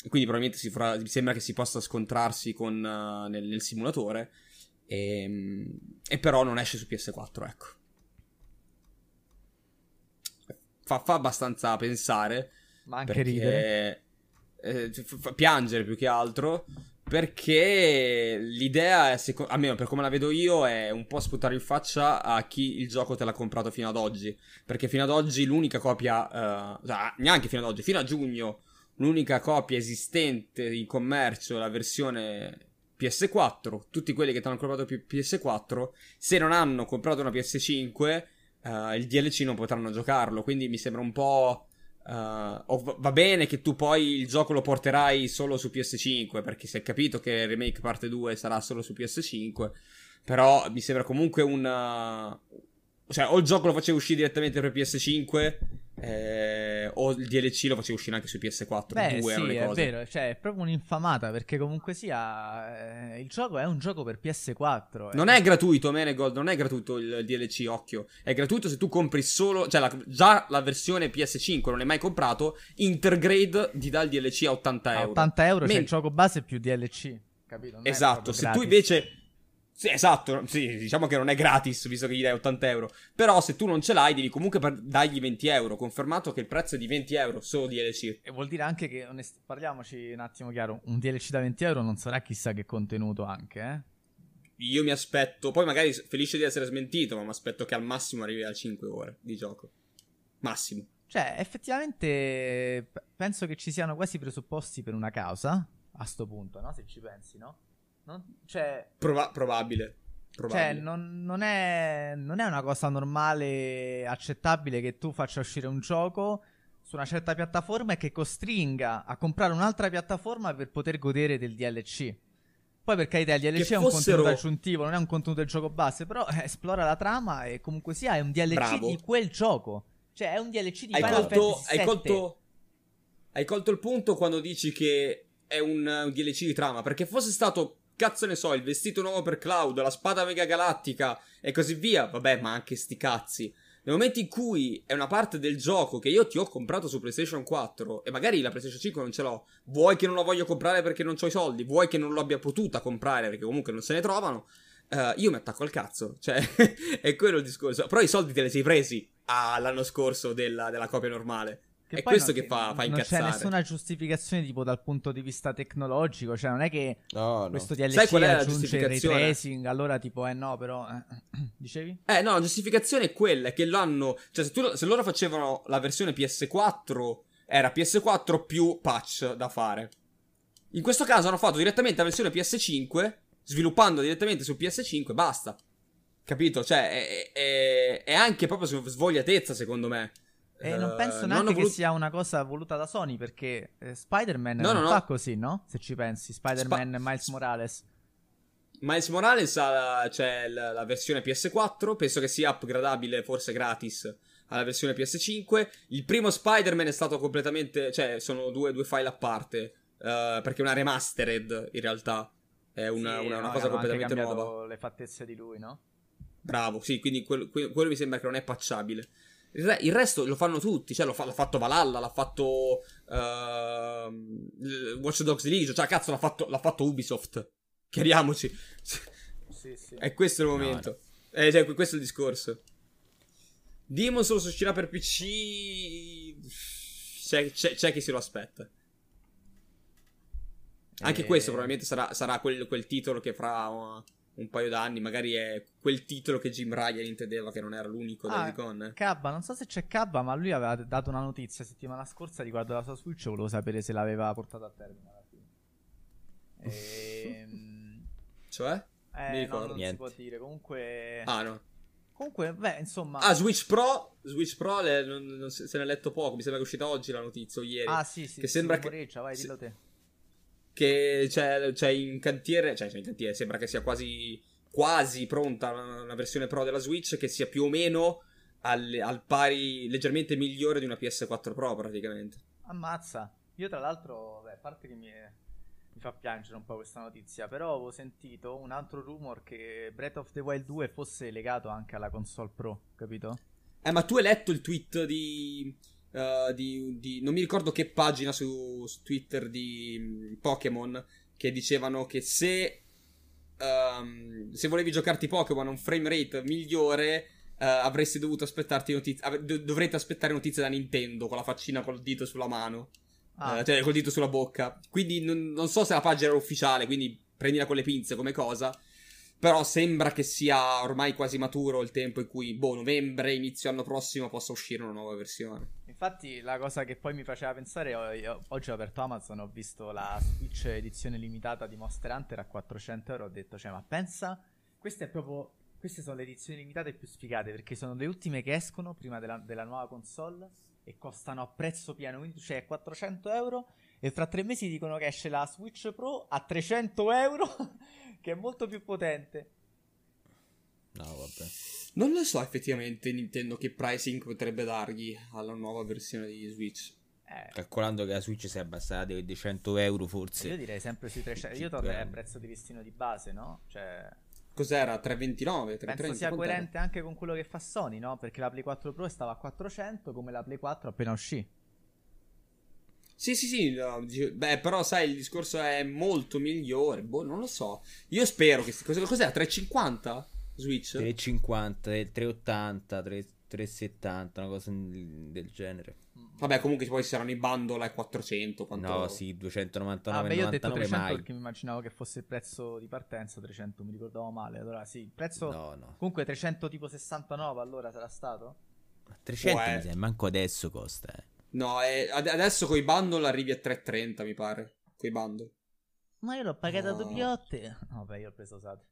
quindi probabilmente si mi sembra che si possa scontrarsi con, uh, nel, nel, simulatore. E, ehm, e, però non esce su PS4, ecco. Fa, fa abbastanza pensare. Ma anche ridere. Eh, fa piangere più che altro perché l'idea, è, almeno per come la vedo io, è un po' sputare in faccia a chi il gioco te l'ha comprato fino ad oggi. Perché fino ad oggi l'unica copia, cioè, neanche fino ad oggi, fino a giugno, l'unica copia esistente in commercio la versione PS4. Tutti quelli che ti hanno comprato PS4, se non hanno comprato una PS5, uh, eh, il DLC non potranno giocarlo. Quindi mi sembra un po' Uh, va bene che tu poi il gioco lo porterai solo su PS5, perché si è capito che remake parte 2 sarà solo su PS5. Però mi sembra comunque un. Cioè, o il gioco lo facevo uscire direttamente per PS5 eh, o il DLC lo facevo uscire anche su PS4. Beh, due sì, è vero, cioè è proprio un'infamata perché comunque sia eh, il gioco è un gioco per PS4. Eh. Non è gratuito, Menegold, non è gratuito il DLC, occhio. È gratuito se tu compri solo, cioè la, già la versione PS5 non l'hai mai comprato, Intergrade ti dà il DLC a 80 euro. A 80 euro Men- c'è il gioco base più DLC, capito? Non esatto, se tu invece sì, esatto, sì, diciamo che non è gratis visto che gli dai 80 euro. Però se tu non ce l'hai devi comunque per- dargli 20 euro. Confermato che il prezzo è di 20 euro solo DLC. E vuol dire anche che, onest- parliamoci un attimo chiaro, un DLC da 20 euro non sarà chissà che contenuto anche, eh? Io mi aspetto, poi magari felice di essere smentito, ma mi aspetto che al massimo arrivi a 5 ore di gioco. Massimo. Cioè, effettivamente penso che ci siano quasi presupposti per una causa, a sto punto, no? Se ci pensi, no? Non, cioè, Prova- probabile. Probabile. Cioè, non, non, è, non, è, una cosa normale, accettabile che tu faccia uscire un gioco su una certa piattaforma e che costringa a comprare un'altra piattaforma per poter godere del DLC. Poi per carità, il DLC che è un fossero... contenuto aggiuntivo, non è un contenuto del gioco base, però eh, esplora la trama e comunque sia è un DLC Bravo. di quel gioco. Cioè, è un DLC di hai Final colto, hai colto, hai colto il punto quando dici che è un, un DLC di trama, perché fosse stato cazzo ne so, il vestito nuovo per Cloud, la spada mega galattica e così via. Vabbè, ma anche sti cazzi. Nel momento in cui è una parte del gioco che io ti ho comprato su PlayStation 4 e magari la PlayStation 5 non ce l'ho, vuoi che non la voglio comprare perché non ho i soldi, vuoi che non l'abbia potuta comprare perché comunque non se ne trovano, uh, io mi attacco al cazzo. Cioè, è quello il discorso. Però i soldi te li sei presi ah, l'anno scorso della, della copia normale. Che è questo non- che fa, fa Non incazzare. c'è nessuna giustificazione tipo dal punto di vista tecnologico, cioè non è che No, no. questo DLC Sai qual è la aggiunge il ray giustificazione? tracing, allora tipo eh no, però eh, dicevi? Eh no, la giustificazione è quella, che l'hanno... Cioè se, tu- se loro facevano la versione PS4, era PS4 più patch da fare. In questo caso hanno fatto direttamente la versione PS5, sviluppando direttamente su PS5, basta. Capito? Cioè, è, è- è anche proprio svogliatezza, secondo me. E non Eh, penso non neanche hanno che sia una cosa voluta da Sony perché eh, Spider-Man No, non no, fa no. così, no? Se ci pensi, Spider-Man e Miles Morales. Miles Morales ha c'è la, la versione PS4, penso che sia upgradabile, forse gratis, alla versione PS5. Il primo Spider-Man è stato completamente, cioè sono due, due file a parte, eh, perché è una remastered in realtà, è una, Sì, una- una cosa completamente nuova. le fattezze di lui, no? Bravo, sì, quindi quello, quello- mi sembra che non è patchabile. Il, re- il resto lo fanno tutti, cioè lo fa- l'ha fatto Valhalla, l'ha fatto il Watch Dogs Legion, cioè cazzo l'ha fatto, l'ha fatto Ubisoft, chiariamoci. Sì, sì. E questo è il No, momento. Eh, cioè, questo è il discorso. Demon Souls uscirà per PC. C'è, c'è- c'è chi se lo aspetta. Anche Eh, questo probabilmente sarà, sarà quel, quel titolo che fra uh, un paio d'anni magari è quel titolo che Jim Ryan intendeva che non era l'unico Ah, Gone. Cabba, non so se c'è Cabba, ma lui aveva dato una notizia settimana scorsa riguardo la sua Switch. Volevo sapere se l'aveva portata a termine alla fine. Ehm, Cioè? eh, Mi no, ricordo. non si Niente. può dire. Comunque, Ah, no. comunque, beh, insomma. Ah, Switch Pro. Switch Pro le- non, non se se ne è letto poco. Mi sembra che è uscita oggi la notizia o ieri. Ah, sì, sì. che sì, sembra che- vai, dillo te. Che c'è, c'è in cantiere, cioè c'è in cantiere, sembra che sia quasi, quasi pronta una, una versione Pro della Switch che sia più o meno al, al pari, leggermente migliore di una PS4 Pro praticamente. Ammazza. Io tra l'altro, beh, a parte che mi, mi fa piangere un po' questa notizia, però avevo sentito un altro rumor che Breath of the Wild 2 fosse legato anche alla console Pro, capito? Eh, ma tu hai letto il tweet di... eh, di, di- non mi ricordo che pagina su, su Twitter di mm, Pokémon che dicevano che se ehm, se volevi giocarti Pokémon a un frame rate migliore eh, avresti dovuto aspettarti notizie av- do- dovrete aspettare notizie da Nintendo con la faccina col dito sulla mano. Ah, eh, cioè col dito sulla bocca. Quindi non, non so se la pagina era ufficiale quindi prendila con le pinze come cosa però sembra che sia ormai quasi maturo il tempo in cui, boh, novembre, inizio anno prossimo possa uscire una nuova versione. Infatti, la cosa che poi mi faceva pensare, io- oggi ho aperto Amazon, ho visto la Switch edizione limitata di Monster Hunter a 400 euro. Ho detto, cioè, ma pensa, queste è proprio. Queste sono le edizioni limitate più sfigate perché sono le ultime che escono prima della, della nuova console e costano a prezzo pieno. Quindi, cioè, 400 euro. E fra tre mesi dicono che esce la Switch Pro a 300 euro, che è molto più potente. No, vabbè. Non lo so effettivamente Nintendo che pricing potrebbe dargli alla nuova versione di Switch. Eh, Calcolando che la Switch si è abbassata dei 100 euro io forse. direi sempre sui 300. Io tornerei al prezzo di listino di base, no? Cioè. Cos'era? 329? 330? Penso sia Quant'era? coerente anche con quello che fa Sony, no? Perché la Play 4 Pro stava a 400 come la Play 4 appena uscì. Sì, sì, sì. no, beh, però sai, il discorso è molto migliore. Boh, non lo so. Io spero che... Cos'era 350? Switch? 350, 380, 3, 370, una cosa del genere. Vabbè, comunque poi saranno i bundle a 400. Quanto... No, sì, 299, Ah, beh, io ho detto 99 300 mai. perché mi immaginavo che fosse il prezzo di partenza 300, mi ricordavo male. Allora sì, il prezzo No, no. comunque 300 tipo 69 allora sarà stato? 300 Può mi sembra, manco adesso costa. Eh. No, è- ad- adesso con i bundle arrivi a 330, mi pare. Con i bundle. Ma io l'ho pagata No. doppiotte. No, beh, io ho preso usate.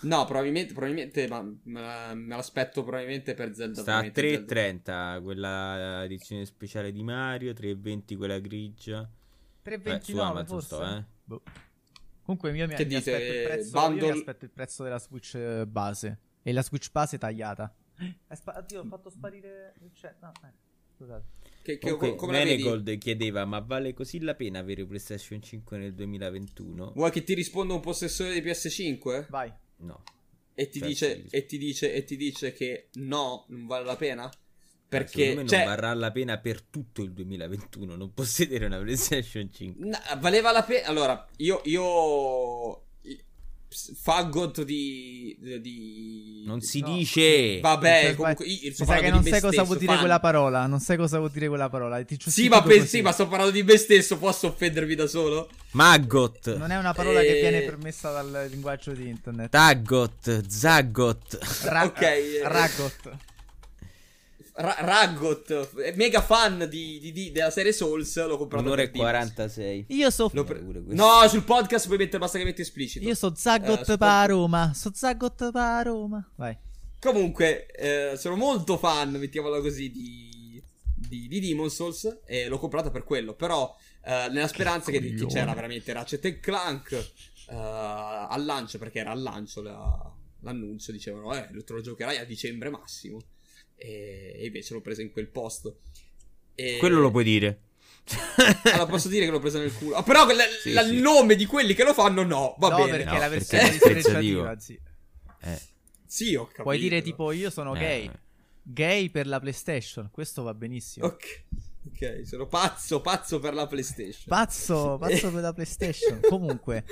No, probabilmente, probabilmente ma, ma- me l'aspetto probabilmente per Zelda. Sta a probabilmente Zelda. 3,30 quella edizione speciale di Mario, 3,20 quella grigia. Eh, su 3,29 Amazon forse? sto, eh. Boh. Comunque io mi, Che mi dite, aspetto il prezzo, bundle- io mi aspetto il prezzo della Switch eh, base. E la Switch base tagliata. Spa- Oddio, ho fatto sparire. No, eh, scusate. Che, che, Comunque, come? Menegold chiedeva: Ma vale così la pena avere PlayStation 5 nel 2021? Vuoi che ti risponda un possessore di PS5? Vai. No. E ti, Cioè, dice, e ti dice e ti dice che no, non vale la pena? Secondo Perché me cioè, non varrà la pena per tutto il 2021 non possedere una PlayStation 5. na- valeva la pena. Allora, io, io Faggot di, di... Non si No. dice. Vabbè, Mi comunque io Mi sto sa che non di sai cosa stesso, vuol dire fan. quella parola. Non sai cosa vuol dire quella parola. Ti Sì, ma, così. pensi, ma sto parlando di me stesso, posso offendermi da solo? Maggot. Non è una parola che Eh. viene permessa dal linguaggio di internet. Taggot. Zagot. Ra- Ok, eh. Ragot. Ra- Raggot, eh, mega fan di, di- di- della serie Souls, l'ho comprato Un'ora per e Demons. 46. Io so. Pre-. No, sul podcast puoi mettere, basta che metti esplicito. Io so Zagot Eh, pa Roma. So Zagot pa Roma. Vai. Comunque, eh, sono molto fan, mettiamola così, di, di, di Demon's Souls e l'ho comprata per quello. Però, eh, nella speranza che, che c'era veramente Ratchet e Clank eh, al lancio, perché era al lancio la- l'annuncio, dicevano, eh, te lo giocherai a dicembre massimo. E, e invece l'ho presa in quel posto. E- Quello lo puoi dire. Allora, posso dire che l'ho presa nel culo. Ah, però la- Sì, sì. il nome di quelli che lo fanno, no. Va no, bene. perché No, la perché versione dispregiativo. sì. Eh. Sì, ho capito. Puoi dire tipo io sono Eh. gay. Gay per la PlayStation. Questo va benissimo. Ok, ok, sono pazzo, pazzo per la PlayStation. Pazzo, pazzo per la PlayStation. Comunque,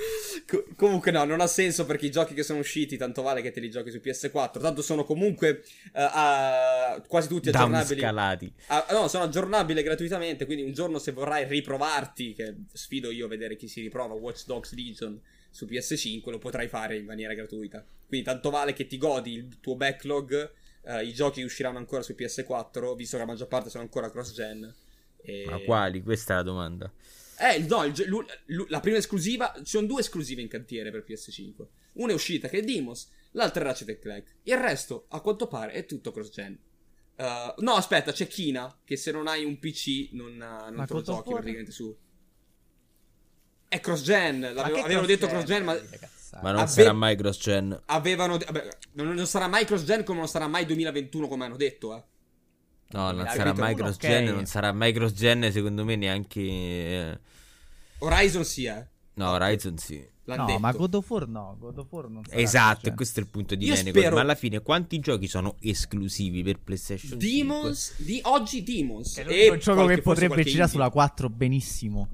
Co- comunque no, non ha senso perché i giochi che sono usciti tanto vale che te li giochi su PS4, tanto sono comunque eh, a- quasi tutti aggiornabili. Downscalati. Ah, no, sono aggiornabili gratuitamente, quindi un giorno se vorrai riprovarti, che sfido io a vedere chi si riprova Watch Dogs Legion su PS5, lo potrai fare in maniera gratuita. Quindi tanto vale che ti godi il tuo backlog, eh, i giochi usciranno ancora su PS4, visto che la maggior parte sono ancora cross-gen. E- Ma quali? Questa è la domanda. eh, il- no, il lu- lu- la prima esclusiva, ci sono due esclusive in cantiere per PS5. Una è uscita che è Demon's, l'altra è Ratchet Clank. Il resto, a quanto pare, è tutto cross-gen. Uh, no, aspetta, c'è Kina, che se non hai un PC non, uh, non te lo giochi praticamente su... È cross-gen, avevano detto cross-gen, ma. Ma non Ave- sarà mai cross-gen. avevano... vabbè, non, non sarà mai cross-gen come non sarà mai 2021 come hanno detto, eh. No, non L'ha sarà mai uno, cross-gen. ok. Non sarà mai cross-gen, secondo me, neanche. eh, Horizon sì, eh. No, Horizon sì. L'hanno No, detto. ma God of War no. God of War non sarà Esatto, e questo è il punto di Menegor. spero- Ma alla fine, quanti giochi sono esclusivi per PlayStation 5? Demons, di oggi Demons. È e l'unico gioco che potrebbe girare sulla 4 benissimo.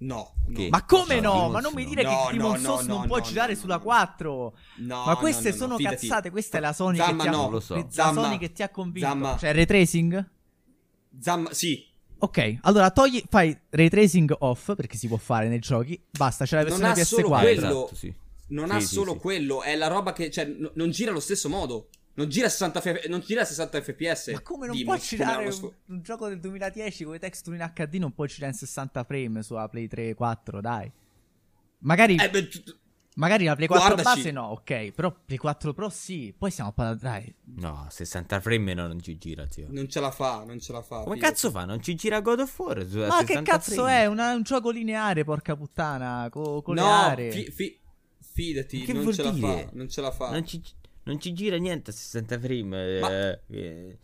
No, Che? no. Ma come No, no? Ma non mi dire No, che Demon no, Souls no, non no, può no, girare no, sulla no. 4. No, Ma queste no, no, sono no, fidati. cazzate. Questa è la Sony Zamma che ti ha, no. Lo so. la Zamma. Sony che ti ha convinto. Zamma. Cioè, ray tracing? Zamma, sì. Ok, allora togli, fai ray tracing off perché si può fare nei giochi. Basta, c'è la Non versione ha solo PS4. quello. Esatto, sì. Non Sì, ha sì, solo sì. quello, è la roba che cioè, n- non gira allo stesso modo. Non gira a 60, f- non gira a 60 fps. Ma come non Demons, può girare un, sfo- un gioco del 2010 con i texture in HD? Non può girare in 60 frame sulla Play 3 4, dai. Magari, Eh, beh, t- magari la Play 4 guardaci. base no, ok. Però Play 4 Pro sì. Poi stiamo parlando, dai. No, 60 frame no, non ci gira, zio. non ce la fa, non ce la fa. Come cazzo fa? Non ci gira God of War? su- a Ma che 60 cazzo frame? è? Una- un gioco lineare, porca puttana. Co- con le No, aree. fi- fi- fidati, Che non ce la fa, non ce la fa. Non ci, non ci gira niente a 60 frame Ma- eh, eh,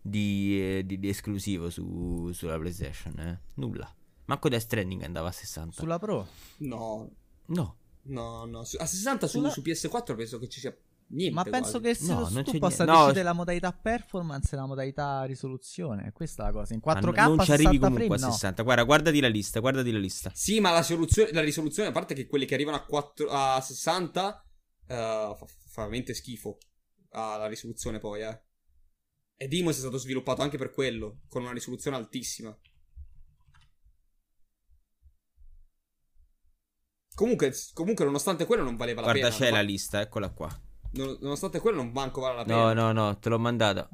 di, eh, di- di esclusivo su, sulla PlayStation. Eh? Nulla. Manco Death Stranding andava a 60. Sulla Pro. No, No, no, no. A 60 su, Sulla- su PS4 penso che ci sia niente. Ma penso quasi. che se No, tu possa niente. No, decidere la modalità performance e la modalità risoluzione. Questa è la cosa. In Ma 4K non ci arrivi 60 comunque frame, a no. 60. Guarda, guardati la lista, guardati la lista. Sì, ma la, la risoluzione, a parte che quelli che arrivano a, 4 a 60, eh, fa, fa veramente schifo. Ah, la risoluzione poi, eh. E Demon's è stato sviluppato anche per quello, con una risoluzione altissima. Comunque, comunque nonostante quello non valeva la Guarda, pena. c'è non la va- lista, eccola qua. non- nonostante quello non manco vale la pena. No, no, no, te l'ho mandata.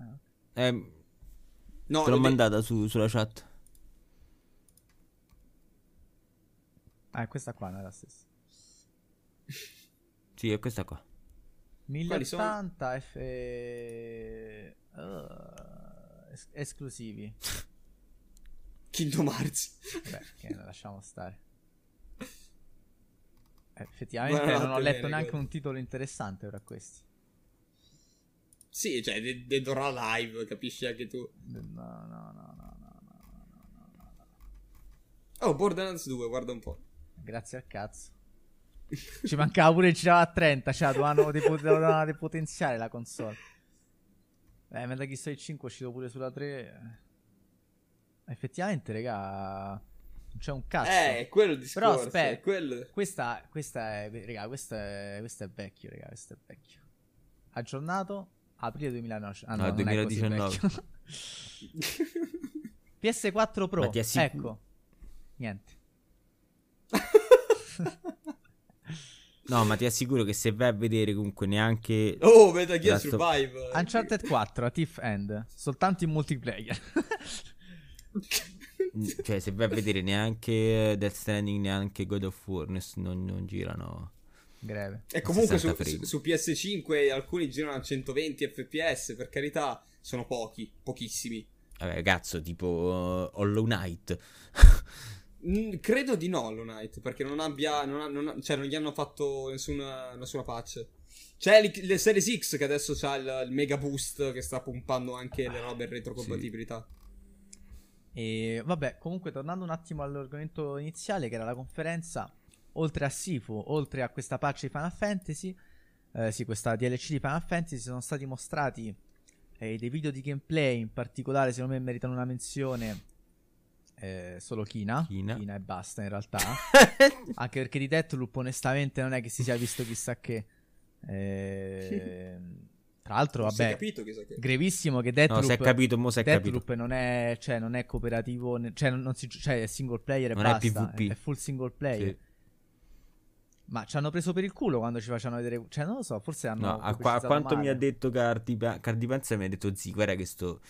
Eh, No, te l'ho de- mandata su- sulla chat. Ah, questa qua non è la stessa. Sì, è questa qua. 1080 F... uh, es- esclusivi. Kingdom Hearts. Vabbè, che ne lasciamo stare. Eh, effettivamente Buonanotte, non ho letto neanche un titolo interessante tra questi. Sì, cioè, De- Dead or Alive, capisci anche tu. No, no, no, no, no, no. Oh, Borderlands 2, guarda un po'. Grazie al cazzo. Ci mancava pure il girava a 30, cioè dovevano, depo- dovevano depotenziare la console. Eh, Metal Gear Solid 5 è uscito pure sulla 3. Effettivamente, raga, Non c'è un cazzo. Eh, quello il discorso. Però aspetta, quello... questa, questa è, raga, questo è, questo è vecchio, raga, questo è vecchio. Aggiornato aprile 2009. Ah, no, no 2019. PS4 Pro. Ecco. Niente. No, ma ti assicuro che se vai a vedere comunque neanche. Oh, Metal Gear Survive. Uncharted 4 a Tiff End. Soltanto in multiplayer. cioè, se vai a vedere neanche Death Stranding, neanche God of War, non, non girano. Greve. E comunque su, su, su, PS5 alcuni girano a 120 fps, per carità, sono pochi, pochissimi. Vabbè, cazzo, tipo uh, Hollow Knight. Credo di no, Hollow Knight, perché non abbia. Non ha, non ha, cioè, non gli hanno fatto nessuna, nessuna patch. C'è l- le Series X che adesso ha il, il, Mega Boost che sta pompando anche le robe in retrocompatibilità. Sì. E vabbè, comunque tornando un attimo all'argomento iniziale, che era la conferenza, oltre a Sifu, oltre a questa patch di Final Fantasy, eh, sì, questa DLC di Final Fantasy, sono stati mostrati eh, dei video di gameplay, in particolare secondo me meritano una menzione eh, solo Kina. Kina. Kina e basta in realtà. Anche perché di Deathloop onestamente non è che si sia visto chissà che. Eh, tra l'altro, vabbè, capito, che... grevissimo che Deathloop, no, si è capito, mo si è Deathloop non, è, cioè, non è cooperativo, cioè, non, non si, cioè è single player e non basta, è, PvP. è full single player. Sì. Ma ci hanno preso per il culo quando ci facevano vedere. Cioè, non lo so, forse hanno. No, a, qua, a quanto male. mi ha detto Cardi, Cardi Panza, mi ha detto: Zi, guarda che sto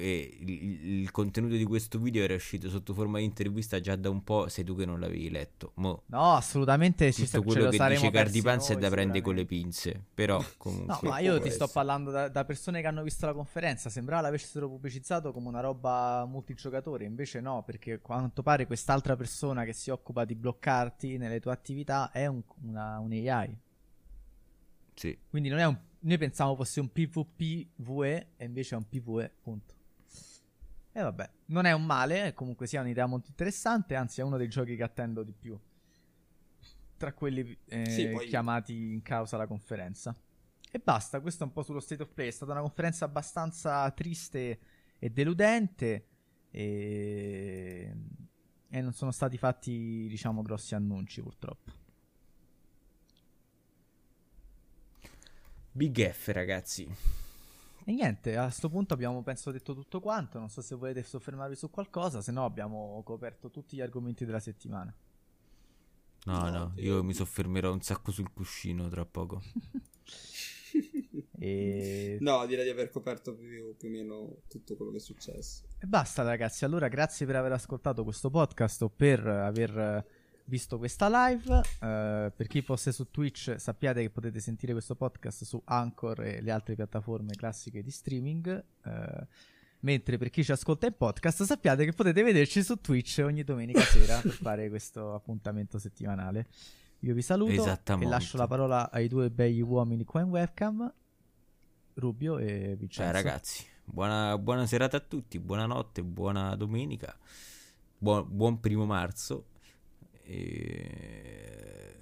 il, il, contenuto di questo video era uscito sotto forma di intervista già da un po', sei tu che non l'avevi letto. Mo, no, assolutamente ci Tutto quello che dice Cardi Panza è da prendere con le pinze, però comunque... no, ma io ti sto parlando da, da, persone che hanno visto la conferenza, sembrava l'avessero pubblicizzato come una roba multigiocatore, invece no, perché a quanto pare quest'altra persona che si occupa di bloccarti nelle tue attività è un, una, un AI. Sì. Quindi non è un noi pensavamo fosse un PvP-VE e invece è un PvE, punto. E vabbè, non è un male, è comunque sia un'idea molto interessante, anzi è uno dei giochi che attendo di più. Tra quelli eh, sì, poi... chiamati in causa la conferenza. E basta, questo è un po' sullo state of play. È stata una conferenza abbastanza triste e deludente. E, e non sono stati fatti, diciamo, grossi annunci purtroppo. Big F, ragazzi. E niente, a questo punto abbiamo penso detto tutto quanto, non so se volete soffermarvi su qualcosa, se no abbiamo coperto tutti gli argomenti della settimana. No, no, io mi soffermerò un sacco sul cuscino tra poco. e... No, direi di aver coperto più, più, o meno tutto quello che è successo. E basta ragazzi, allora grazie per aver ascoltato questo podcast o per aver visto questa live. Uh, per chi fosse su Twitch, sappiate che potete sentire questo podcast su Anchor e le altre piattaforme classiche di streaming. Uh, mentre per chi ci ascolta in podcast, sappiate che potete vederci su Twitch ogni domenica sera per fare questo appuntamento settimanale. Io vi saluto e lascio la parola ai due begli uomini qua in webcam, Rubio e Vincenzo. Ciao ragazzi, buona, buona serata a tutti, buonanotte, buona domenica, buon, buon primo marzo e...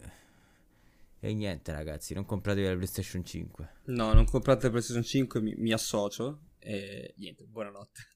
e niente ragazzi, non compratevi la PlayStation 5. No, non comprate la PlayStation 5, mi, mi associo. E niente, buonanotte.